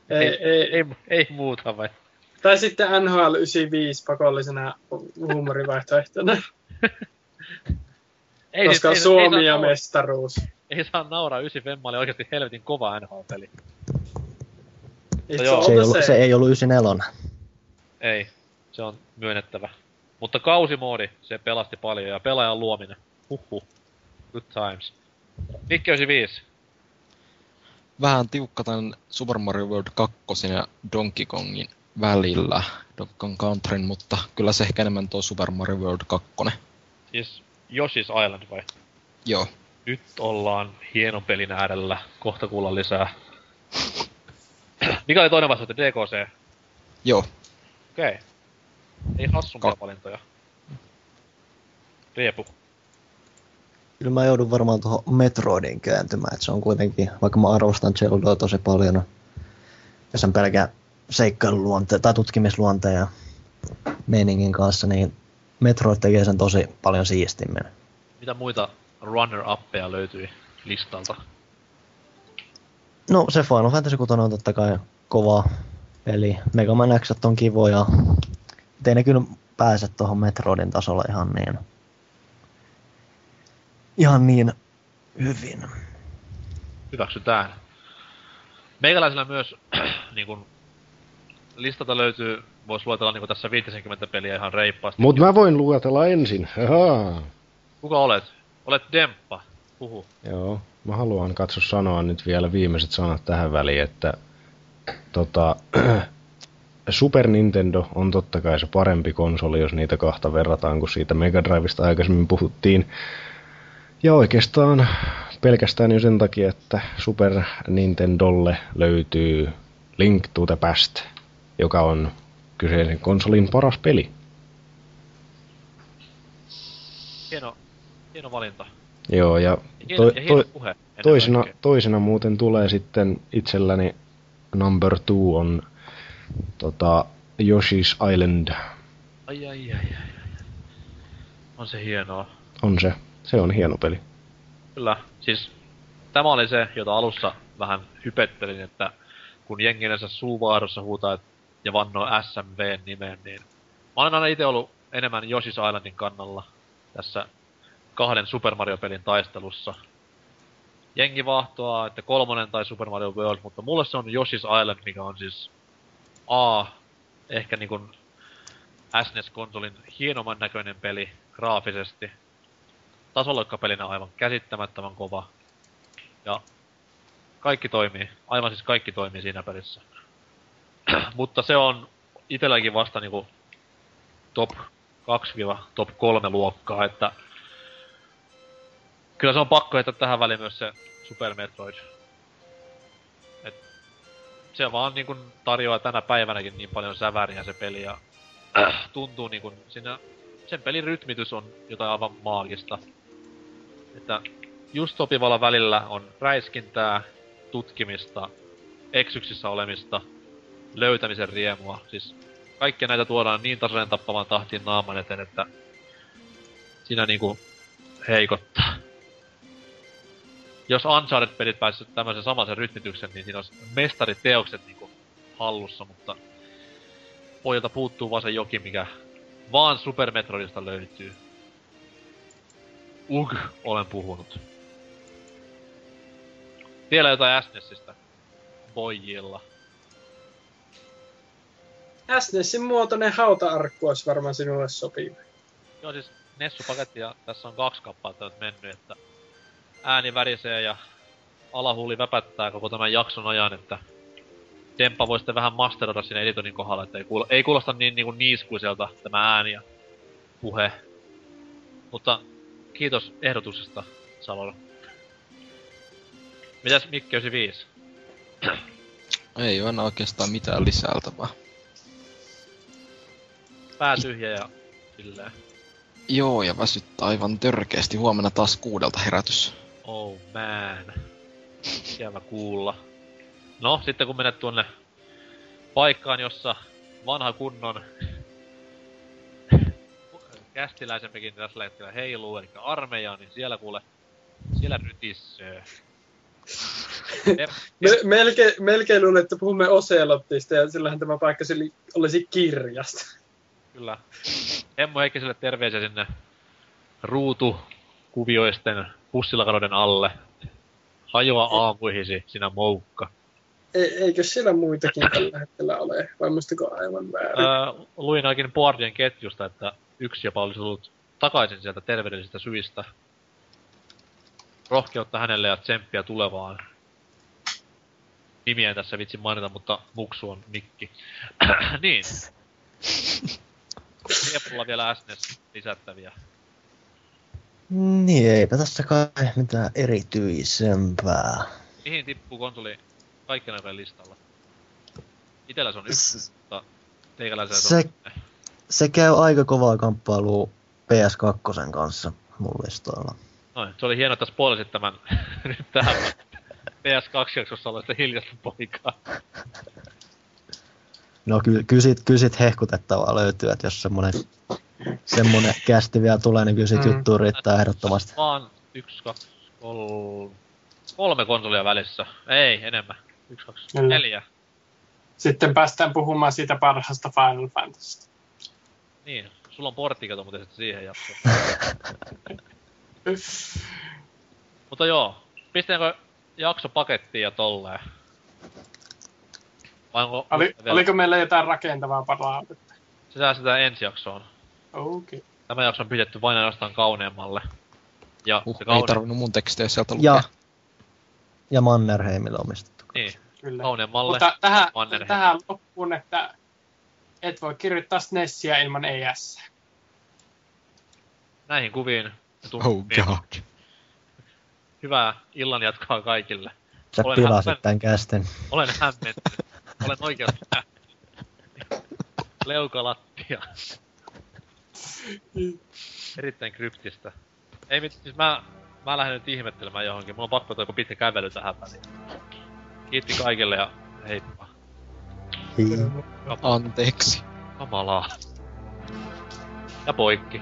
Ei, ei, ei, ei, ei muuta vai? Tai sitten NHL 95 pakollisena huumorivaihtoehtona. ei, Koska siis, Suomi ei, ja naura. mestaruus. Ei saa nauraa, 9 Femma oli oikeasti helvetin kova NHL-peli. Se, ei ollut, se ei ollut 94. Ei, se on myönnettävä. Mutta kausimoodi, se pelasti paljon ja pelaajan luominen. Huhhuh. Good times. Mikki 95. Vähän tiukka tämän Super Mario World 2 ja Donkey Kongin välillä Donkey Kong Countryn, mutta kyllä se ehkä enemmän tuo Super Mario World 2. Siis Yoshi's Island vai? Joo. Nyt ollaan hienon pelin äärellä. Kohta kuulla lisää. Mikä oli toinen vastaus, DKC? Joo. Okei. Okay. Ei hassumpia Ka- valintoja. Riepu. Kyllä mä joudun varmaan tuohon Metroidin kääntymään, että se on kuitenkin, vaikka mä arvostan Zeldaa tosi paljon, ja sen pelkää seikkailuluonteen tai tutkimisluonteen ja meiningin kanssa, niin Metroid tekee sen tosi paljon siistimmin. Mitä muita runner-appeja löytyi listalta? No se Final Fantasy 6 on totta kai kova peli. Mega Man X on kivoja. Ei ne kyllä pääse tuohon Metroidin tasolla ihan niin, ihan niin hyvin. Hyväksytään. Meikäläisellä myös niin kun, listalta löytyy, voisi luetella niin tässä 50 peliä ihan reippaasti. Mut mä voin luetella ensin. Ahaa. Kuka olet? Olet Demppa. Puhu. Joo. Mä haluan katso sanoa nyt vielä viimeiset sanat tähän väliin, että tota, Super Nintendo on totta kai se parempi konsoli, jos niitä kahta verrataan, kun siitä Mega Drivesta aikaisemmin puhuttiin. Ja oikeastaan pelkästään jo sen takia, että Super Nintendolle löytyy Link to the Past, joka on kyseisen konsolin paras peli. Hieno, hieno valinta. Joo, ja, to, to, toisena, toisena muuten tulee sitten itselläni number two on tota, Yoshi's Island. Ai, ai, ai, ai, ai. On se hienoa. On se. Se on hieno peli. Kyllä. Siis tämä oli se, jota alussa vähän hypettelin, että kun jengi yleensä suuvaarossa huutaa ja vannoo SMV nimeen, niin mä olen aina itse ollut enemmän Yoshi's Islandin kannalla tässä kahden Super Mario-pelin taistelussa. Jengi vahtoaa, että kolmonen tai Super Mario World, mutta mulle se on Yoshi's Island, mikä on siis A, ehkä niinku SNES-konsolin hienomman näköinen peli graafisesti. Tasolokkapelinä aivan käsittämättömän kova. Ja kaikki toimii. Aivan siis kaikki toimii siinä pelissä. mutta se on itelläkin vasta niinku top 2-top 3 luokkaa, että kyllä se on pakko heittää tähän väliin myös se Super Metroid. Et se vaan niin kun tarjoaa tänä päivänäkin niin paljon säväriä se peli ja tuntuu niin kun siinä sen pelin rytmitys on jotain aivan maagista. Että just sopivalla välillä on räiskintää, tutkimista, eksyksissä olemista, löytämisen riemua. Siis kaikkia näitä tuodaan niin tasaisen tappavan tahtiin naaman eteen, että siinä niinku heikottaa. jos Uncharted-pelit pääsivät tämmöisen samaisen rytmityksen, niin siinä olisi mestariteokset niinku hallussa, mutta pojilta puuttuu vaan se joki, mikä vaan Super Metroidista löytyy. Ug, olen puhunut. Vielä jotain SNESistä. Pojilla. SNESin muotoinen hauta-arkku olisi varmaan sinulle sopiva. Joo siis Nessu-paketti ja tässä on kaksi kappaletta nyt mennyt, että ääni värisee ja alahuuli väpättää koko tämän jakson ajan, että Demppa voi sitten vähän masteroida siinä editonin kohdalla, että ei, kuulo, ei kuulosta niin, niin kuin niiskuiselta tämä ääni ja puhe. Mutta kiitos ehdotuksesta, Salolla. Mitäs Mikki 95? Ei ole enää oikeastaan mitään lisältävää. Pää tyhjä ja silleen. Joo, ja väsyttää aivan törkeästi. Huomenna taas kuudelta herätys. Oh man. Ikävä kuulla. No, sitten kun menet tuonne paikkaan, jossa vanha kunnon kästiläisemmekin tässä hetkellä heiluu, eli armeija, niin siellä kuule, siellä rytissöö. Me, melkein, melkein luulen, että puhumme Oselottista ja sillähän tämä paikka sili, olisi kirjasta. Kyllä. Emmo Heikkiselle terveisiä sinne ruutu kuvioisten pussilakanoiden alle. Hajoa aamuihisi, sinä moukka. E, eikö siellä muitakin tällä hetkellä ole? Vai muistako aivan väärin? Öö, luin ainakin Boardien ketjusta, että yksi jopa olisi tullut takaisin sieltä terveydellisistä syistä. Rohkeutta hänelle ja tsemppiä tulevaan. Nimiä en tässä vitsi mainita, mutta muksu on Mikki. niin. Riepulla vielä SNES lisättäviä. Niin, eipä tässä kai mitään erityisempää. Mihin tippuu konsoli kaikkien aikojen listalla? Itellä se on yksi, mutta teikäläisellä se, Se- on... Se käy aika kovaa kamppailua PS2 kanssa mun listoilla. Noin, se oli hieno, että spoilisit tämän nyt tähän PS2-jaksossa olevasta hiljasta poikaa. No ky- kysit, kysit hehkutettavaa löytyy, että jos semmonen, semmonen kästi vielä tulee, niin kyllä sit Mm. juttu riittää ehdottomasti. Vaan yksi, kaksi, kolme, kolme konsolia välissä. Ei, enemmän. Yksi, kaksi, neljä. Sitten päästään puhumaan siitä parhaasta Final Fantasysta. Niin, sulla on porttikato muuten sitten siihen jaksoon. Mutta joo, pistäänkö jakso pakettiin ja tolleen? Vai onko Oli, vielä- oliko meillä jotain rakentavaa palautetta? Se säästetään ensi jaksoon. Okei. Okay. Tämä jakso on pidetty vain ainoastaan kauneemmalle. Ja Uh, se ei kaune... tarvinnut mun tekstejä sieltä lukea. Ja, ja Mannerheimille omistettu. Niin, Kyllä. kauneemmalle. Mutta tähän, Mannerheim. tähän loppuun, että et voi kirjoittaa SNESiä ilman ES. Näihin kuviin. Oh god. Hyvää illan jatkoa kaikille. Sä Olen pilasit hämmen- tän kästen. Olen hämmentynyt. Olen oikeasti Leukalattia. Erittäin kryptistä. Ei mit, siis mä, mä lähden nyt ihmettelemään johonkin. Mulla on pakko toi joku pitkä kävely tähän väliin. Kiitti kaikille ja heippa. Anteeksi. Kamalaa. Ja poikki.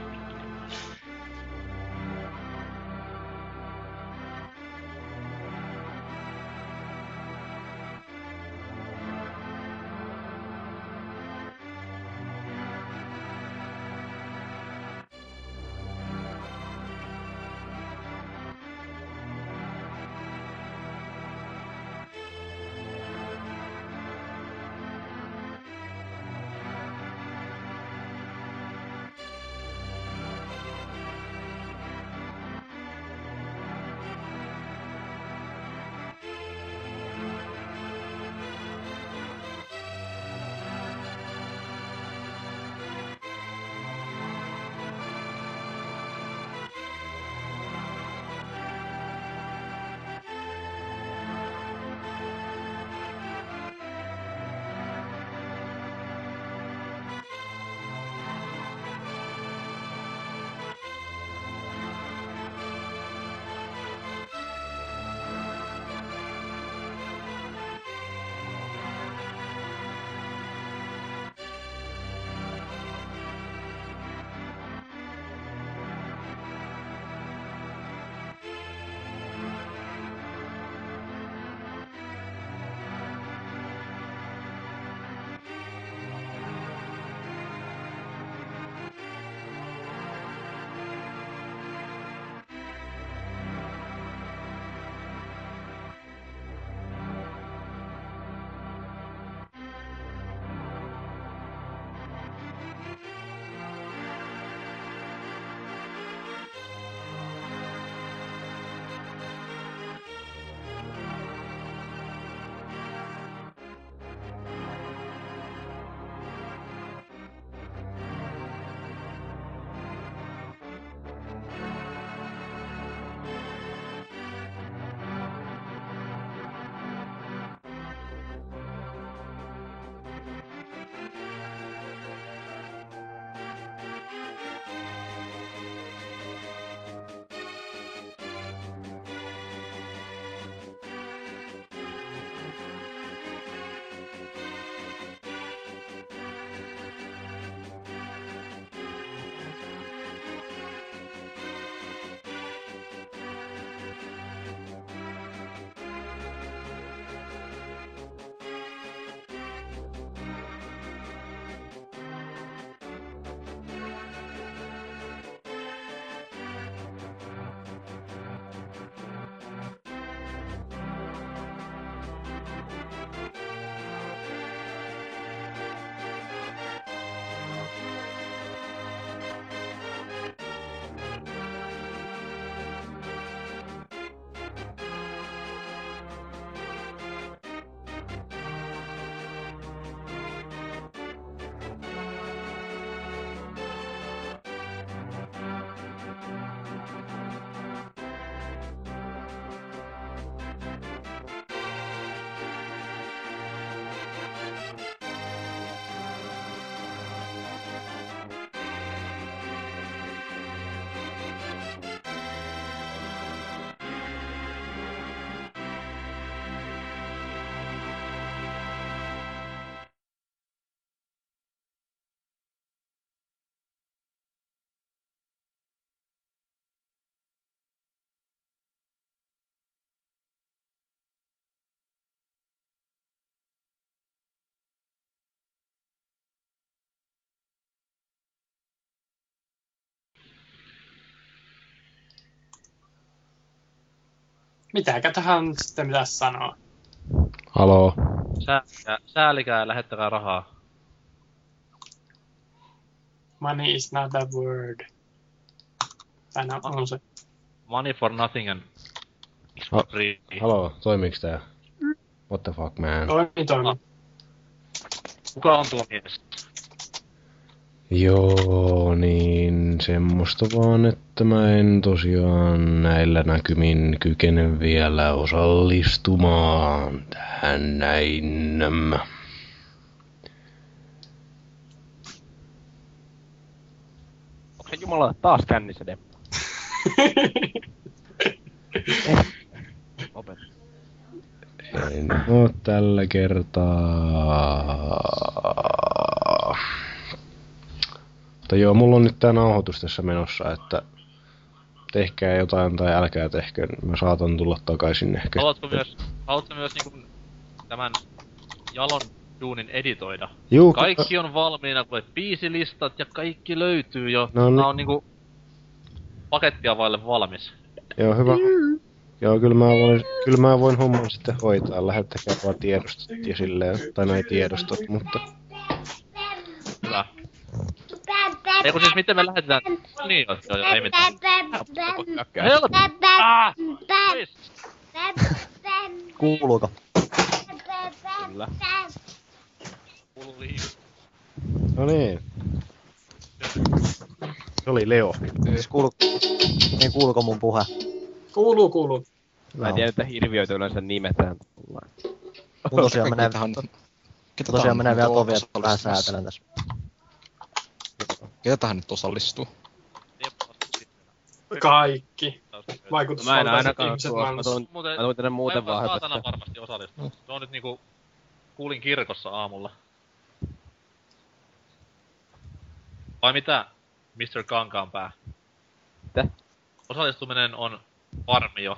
Mitäkä tähän sitten pitäisi sanoa? Haloo. Säälikää, säälikää ja lähettäkää rahaa. Money is not a word. Tänä on se. Money for nothing and Ha- free. Haloo, toimiiks tää? What the fuck, man? Toimi, toimi. Kuka on tuo mies? Joo, niin semmoista vaan, että mä en tosiaan näillä näkymin kykene vielä osallistumaan tähän näin. Onko se Jumala taas kännissä Deppo? Opet. En oo tällä kertaa. Mutta joo, mulla on nyt tää nauhoitus tässä menossa, että tehkää jotain tai älkää tehkö. Mä saatan tulla takaisin ehkä. Haluatko myös, haluatko myös niinku tämän jalon duunin editoida? Juu, Kaikki on valmiina, kun biisilistat ja kaikki löytyy jo. No niin. Tää on niinku pakettia vaille valmis. Joo, hyvä. Joo, kyllä mä voin, kyllä mä voin homman sitten hoitaa. Lähettäkää vaan tiedostot ja silleen, tai näin tiedostot, mutta... Hyvä. Ei kun siis miten me lähetetään... Niin, joo, joo, joo, ei mitään. Help! Ah! Kuuluuko? Kyllä. Kuuluu liikaa. No niin. Se oli Leo. Siis kuulu... Niin kuuluuko mun puhe? Kuuluu, kuuluu. Mä en tiedä, että hirviöitä yleensä nimetään. Mun tosiaan menee, tosiaan menee vielä tovi, että vähän säätelen tässä. Ketä tähän nyt osallistuu? Kaikki. No mä en ainakaan ihmiset tuo, mä maailmassa. tuun, Muuten, mä tuun tänne muuten vaan saatana varmasti osallistuu. Se on nyt niinku... Kuulin kirkossa aamulla. Vai mitä, Mr. Kankaanpää? Mitä? Osallistuminen on varmi jo.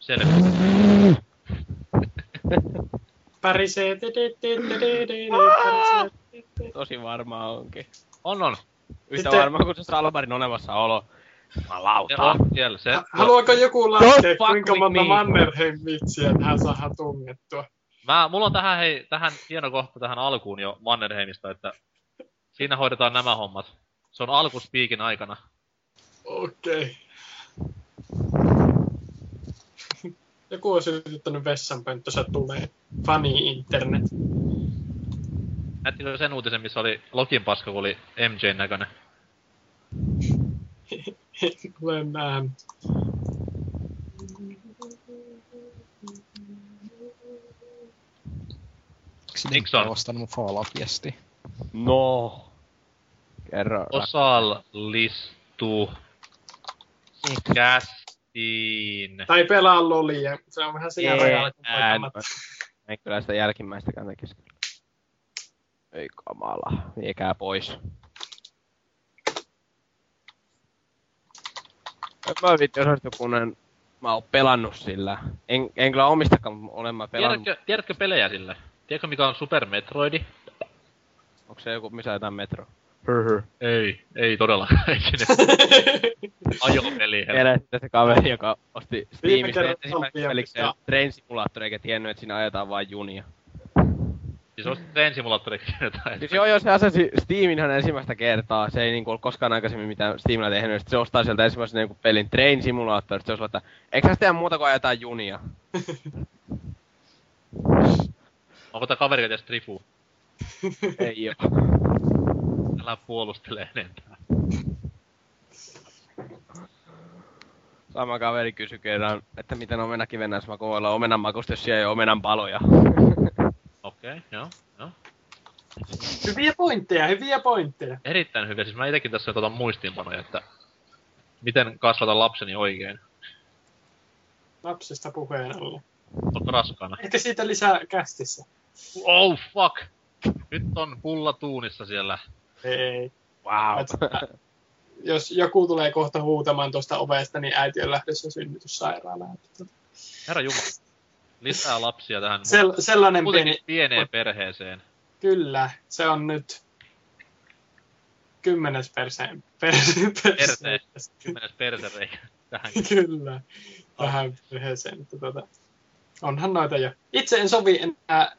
Selvä. Pärisee. Tosi varmaa onkin. On on. Yhtä Sitten- varmaa kuin se Salmarin olemassaolo. Jumalauta. siellä. Se, Haluaako joku laskea, kuinka monta me. Mannerheim-vitsiä tähän saadaan tungettua? Mä, mulla on tähän, hei, tähän hieno kohta tähän alkuun jo Mannerheimista, että siinä hoidetaan nämä hommat. Se on alkuspiikin aikana. Okei. Joku on sytyttänyt vessanpönttössä tulee. Funny internet. Näettekö sen uutisen, missä oli Lokin paska, kun oli MJn näköinen? Olen nähnyt. Miksi. Demppi vastannut mun Fallout-viestiin? No. Kerro. Osallistu kästiin. Tai pelaa lolia. Se on vähän siinä rajalla. En kyllä sitä jälkimmäistäkään tekisi. Ei kamala. Viekää pois. En mä viitti osallistu, kun en mä oon pelannut sillä. En, en kyllä omistakaan, mutta olen mä pelannut. Tiedätkö, tiedätkö pelejä sille? Tiedätkö mikä on Super Metroidi? Onko se joku, missä jotain metro? Ei, ei todellakaan. Ei sinne ajopeli. Tiedän, että se kaveri, joka osti Steamista kerran ensimmäiseksi peliksi. Train Simulator, eikä tiennyt, että siinä ajetaan vain junia. Siis on Train Simulatorikin jotain. Siis joo, joo, se asesi Steaminhan ensimmäistä kertaa. Se ei niinku ollut koskaan aikaisemmin mitään Steamilla tehnyt. Sitten se ostaa sieltä ensimmäisen niinku pelin Train Simulator. Sitten se on että eikö sä tehdä muuta kuin ajetaan junia? Onko tää kaveri edes Trifu? ei oo. Älä puolustele enempää. Sama kaveri kysyi kerran, että miten omena kivennäismaku voi olla omenan makusta, jos siellä ei ole omenan paloja. Okei, okay, joo, joo. Hyviä pointteja, hyviä pointteja. Erittäin hyvä. Siis mä itekin tässä nyt otan muistiinpanoja, että miten kasvata lapseni oikein. Lapsesta puheen ollen. Onko raskaana? Ehkä siitä lisää kästissä. Oh fuck! Nyt on pulla tuunissa siellä. Ei. Wow. Et- Jos joku tulee kohta huutamaan tuosta ovesta, niin äiti on lähdössä synnytyssairaalaan. Herra Jumala. Lisää lapsia tähän Sel- sellainen pieni... pieneen perheeseen. Kyllä, se on nyt kymmenes perseen. Per, Perse. Kymmenes persereikä tähän. Kyllä. tähän perheeseen, tuota, onhan noita jo. Itse en sovi enää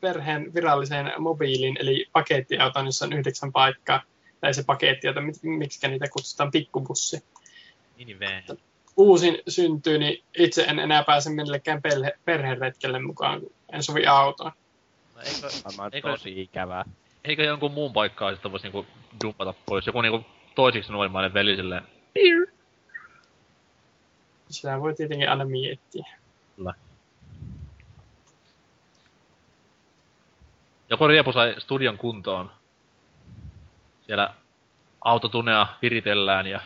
perheen viralliseen mobiilin, eli pakettiauton, jossa on yhdeksän paikkaa. Tai se pakettiauto, miksi niitä kutsutaan pikkubussi. Minivan. Uusin syntyy, niin itse en enää pääse millekään perhe, perheretkelle mukaan, kun en sovi autoon. No, eikö, Varmaan Eikö- tosi ikävää. eikö jonkun muun paikkaa sitten voisi niinku dumpata pois? Joku niinku toisiksi nuorimmainen veli silleen. Sitä voi tietenkin aina miettiä. Joku riepu sai studion kuntoon. Siellä autotunea viritellään ja...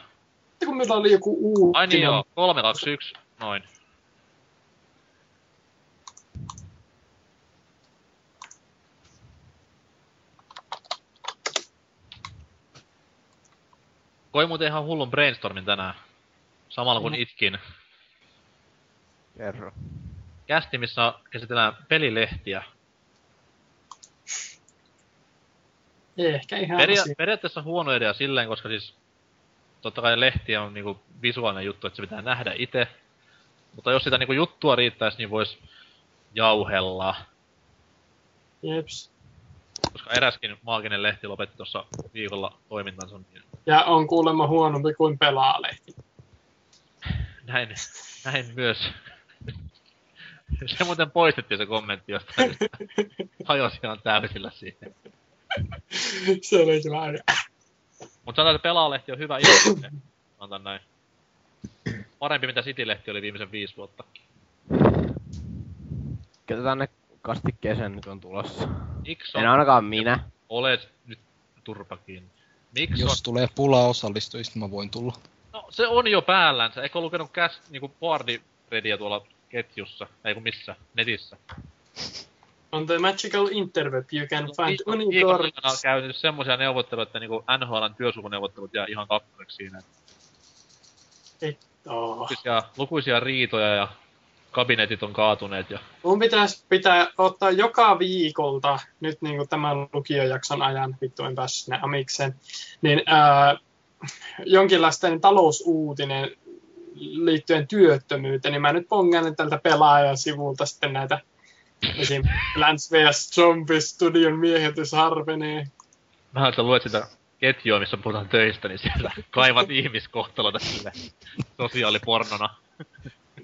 Sitten kun meillä oli joku uutinen. Ai niin joo, 3, 2, 1, noin. Koi muuten ihan hullun brainstormin tänään. Samalla kun itkin. Kerro. Kästi, missä käsitellään pelilehtiä. Ehkä ihan Peria- asia. periaatteessa huono idea silleen, koska siis totta kai lehtiä on niinku visuaalinen juttu, että se pitää nähdä itse. Mutta jos sitä niinku juttua riittäisi, niin vois jauhella. Jeps. Koska eräskin maaginen lehti lopetti tuossa viikolla toimintansa, niin Ja on kuulemma huonompi kuin pelaalehti. näin, näin myös. Se muuten poistettiin se kommentti jostain. Hajosi ihan täysillä siihen. se oli kyllä aina. Mutta sanotaan, että pelaalehti on hyvä ilmiö. Antan näin. Parempi mitä City-lehti oli viimeisen viisi vuotta. Ketä tänne kastikkeeseen nyt on tulossa? Miksi En ainakaan minä. olet nyt turpakin? Miksi Jos tulee pulaa osallistujista, mä voin tulla. No, se on jo päällänsä. Eikö lukenut käs, niinku boardiredia tuolla ketjussa? Ei kun missä? Netissä. On the magical interweb you can find viikon aikana on unicorns. käynyt semmosia neuvotteluja, että niinku NHLn työsukuneuvottelut jää ihan kakkoseksi siinä. Oh. Lukuisia, lukuisia riitoja ja kabinetit on kaatuneet ja Mun pitäisi pitää ottaa joka viikolta, nyt niin kuin tämän lukiojakson ajan, vittu en päässyt sinne amikseen, niin ää, jonkinlaisten talousuutinen liittyen työttömyyteen, niin mä nyt pongailen tältä pelaajasivulta sitten näitä esim. Plants vs. Zombies studion miehitys harvenee. Vähän sä luet sitä ketjua, missä puhutaan töistä, niin siellä kaivat ihmiskohtaloita sille sosiaalipornona.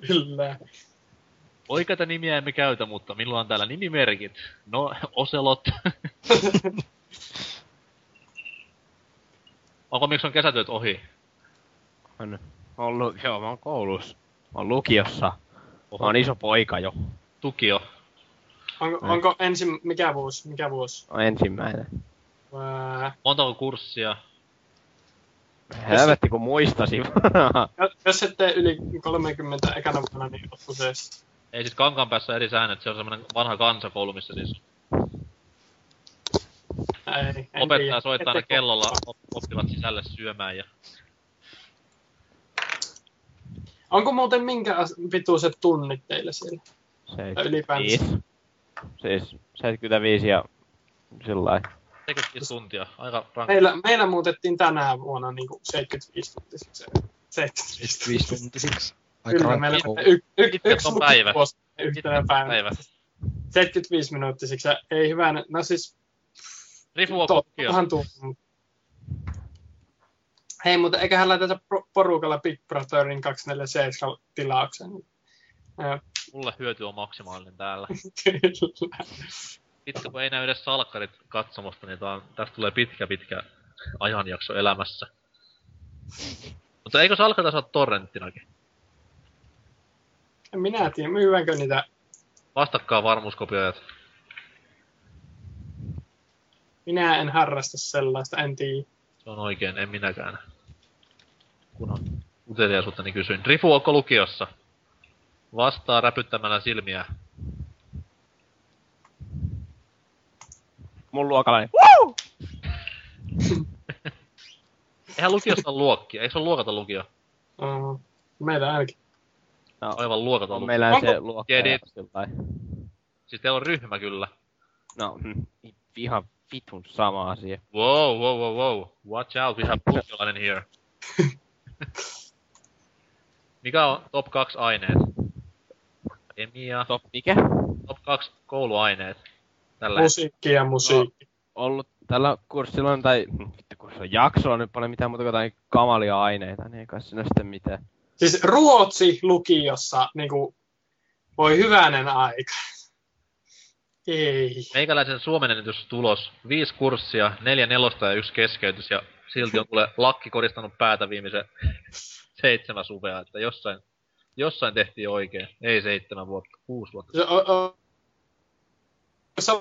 Kyllä. Oikeita nimiä emme käytä, mutta minulla on täällä nimimerkit. No, Oselot. Onko miksi on kesätyöt ohi? On ollut, joo, mä oon koulussa. Mä oon lukiossa. Mä oon iso poika jo. Tukio. Onko, onko ensin, mikä vuosi, mikä vuosi? Mä oon ensimmäinen. Ää, Montako kurssia? Helvetti kun muistasin. jos- jos ette yli 30 ekana vuonna, niin ottu se Ei siis Kankaanpäässä eri säännöt, se on semmonen vanha kansakoulu, missä siis Ei, opettaja tiedä. soittaa aina kellolla, op- oppivat sisälle syömään ja... Onko muuten minkä pituiset tunnit teillä siellä? Tai ylipäänsä? 75. Siis 75 ja sillä lailla. 75 tuntia, aika rankka. Meillä, meillä muutettiin tänä vuonna niin kuin 75 tuntisiksi. 75 Viisi tuntisiksi. Aika Kyllä, rankka meillä y, y, Pitkät yksi on päivä. yhtenä päivänä. Päivä. 75 minuuttisiksi. Ei hyvänä. No siis Rifu on tuu. Hei, mutta eiköhän laiteta porukalla Big Brotherin 247 tilaukseen. Mulle hyöty on maksimaalinen täällä. Kyllä. Pitkä kun ei näy edes salkkarit katsomosta, niin tää on, tästä tulee pitkä pitkä ajanjakso elämässä. Mutta eikö salkata saa torrenttinakin? En minä tiedä, myydäänkö niitä. Vastakkaa varmuuskopioijat. Minä en harrasta sellaista, en tiedä. Se on oikein, en minäkään. Kun on uteliaisuutta, niin kysyin. Rifu, onko lukiossa? Vastaa räpyttämällä silmiä. Mun luokalainen. Eihän lukiossa ole luokkia. Eikö se ole luokaton lukio? Uh, meillä ainakin. No, Aivan luokaton on lukio. meillä se luokka. Siis teillä on ryhmä kyllä. No, mm, ihan vitun sama asia. Wow, wow, wow, wow. Watch out, we have lukiolainen here. Mikä on top 2 aineet? Kemia. Top mikä? Top 2 kouluaineet. Tällä Musiikki ja musiikki. Ollut tällä kurssilla, tai vittu kurssilla jaksolla nyt paljon mitään muuta kuin jotain kamalia aineita, niin ei kai siinä sitten mitään. Siis Ruotsi lukiossa, niinku, voi hyvänen aika. Ei. Meikäläisen Suomen tulos. Viisi kurssia, neljä nelosta ja yksi keskeytys ja silti on kuule lakki koristanut päätä viimeisen seitsemän suvea, että jossain, jossain tehtiin oikein. Ei seitsemän vuotta, kuusi vuotta. Se, o, o, se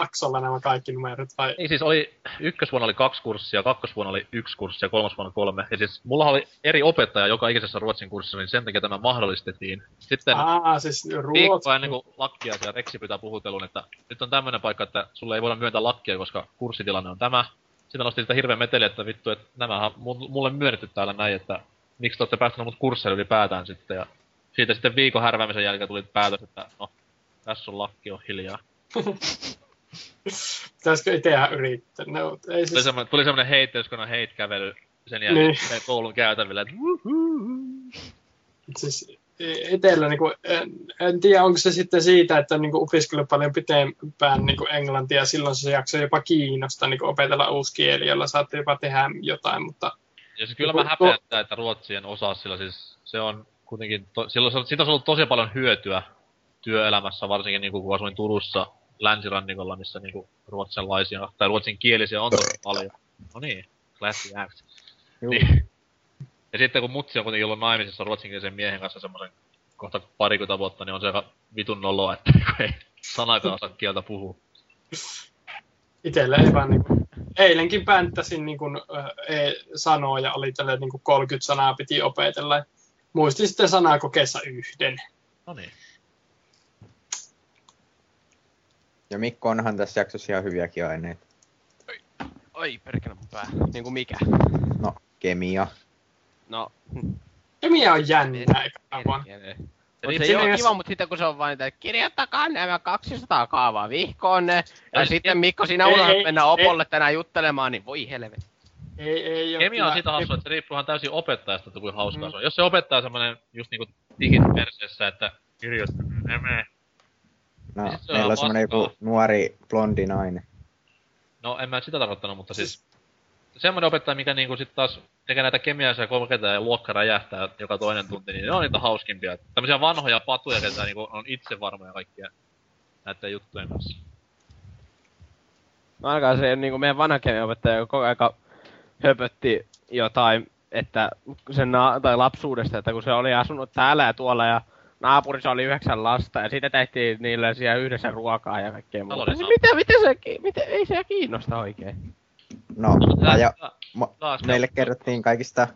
jaksolla nämä kaikki numerot, vai? Niin siis oli, ykkösvuonna oli kaksi kurssia, kakkosvuonna oli yksi kurssi ja kolmosvuonna kolme. Ja siis mulla oli eri opettaja joka ikisessä ruotsin kurssissa, niin sen takia tämä mahdollistettiin. Sitten Aa, siis viikko Ruotsi. ennen kuin lakkia ja Reksi pitää puhutellun, että nyt on tämmönen paikka, että sulle ei voida myöntää lakkia, koska kurssitilanne on tämä. Sitten nosti sitä hirveän meteliä, että vittu, että nämä on mu- mulle myönnetty täällä näin, että miksi te olette päästänyt mut kursseille ylipäätään sitten. Ja siitä sitten viikon härväämisen jälkeen tuli päätös, että no, tässä on lakki, on hiljaa. Pitäisikö itseään yrittää? No, ei Tuli siis, semmonen, tuli semmonen heitteyskonen heit-kävely sen jälkeen Niin. koulun käytävillä, että siis itsellä niinku, en, en, tiedä, onko se sitten siitä, että on niinku opiskellut paljon pitempään niinku englantia, silloin se jakso jopa kiinnostaa niinku opetella uusi kieli, jolla saatte jopa tehdä jotain, mutta Ja siis kyllä Tuo- mä häpeättää, että Ruotsi en osaa, sillä siis se on kuitenkin, to, silloin se- siitä on ollut tosi paljon hyötyä työelämässä, varsinkin niin kun asuin Turussa länsirannikolla, missä niin ruotsalaisia tai ruotsinkielisiä on tosi paljon. No niin, classy act. Niin. Ja sitten kun mutsi on kuitenkin ollut naimisissa ruotsinkielisen miehen kanssa semmoisen kohta parikymmentä vuotta, niin on se aika vitun noloa, että ei sanakaan osaa kieltä puhua. itsellä ei vaan niinku, eilenkin pänttäsin niinku, äh, e, sanoja, oli tälle niinku 30 sanaa piti opetella. Muistin sitten sanakokeessa yhden. No niin. Ja Mikko onhan tässä jaksossa ihan hyviäkin aineita. Oi, perkele mun pää. Niinku mikä? No, kemia. No, Kemia on jännä, eikä vaan. perkele. Ja Mut niin se ei jos- kiva, mutta sitten kun se on vain, että kirjoittakaa nämä 200 kaavaa vihkoon ne. Ja Ei, sitten ei, Mikko, sinä ei, unohdat ei, mennä ei. opolle tänään juttelemaan, niin voi helvetti. Ei, ei ole Kemia on siitä hassu, että se riippuu ihan täysin opettajasta, että kuinka hauskaa Mm. se on. Jos se opettaa semmonen just niinku digit perseessä, että kirjoittaa nämä. No, Niin on meillä on ihan semmonen joku nuori blondi nainen. No en mä sitä tarkoittanut, mutta siis semmoinen opettaja, mikä niinku sit taas tekee näitä kemiaisia kokeita ja luokka räjähtää joka toinen tunti, niin ne on niitä hauskimpia. Tämmöisiä vanhoja patuja, ketä niinku on itse varmoja kaikkia näiden juttujen kanssa. No ainakaan se niinku meidän vanha kemiaopettaja joka koko aika höpötti jotain, että sen na- tai lapsuudesta, että kun se oli asunut täällä ja tuolla ja naapurissa oli yhdeksän lasta ja sitten tehtiin niille siellä yhdessä ruokaa ja kaikkea muuta. Taloudessa- Mitä, mitä se, mitä, ei se kiinnosta oikein. No, No, mä ja, tää- ma, meille kerrottiin kaikista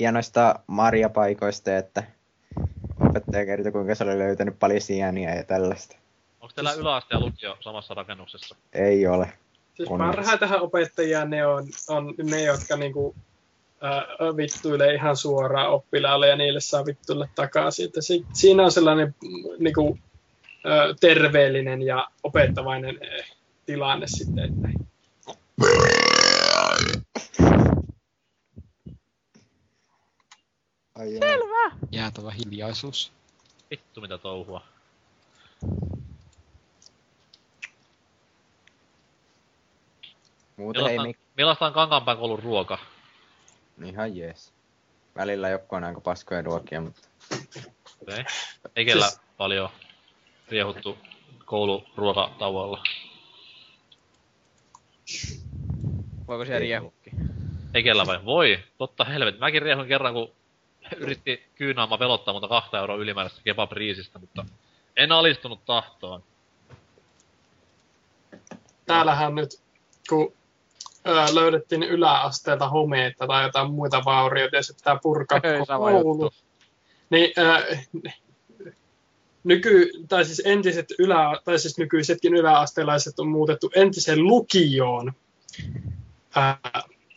hienoista marjapaikoista, että opettaja kertoi, kuinka se oli löytänyt paljon sieniä ja tällaista. Onko teillä yläaste ja lukio samassa rakennuksessa? Ei ole. Siis parhaitahan opettajia ne on, on ne, jotka niinku, äh, vittuilee ihan suoraan oppilaalle ja niille saa vittuille takaisin. Että si, siinä on sellainen niinku, äh, terveellinen ja opettavainen äh, tilanne sitten. Että Ai Selvä. Jäätävä hiljaisuus. Vittu mitä touhua. Muuten ei mik... millaista on Kankaanpään koulun ruoka? Ihan jees. Välillä joku on aika paskoja ruokia, mutta Okei. Okay. Ei kellä Siis- paljon riehuttu kouluruokatauolla. Voiko siellä riehukki? Ei kellä vai? Voi, totta helvetti. Mäkin riehuin kerran, kun yritti kyynaama pelottaa mutta kahta euroa ylimääräistä kebabriisistä, mutta en alistunut tahtoon. täällähän nyt, kun ö, löydettiin yläasteelta homeita tai jotain muita vaurioita ja se pitää purkaa Ei, koko koulu, niin ö, nyky, tai siis entiset ylä, tai siis nykyisetkin yläastelaiset on muutettu entiseen lukioon. Ää,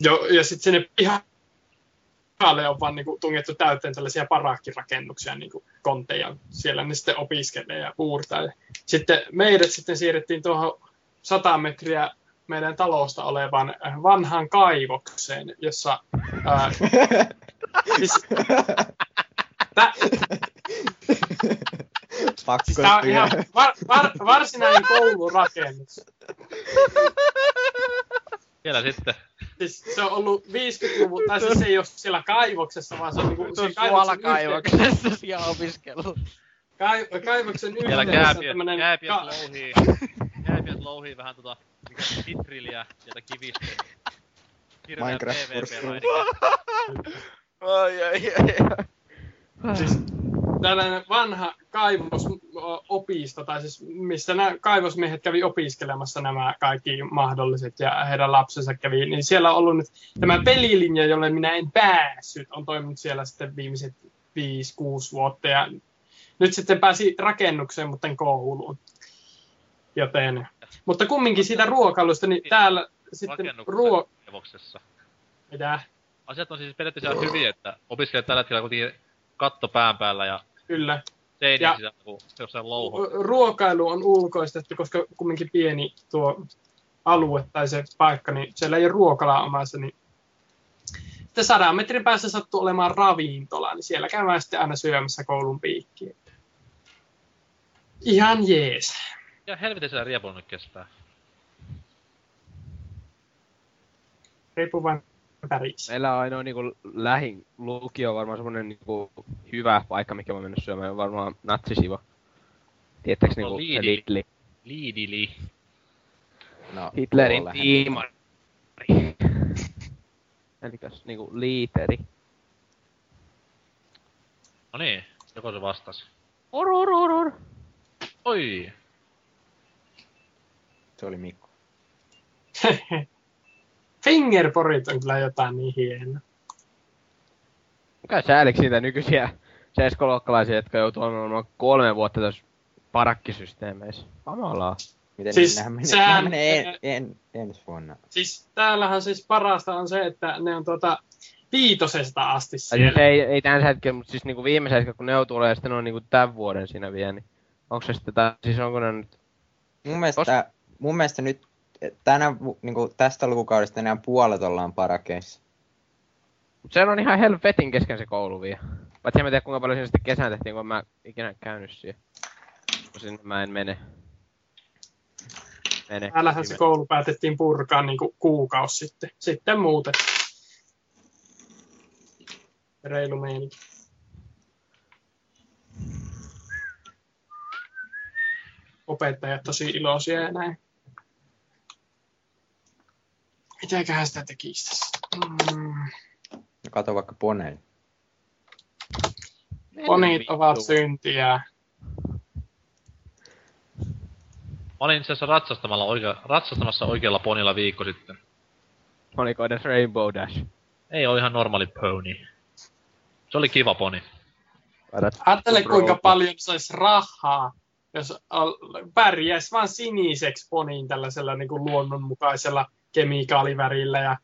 jo, ja sitten sinne pihalle on vaan niinku tungettu täyteen tällaisia parakkirakennuksia, niinku kontteja. Siellä ne sitten opiskelee ja puurtaa. Ja sitten meidät sitten siirrettiin tuohon 100 metriä meidän talosta olevan vanhan kaivoksen, jossa... Ää, siis, tä, Pakko siis tää on ihan var, var, varsinainen koulurakennus. Siellä sitten. Siis se on ollut 50-luvun, tai siis se ei ole siellä kaivoksessa, vaan se on niinku yhteydessä, suolakaivoksessa siellä opiskellut. kai, kaivoksen yhteydessä kääpiöt, tämmönen kääpiöt ka- louhii. Kääpiöt louhii vähän tota mikä nitrilliä sieltä kivistä. Minecraft PvP meininki. Ai ai ai. siis tällainen vanha kaivosopisto, tai siis missä nämä kaivosmiehet kävi opiskelemassa nämä kaikki mahdolliset ja heidän lapsensa kävi, niin siellä on ollut nyt tämä pelilinja, jolle minä en päässyt, on toiminut siellä sitten viimeiset 5-6 vuotta ja nyt sitten pääsi rakennukseen, mutta en kouluun. Joten, mutta kumminkin siitä ruokailusta, niin täällä sitten ruo... Mitä? Asiat on siis periaatteessa hyviä, että opiskelijat tällä hetkellä kuitenkin katto pään päällä ja Kyllä. seinien Ja- sisällä kuin jossain louho. ruokailu on ulkoistettu, koska kumminkin pieni tuo alue tai se paikka, niin siellä ei ole ruokalaa omassa, niin sitten sadan metrin päässä sattuu olemaan ravintola, niin siellä käydään sitten aina syömässä koulun piikkiin. Ihan jees. Ja helvetin siellä riepulu nyt kestää. Riippuu vain värissä. Meillä on ainoa niinku lähin lukio varmaan semmonen niinku hyvä paikka, mikä mä mennä syömään, on varmaan natsisiva. Tiedättekö No, niinku se Lidl. Lidli? Liidili. No, Hitlerin tiimari. Elikäs niinku liiteri. No niin, joko se vastasi. Or, or, or, or. Oi! Se oli Mikko. Fingerporit on kyllä jotain niin hienoa. Mikä sääliksi siitä nykyisiä CS-luokkalaisia, jotka joutuu olemaan kolme vuotta tässä parakkisysteemeissä. Kamalaa. Miten Siis siis, nämä menee, sehän- nämä menee en, en, ensi vuonna? Siis täällähän siis parasta on se, että ne on tuota viitosesta asti Tai siellä. siis ei, ei tämän hetkellä, mutta siis niinku viimeisen hetken, kun ne joutuu olemaan, sitten ne on niinku tämän vuoden siinä vielä, niin onko se sitten, tää, siis onko ne nyt, Mun mielestä, mun mielestä nyt tänä, vu- niinku, tästä lukukaudesta enää puolet ollaan parakeissa. mut se on ihan helvetin kesken se koulu vielä. Paitsi en mä tiedä kuinka paljon siinä sitten kesän tehtiin, kun mä ikinä käynyt siellä. Kun sinne mä en mene. Mene. Täällähän se koulu päätettiin purkaa niin kuin kuukausi sitten. Sitten muuten. Reilu meininki. Opettajat tosi iloisia ja näin. Mitäköhän sitä tekisi tässä? Mm. No, Kato vaikka poneen. Ponit ovat syntiä. Mä olin itse asiassa ratsastamalla oikea, ratsastamassa oikealla ponilla viikko sitten. Oliko edes Rainbow Dash? Ei ole ihan normaali pony. Se oli kiva poni. Ajattele kuinka paljon saisi rahaa, jos pärjäisi vaan siniseksi poniin tällaisella niin kuin luonnonmukaisella kemikaalivärillä. Ja,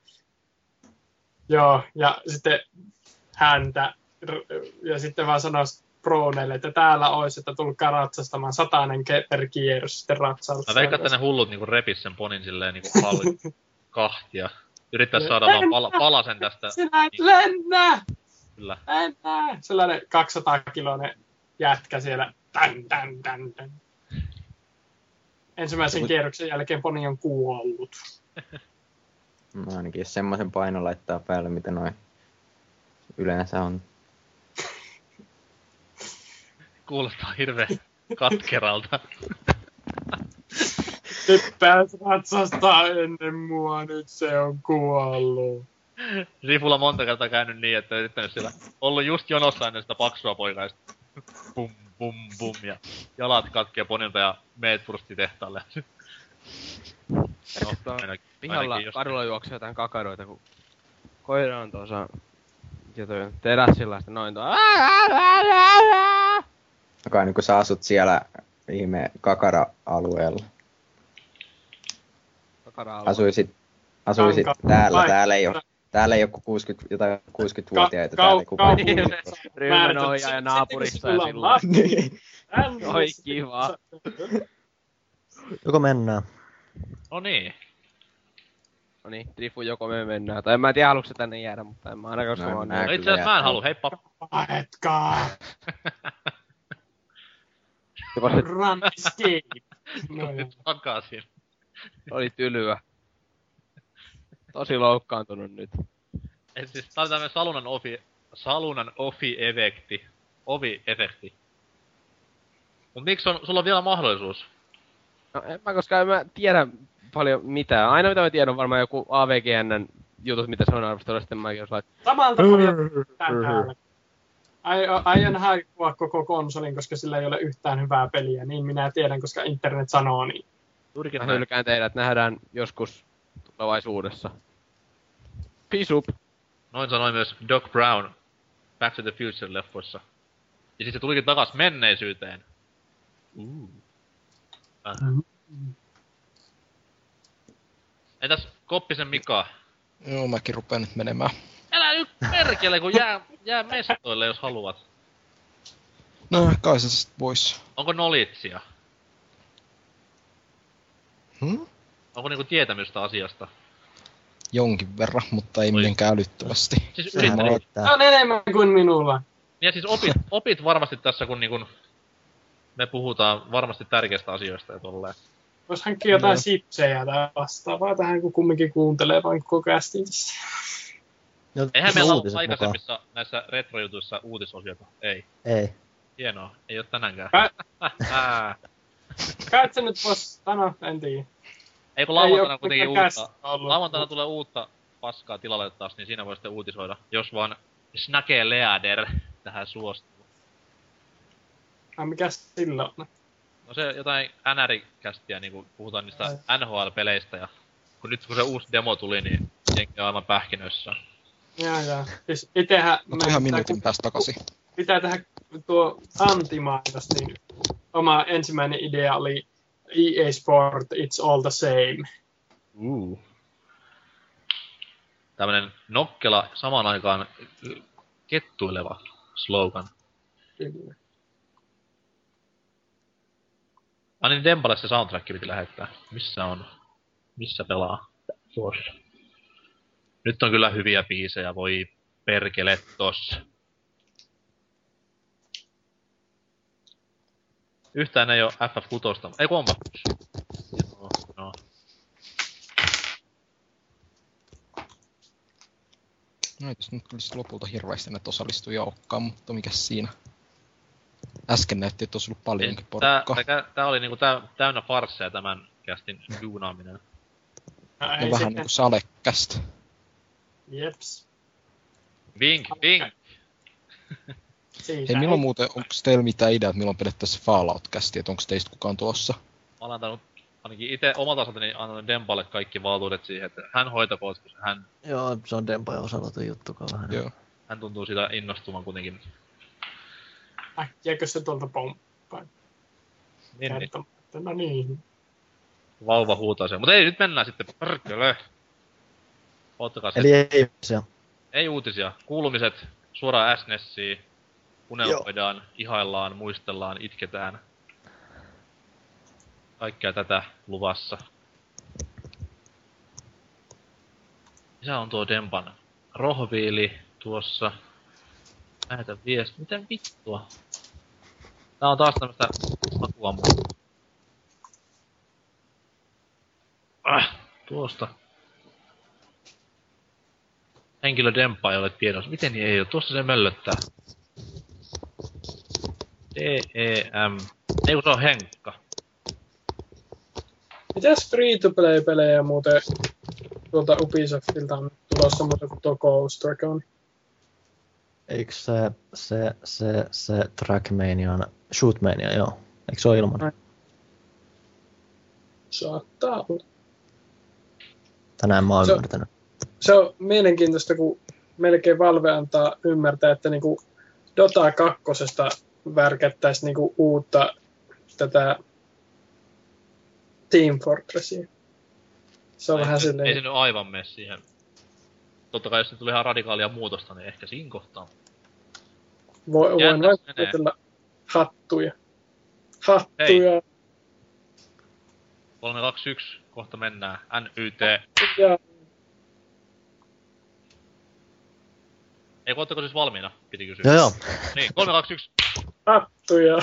joo, ja sitten häntä. Ja sitten vaan sanoisi Proneille, että täällä olisi, että tulkaa ratsastamaan satainen per kierros sitten ratsaus. Mä veikkaan, että ne hullut niinku repis sen ponin silleen niinku hal- kahtia. Yrittäis saada vaan pala- palasen tästä. Sinä et lennä! Kyllä. Lennä! Sellainen 200-kiloinen jätkä siellä. Tän, tän, tän, tän. Ensimmäisen kierroksen jälkeen poni on kuollut. No ainakin jos semmoisen paino laittaa päälle, mitä noin yleensä on. Kuulostaa hirveän katkeralta. Nyt pääs ratsastaa ennen mua, nyt se on kuollut. Rifulla monta kertaa käynyt niin, että yrittänyt siellä ollut just jonossa ennen sitä paksua poikaista. Bum, bum, bum, ja jalat katkee ponilta ja meet furstitehtaalle. No, ainakin, Pihalla ainakin jos- kadulla juoksee jotain kakaroita, kun koira on tuossa ja toi terassilla sitten noin tuo. Joka niin kun sä asut siellä ihme kakara-alueella. Kakara Asuisit, asuisit Kanka- täällä, paikka. täällä ei ole, täällä ei ole kuin 60, jotain 60-vuotiaita Ka- täällä ei kukaan. kaupungissa Ryhmänoja ja määrätään- naapurissa ja sillä. Oi kiva. Joko mennään? No niin. No niin, Drifu joko me mennään. Tai en mä tiedä, haluatko tänne jäädä, mutta en mä ainakaan No samaa mieltä. No itse asiassa mä en halua, heippa. Se Run escape! No, joo. Takaisin. oli tylyä. Tosi loukkaantunut nyt. Et siis tää oli tämmönen salunan ofi, salunan ofi-efekti. Ovi-efekti. Mut miksi on, sulla on vielä mahdollisuus? No en mä, koska en mä tiedä paljon mitään. Aina mitä mä tiedän on varmaan joku AVGN jutut, mitä se on arvostellut, sitten mäkin jos lait... Samalta. Ai- Aion haikua koko konsolin, koska sillä ei ole yhtään hyvää peliä. Niin minä tiedän, koska internet sanoo niin. Näin. hylkään teidät, nähdään joskus tulevaisuudessa. Peace up. Noin sanoi myös Doc Brown Back to the Future-leffoissa. Ja sitten se tulikin takas menneisyyteen. Uh. Äh. Entäs Koppisen Mika? Joo, mäkin rupean nyt menemään. Älä nyt perkele, kun jää, jää mestoille, jos haluat. No, kai se sit vois. Onko nolitsia? Hmm? Onko niinku tietämystä asiasta? Jonkin verran, mutta ei Oi. mitenkään älyttömästi. Siis yrittänyt. on enemmän kuin minulla. Ja siis opit, opit varmasti tässä, kun niinku me puhutaan varmasti tärkeistä asioista ja tolleen. Vois hankkia jotain sipsejä tai vastaavaa tähän, kun kumminkin kuuntelee vain koko tässä. No, Eihän meillä ollut aikaisemmissa näissä retrojutuissa uutisosioita. Ei. mukaan. Ei. Hienoa. Ei oo tänäänkään. Ä- Kai se nyt vois, no, en tiedä. Ei kun lauantaina kuitenkin uutta. Lauantaina tulee uutta paskaa tilalle taas, niin siinä voi sitten uutisoida. Jos vaan Snake Leader tähän suostuu. Ai mikä sillä on? No se jotain NR-kästiä, niin puhutaan niistä NHL-peleistä ja kun nyt kun se uusi demo tuli, niin jengi on aivan pähkinöissä. Jaa, jaa. Siis itehän... Mutta ihan minuutin päästä takaisin. pitää tehdä tuo antimainos, niin oma ensimmäinen idea oli EA Sport, it's all the same. Uh. Tämmönen nokkela, samaan aikaan kettuileva slogan. Kyllä. Ai niin, Dempalle se soundtrack piti lähettää. Missä on? Missä pelaa? Tuossa. Nyt on kyllä hyviä biisejä, voi perkele tossa. Yhtään ei oo FF6. Ei kun no. Ei tässä nyt kyllä lopulta hirveästi näitä osallistujia olekaan, mutta mikä siinä? Äsken näytti, että olisi ollut paljonkin Tää, porukkaa. tää, tää oli niinku tä, täynnä farsseja tämän kästin duunaaminen. No, No vähän niinku salekästä. Jeps. Vink, vink! Siitä Hei, milloin muuten, onko teillä mitään ideaa, milloin pidettäisiin Fallout-kästi, että onko teistä kukaan tuossa? Mä olen antanut ainakin itse omalta osaltani antanut Dempalle kaikki valtuudet siihen, että hän hoitakoot, koska hän, Joo, se on Dempa ja juttu vähän. Joo. hän tuntuu siitä innostuvan kuitenkin. Äkkiäkö se tuolta pomppaan? Niin, niin. No niin. vauva huutaa sen. Mutta ei, nyt mennään sitten, perkele! Ottakaa se. Eli ei se. Ei uutisia. Kuulumiset suoraan SNESiin. Unelmoidaan, ihaillaan, muistellaan, itketään. Kaikkea tätä luvassa. Missä on tuo Dempan rohviili tuossa? Lähetä viesti. Miten vittua? Tää on taas tämmöstä muuta. Ah, tuosta. Henkilö Dempa ei ole tiedossa. Miten niin ei ole? Tuossa se möllöttää. D-E-M. Ei kun se on Henkka. Mitäs free-to-play-pelejä muuten tuolta Ubisoftilta on tulossa muuta kuin tuo Ghost? Eikö se, se, se, se Trackmanian, Shootmania, joo. Eikö se ole ilman? Saattaa olla. Tänään mä oon Se- ymmärtänyt. se on mielenkiintoista, kun melkein Valve antaa ymmärtää, että niinku Dota 2 värkättäisiin niinku uutta tätä Team Fortressia. Se on ei, vähän se- Ei silleen, se nyt aivan mene siihen totta kai jos se tuli ihan radikaalia muutosta, niin ehkä siinä kohtaa. Voi, voin vain hattuja. Hattuja. Hei. 3, 2, 1, kohta mennään. NYT. Ja. Ei, kun siis valmiina, piti kysyä. Joo, joo. Niin, 3, 2, 1. Hattuja.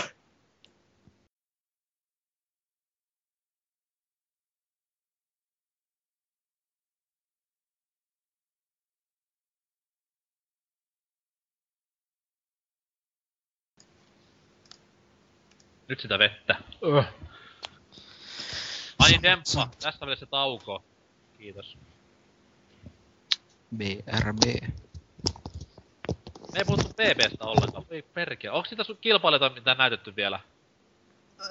Nyt sitä vettä. Öh. Ai Demppa. Tässä vielä se tauko. Kiitos. BRB. Me ei puhuttu BBstä ollenkaan. Ei perkele. Onko siitä sun kilpailijoita mitään näytetty vielä?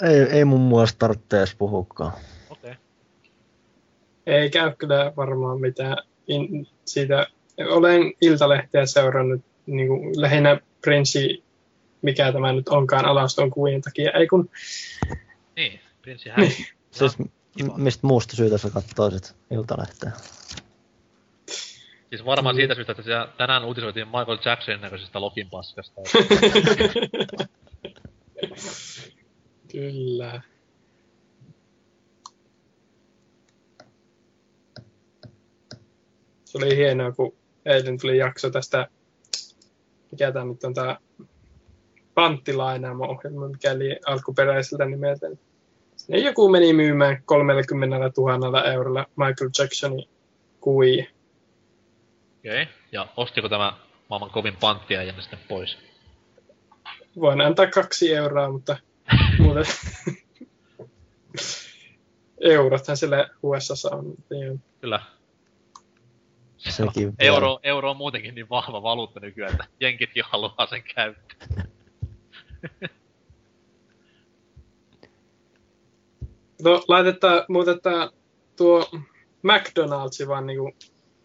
Ei, ei mun muassa tarvitse edes puhukaan. Okei. Okay. Ei käy kyllä varmaan mitään in, siitä. Olen Iltalehteä seurannut niin kuin lähinnä Prinssi, mikä tämä nyt onkaan alaston kuvien takia. Ei kun, Niin, prinssi hän. Siis kiva. m- mistä muusta syytä sä katsoisit Iltalehteä? Siis varmaan siitä syystä, että siellä tänään uutisoitiin Michael Jacksonin näköisestä Lokin paskasta. kyllä. Se oli hienoa, kun eilen tuli jakso tästä, mikä tämä nyt on tämä panttilainaamo ohjelma, mikä oli alkuperäiseltä nimeltä. Sinne joku meni myymään 30 000 eurolla Michael Jacksonin kuvia. Okei. Okay. Ja ostiko tämä maailman kovin panttiäijänne sitten pois? Voin antaa kaksi euroa, mutta muuten eurothan siellä USAssa on. Niin Kyllä. Sekin. Euro, euro on muutenkin niin vahva valuutta nykyään, että jenkitkin haluaa sen käyttää. No, laitetaan, muutetaan tuo McDonald's vaan niinku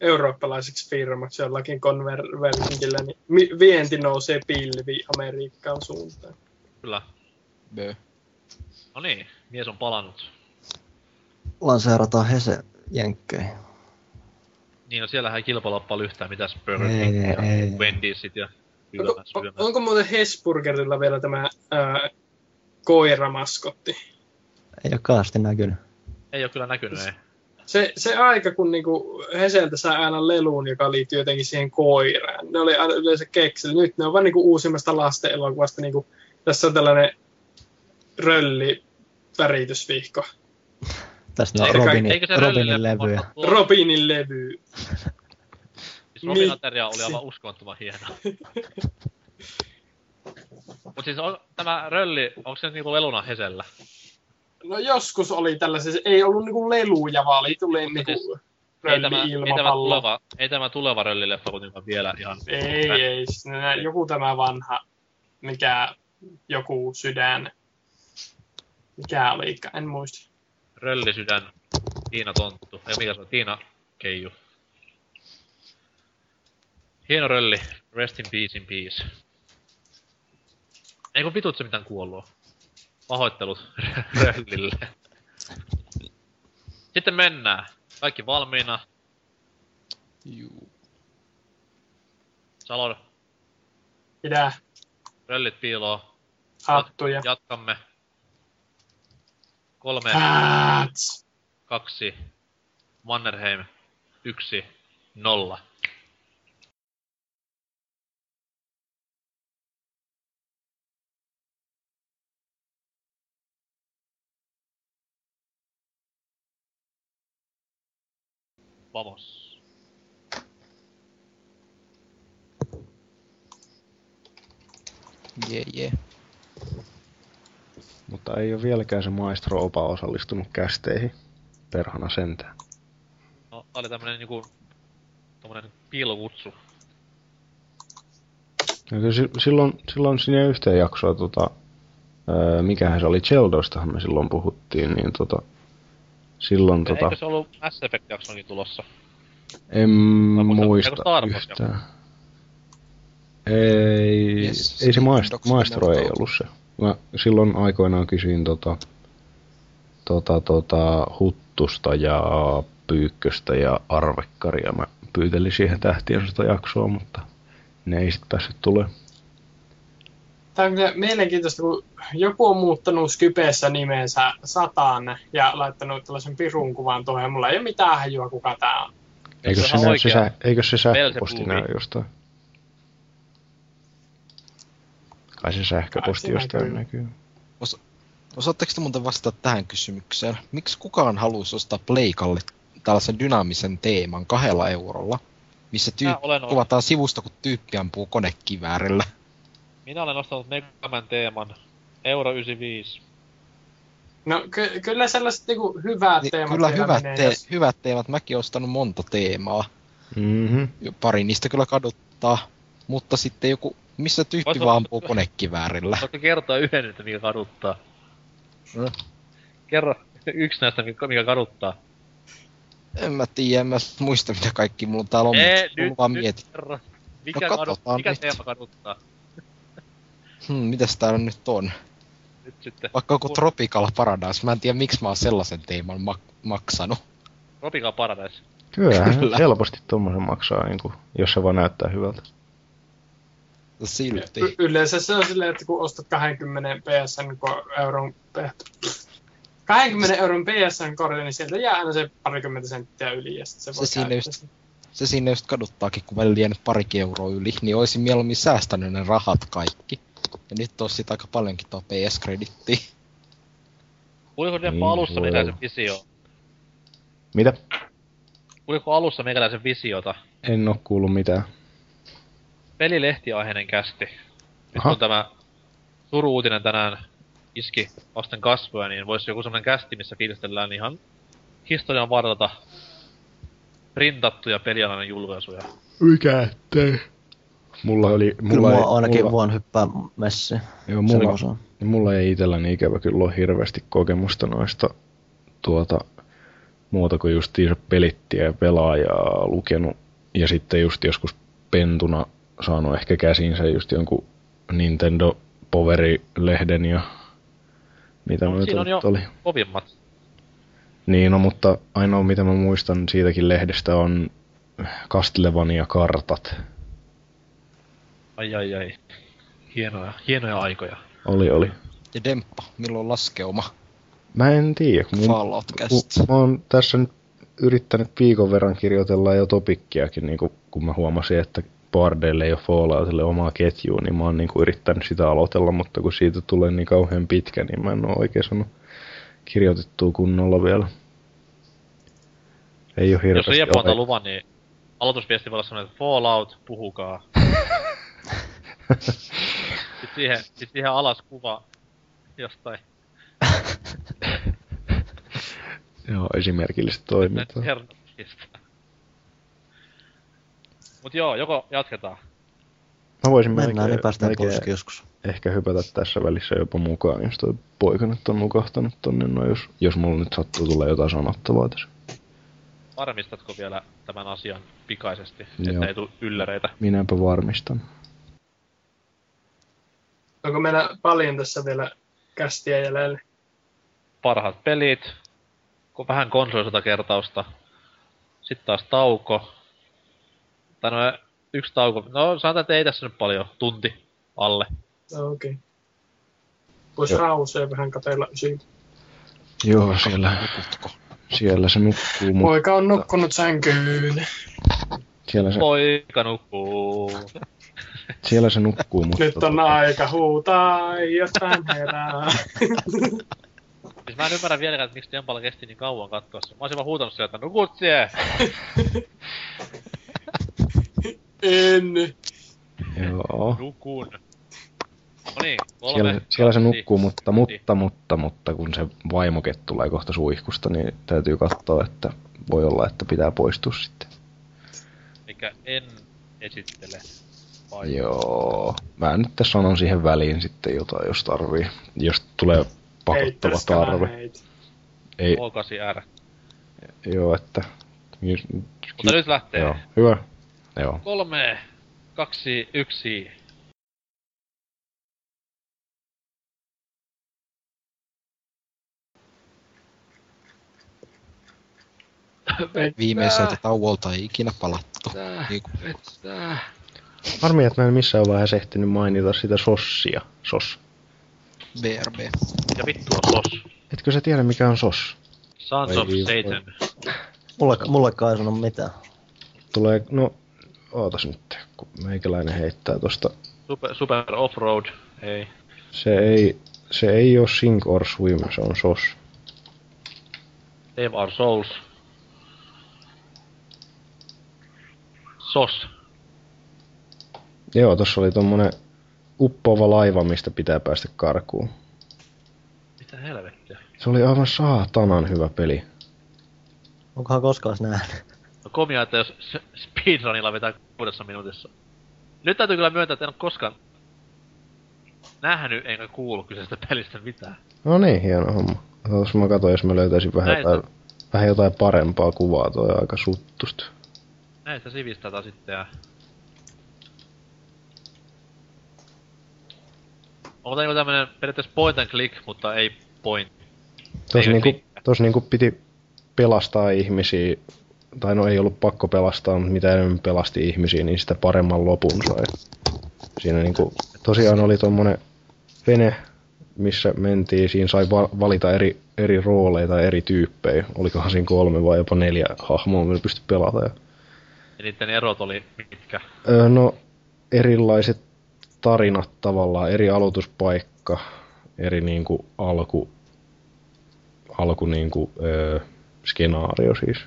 eurooppalaiseksi firmaksi jollakin konvertilla, niin vienti nousee pilvi Amerikkaan suuntaan. Kyllä. Bö. No niin, mies on palannut. Lanseerataan Hese Jenkkeihin. Niin, no siellähän ei kilpailla paljon yhtään mitäs Burger Ei, King ja ei. Wendysit ja Onko, kylmä on, syömä. onko muuten Hesburgerilla vielä tämä ää, koiramaskotti? Ei ole kaasti näkynyt. Ei oo kyllä näkynyt, ei. Se, se aika, kun niinku Heseltä saa aina leluun, joka liittyy jotenkin siihen koiraan. Ne oli yleensä kekseli. Nyt ne on vaan niinku uusimmasta lasten elokuvasta. Niinku, tässä on tällainen rölli väritysvihko. Tässä on Robinin, Robinin tuo- Robinin levy. Siis Robin Mi- Ateria oli aivan uskomattoman hieno. Mut siis on, tämä rölli, onko se niinku leluna Hesellä? No joskus oli tällaisia, ei ollut niinku leluja, vaan oli tuli niinku siis Ei tämä, ei, tämä tuleva, ei tämä tuleva röllileffa kuitenkaan vielä ihan... Ei, ei. siis nää- Joku tämä vanha, mikä joku sydän. Mikä oli, en muista. Röllisydän, Tiina Tonttu. Ei mikä se on, Tiina Keiju. Hieno rölli. Rest in peace in peace. Ei kun vitut se mitään kuollut. oo. Pahoittelut röllille. Sitten mennään. Kaikki valmiina. Juu. Salon Pidä röllit piiloo. hattuja. Jatkamme. Kolme, Hats. kaksi, Mannerheim, yksi, nolla. Vamos. Jee, jee. Mutta ei ole vieläkään se maestro opa osallistunut kästeihin. Perhana sentään. No, tää oli tämmönen niinku... Tommonen piilokutsu. Ja kyllä si- silloin, silloin sinne yhteen jaksoa, tota, öö, mikähän se oli, Cheldoistahan me silloin puhuttiin, niin tota, silloin tota, Eikö se ollut Mass Effect-jaksonkin tulossa? en muista- eikö yhtään. Ei, Yes, ei se Docs maestro ei ollut se. Mä silloin aikoinaan kysyin tota, tota, tota, Huttusta ja Pyykköstä ja Arvekkaria. Mä pyytelin siihen tähtien sitä jaksoa, mutta ne ei sitten päässyt tulee. Tämä on kyllä mielenkiintoista, kun joku on muuttanut Skypeessä nimensä Satan ja laittanut tällaisen pirun kuvan tuohon. ja Mulla ei ole mitään hajua, kuka tämä on. Eikö se se, on näy, se, oikea sä, eikö se sähköposti näy jostain? Kai se sähköposti jostain näkyy. näkyy. Osaatteko te muuten vastata tähän kysymykseen? Miksi kukaan haluaisi ostaa Pleikalle tällaisen dynaamisen teeman kahdella eurolla, missä tyyppi kuvataan sivusta, kun tyyppi ampuu konekiväärillä? Minä olen ostanut Megaman teeman. Euro 95. No ky- kyllä sellaiset niinku hyvät Niin, teemat kyllä hyvät, menee, te- jos- hyvät teemat. Mäkin olen ostanut monta teemaa. Mhm. Pari niistä kyllä kaduttaa. Mutta sitten joku, missä tyyppi Vois vaan ampuu konekiväärillä. Voitko kertoa yhden, että mikä kaduttaa? No. Kerro yksi näistä, mikä kaduttaa. En mä tiedä, en mä muista mitä kaikki mulla täällä on, Ee, mutta nyt, mulla vaan nyt mietin. kerro. Mikä, No no, kadut, mikä nyt. teema kaduttaa? Hmm, mitäs täällä nyt on? Nyt sitten. Vaikka joku Tropical Paradise, mä en tiedä miksi mä oon sellaisen teeman mak- maksanut. Tropical Paradise. Kyllähän Kyllä. helposti tommosen maksaa, niin kuin, jos se vaan näyttää hyvältä. Silti. Y- yleensä se on silleen, että kun ostat 20 PSN ko- euron... pe- 20 euron PSN kortin, niin sieltä jää aina se parikymmentä senttiä yli ja sit se voi Se siinä just-. Se sinne just kaduttaakin, kun välillä jäänyt parikin euroa yli, niin olisin mieluummin säästänyt ne rahat kaikki. Ja nyt on sit aika paljonkin tuo PS-kredittiä. Kuuliko Niin, alussa olla. visio? Mitä? Kuuliko alussa meikäläisen visiota? En oo kuullut mitään. Pelilehtiaiheinen kästi. Nyt Aha. kun tämä suru-uutinen tänään iski vasten kasvoja, niin voisi joku semmonen kästi, missä fiilistellään ihan historian varrelta printattuja pelialan julkaisuja. Mikä ettei? Mulla oli... Kyllä Mulla mua ei, ainakin mulla, vaan hyppää messiin. joo, Se mulla, niin mulla ei itselläni ikävä kyllä ole hirveästi kokemusta noista tuota, muuta kuin justiinsa pelittiä ja pelaajaa lukenut. Ja sitten just joskus pentuna saanut ehkä käsinsä just jonkun Nintendo Poweri-lehden ja mitä No, siinä on jo- oli. Kovimmat. Niin, no mutta ainoa mitä mä muistan siitäkin lehdestä on Castlevania-kartat. Ai ai ai. Hienoja, hienoja aikoja. Oli, oli. Ja Demppa, milloin laskeuma? Mä en tiedä, mun, Fallout cast. mä oon tässä nyt yrittänyt viikon verran kirjoitella jo topikkiakin, niin kun, kun mä huomasin, että Boardeille ei ole Falloutille omaa ketjua, niin mä oon niin yrittänyt sitä aloitella, mutta kun siitä tulee niin kauhean pitkä, niin mä en oo oikein saanut kirjoitettua kunnolla vielä. Ei oo Jos hirveästi antaa aikaa. luvan, niin aloitusviesti voi olla semmoinen, että Fallout, puhukaa. Sitten siihen, sit siihen alas kuva jostain. Joo, esimerkillistä toimintaa. Mut joo, joko jatketaan. Mä voisin Mennään, melkein, niin päästään melkein poiskin joskus. ehkä hypätä tässä välissä jopa mukaan, jos toi poika nyt on nukahtanut tonne, no jos, jos mulla nyt sattuu tulla jotain sanottavaa tässä. Varmistatko vielä tämän asian pikaisesti, että ei tule ylläreitä? Minäpä varmistan. Onko meillä paljon tässä vielä kästiä jäljellä? Parhaat pelit, kun vähän konsolisota kertausta, sitten taas tauko. Tai no yksi tauko, no sanotaan, että ei tässä nyt paljon, tunti alle. No, Okei. Okay. Voisi rausea vähän katella siitä. Joo, siellä, Nukutko? siellä se nukkuu, mutta Poika on nukkunut sänkyyn. siellä se, Poika nukkuu. Siellä se nukkuu, mutta Nyt on aika huutaa, jotain herää. Siis mä en ymmärrä vieläkään, että miksi Dempalla kesti niin kauan katsoa se. Mä olisin vaan huutanut sieltä, että nukut sie! en. joo. Nukun. No niin, kolme, Siellä, siellä se nukkuu, mutta, mutta, mutta, mutta kun se vaimoke tulee kohta suihkusta, niin täytyy katsoa, että voi olla, että pitää poistua sitten. Mikä en esittele. Vai Joo. Mä nyt tässä sanon siihen väliin sitten jotain, jos tarvii. Jos tulee pakottava tarve. Ei, O8R. joo, että... Mutta nyt lähtee. Joo, hyvä. Joo. Kolme, kaksi, yksi. Viimeiseltä tauolta ei ikinä palattu. Niin kuin Harmi, että mä en missään vaiheessa ehtinyt mainita sitä sossia. Sos. BRB. Ja vittu on sos. Etkö sä tiedä, mikä on sos? Sons of. Satan. Mulle, mullekaan ei sano mitään. Tulee, no, ootas nyt, kun meikäläinen heittää tosta. Super, super Offroad. Ei. Se ei, se ei ole Sink or Swim, se on SOS. Save Our Souls. SOS. Joo, tossa oli tommonen uppoava laiva, mistä pitää päästä karkuun. Mitä helvettiä? Se oli aivan saatanan hyvä peli. Onkohan koskaan nähnyt? No komia, että jos speedrunilla vetää kuudessa minuutissa. Nyt täytyy kyllä myöntää, että en ole koskaan nähnyt enkä kuullut kyseisestä pelistä mitään. No niin, hieno homma. Tuossa mä katsoin, jos mä löytäisin vähän Näistä- jotain, vähän jotain parempaa kuvaa, toi aika suttusta. Näistä sivistä taas sitten ja... Onko niinku tämmönen periaatteessa point and click, mutta ei point? Tos Ei niinku, tos niinku piti pelastaa ihmisiä, tai no ei ollut pakko pelastaa, mutta mitä enemmän pelasti ihmisiä, niin sitä paremman lopun sai. Siinä niinku, tosiaan oli tommonen vene, missä mentiin, siinä sai va- valita eri, eri rooleita, eri tyyppejä. Olikohan siinä kolme vai jopa neljä hahmoa, millä pystyi pelata. Ja, Ja niitten erot oli mitkä? öö, no, erilaiset tarinat tavallaan, eri aloituspaikka, eri niinku alku, alku niinku, öö, skenaario siis.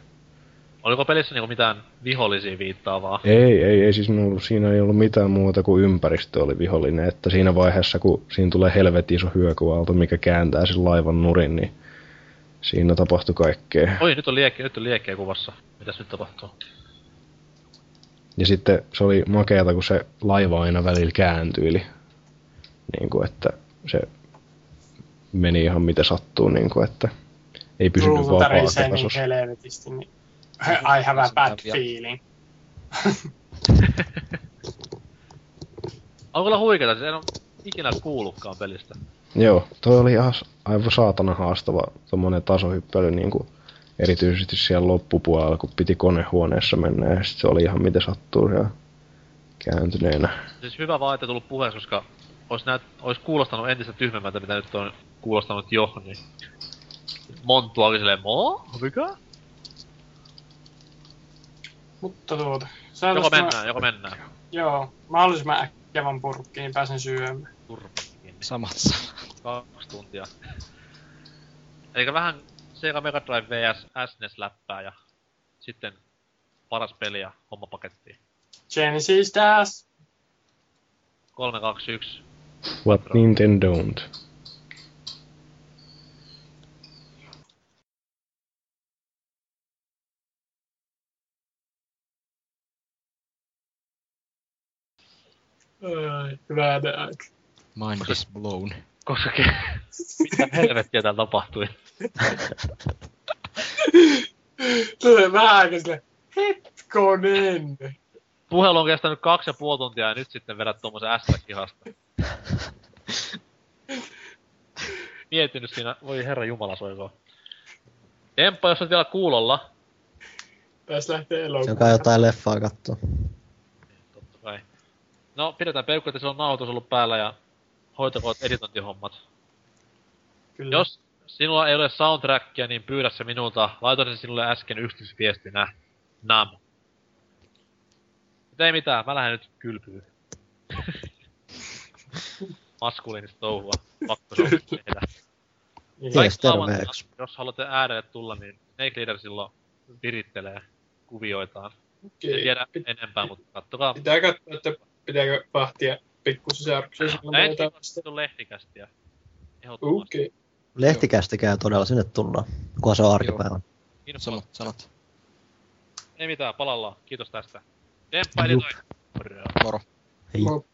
Oliko pelissä niinku mitään vihollisia viittaavaa? Ei, ei, ei siis ollut, siinä ei ollut mitään muuta kuin ympäristö oli vihollinen, että siinä vaiheessa kun siinä tulee helvetin iso hyökyaalto, mikä kääntää sen laivan nurin, niin siinä tapahtui kaikkea. Oi, nyt on liekki, nyt on liekkiä kuvassa. Mitäs nyt tapahtuu? Ja sitten se oli makeata, kun se laiva aina välillä kääntyili. Niin kuin, että se meni ihan miten sattuu, niin kuin, että ei pysynyt vaan tärisee niin helvetisti, niin I have a bad feeling. On kyllä huikeeta, siis en oo ikinä kuullutkaan pelistä. Joo, toi oli ihan aivan saatana haastava tommonen tasohyppely niin kuin erityisesti siellä loppupuolella, kun piti konehuoneessa mennä ja sit se oli ihan miten sattuu ja kääntyneenä. Siis hyvä vaan, että tullut puheeksi, koska ois, näyt, ois kuulostanut entistä tyhmemmältä, mitä nyt on kuulostanut jo, niin... Monttu oli silleen, mo? Mikä? Mutta tuota, Joko saataisiin mä- mennään, joko mennään. Joo, mahdollisimman äkkiä vaan purkkiin, niin pääsen syömään. Turpakin. Samat sanat. Kaksi tuntia. Eikä vähän Sega Mega Drive vs SNES-läppää ja sitten paras peli ja homma pakettiin. Genesis Das! 3, 2, 1. What Nintendo don't. Hyvää aika. Mind is blown. Koska ke- mitä helvettiä täällä tapahtui. Tulee vähän aika silleen, hetkonen. Puhelu on kestänyt kaksi ja puoli tuntia ja nyt sitten vedät tommosen S-kihasta. Miettinyt siinä, voi herra jumala soiko. Temppa, jos olet vielä kuulolla, Tässä lähtee Se elokuva. on kai jotain leffaa totta kai. No, pidetään peukku, että se on nauhoitus ollut päällä ja hoitakoot editointihommat. Kyllä. Jos sinulla ei ole soundtrackia, niin pyydä se minulta. Laitoin sen sinulle äsken yksityisviestinä. Nam. Mutta ei mitään, mä lähden nyt kylpyyn. Maskuliinista touhua. Pakko se on tehdä. Terveeksi. Jos haluatte äärelle tulla, niin Snake Leader silloin virittelee kuvioitaan. En Okei. tiedä Pit- enempää, mutta kattokaa. Pitää katsoa, että pitääkö vahtia pikkusisaruksia silloin Näin jotain vastaan. sitten lehtikästiä. Ehdottomasti. Okei. Lehtikästikää todella sinne tullaan, kunhan se on arkipäivän. Info. Sanot, sanot. Ei mitään, palallaan. Kiitos tästä. Demppa editoi. Moro. Moro. Hei. Mo-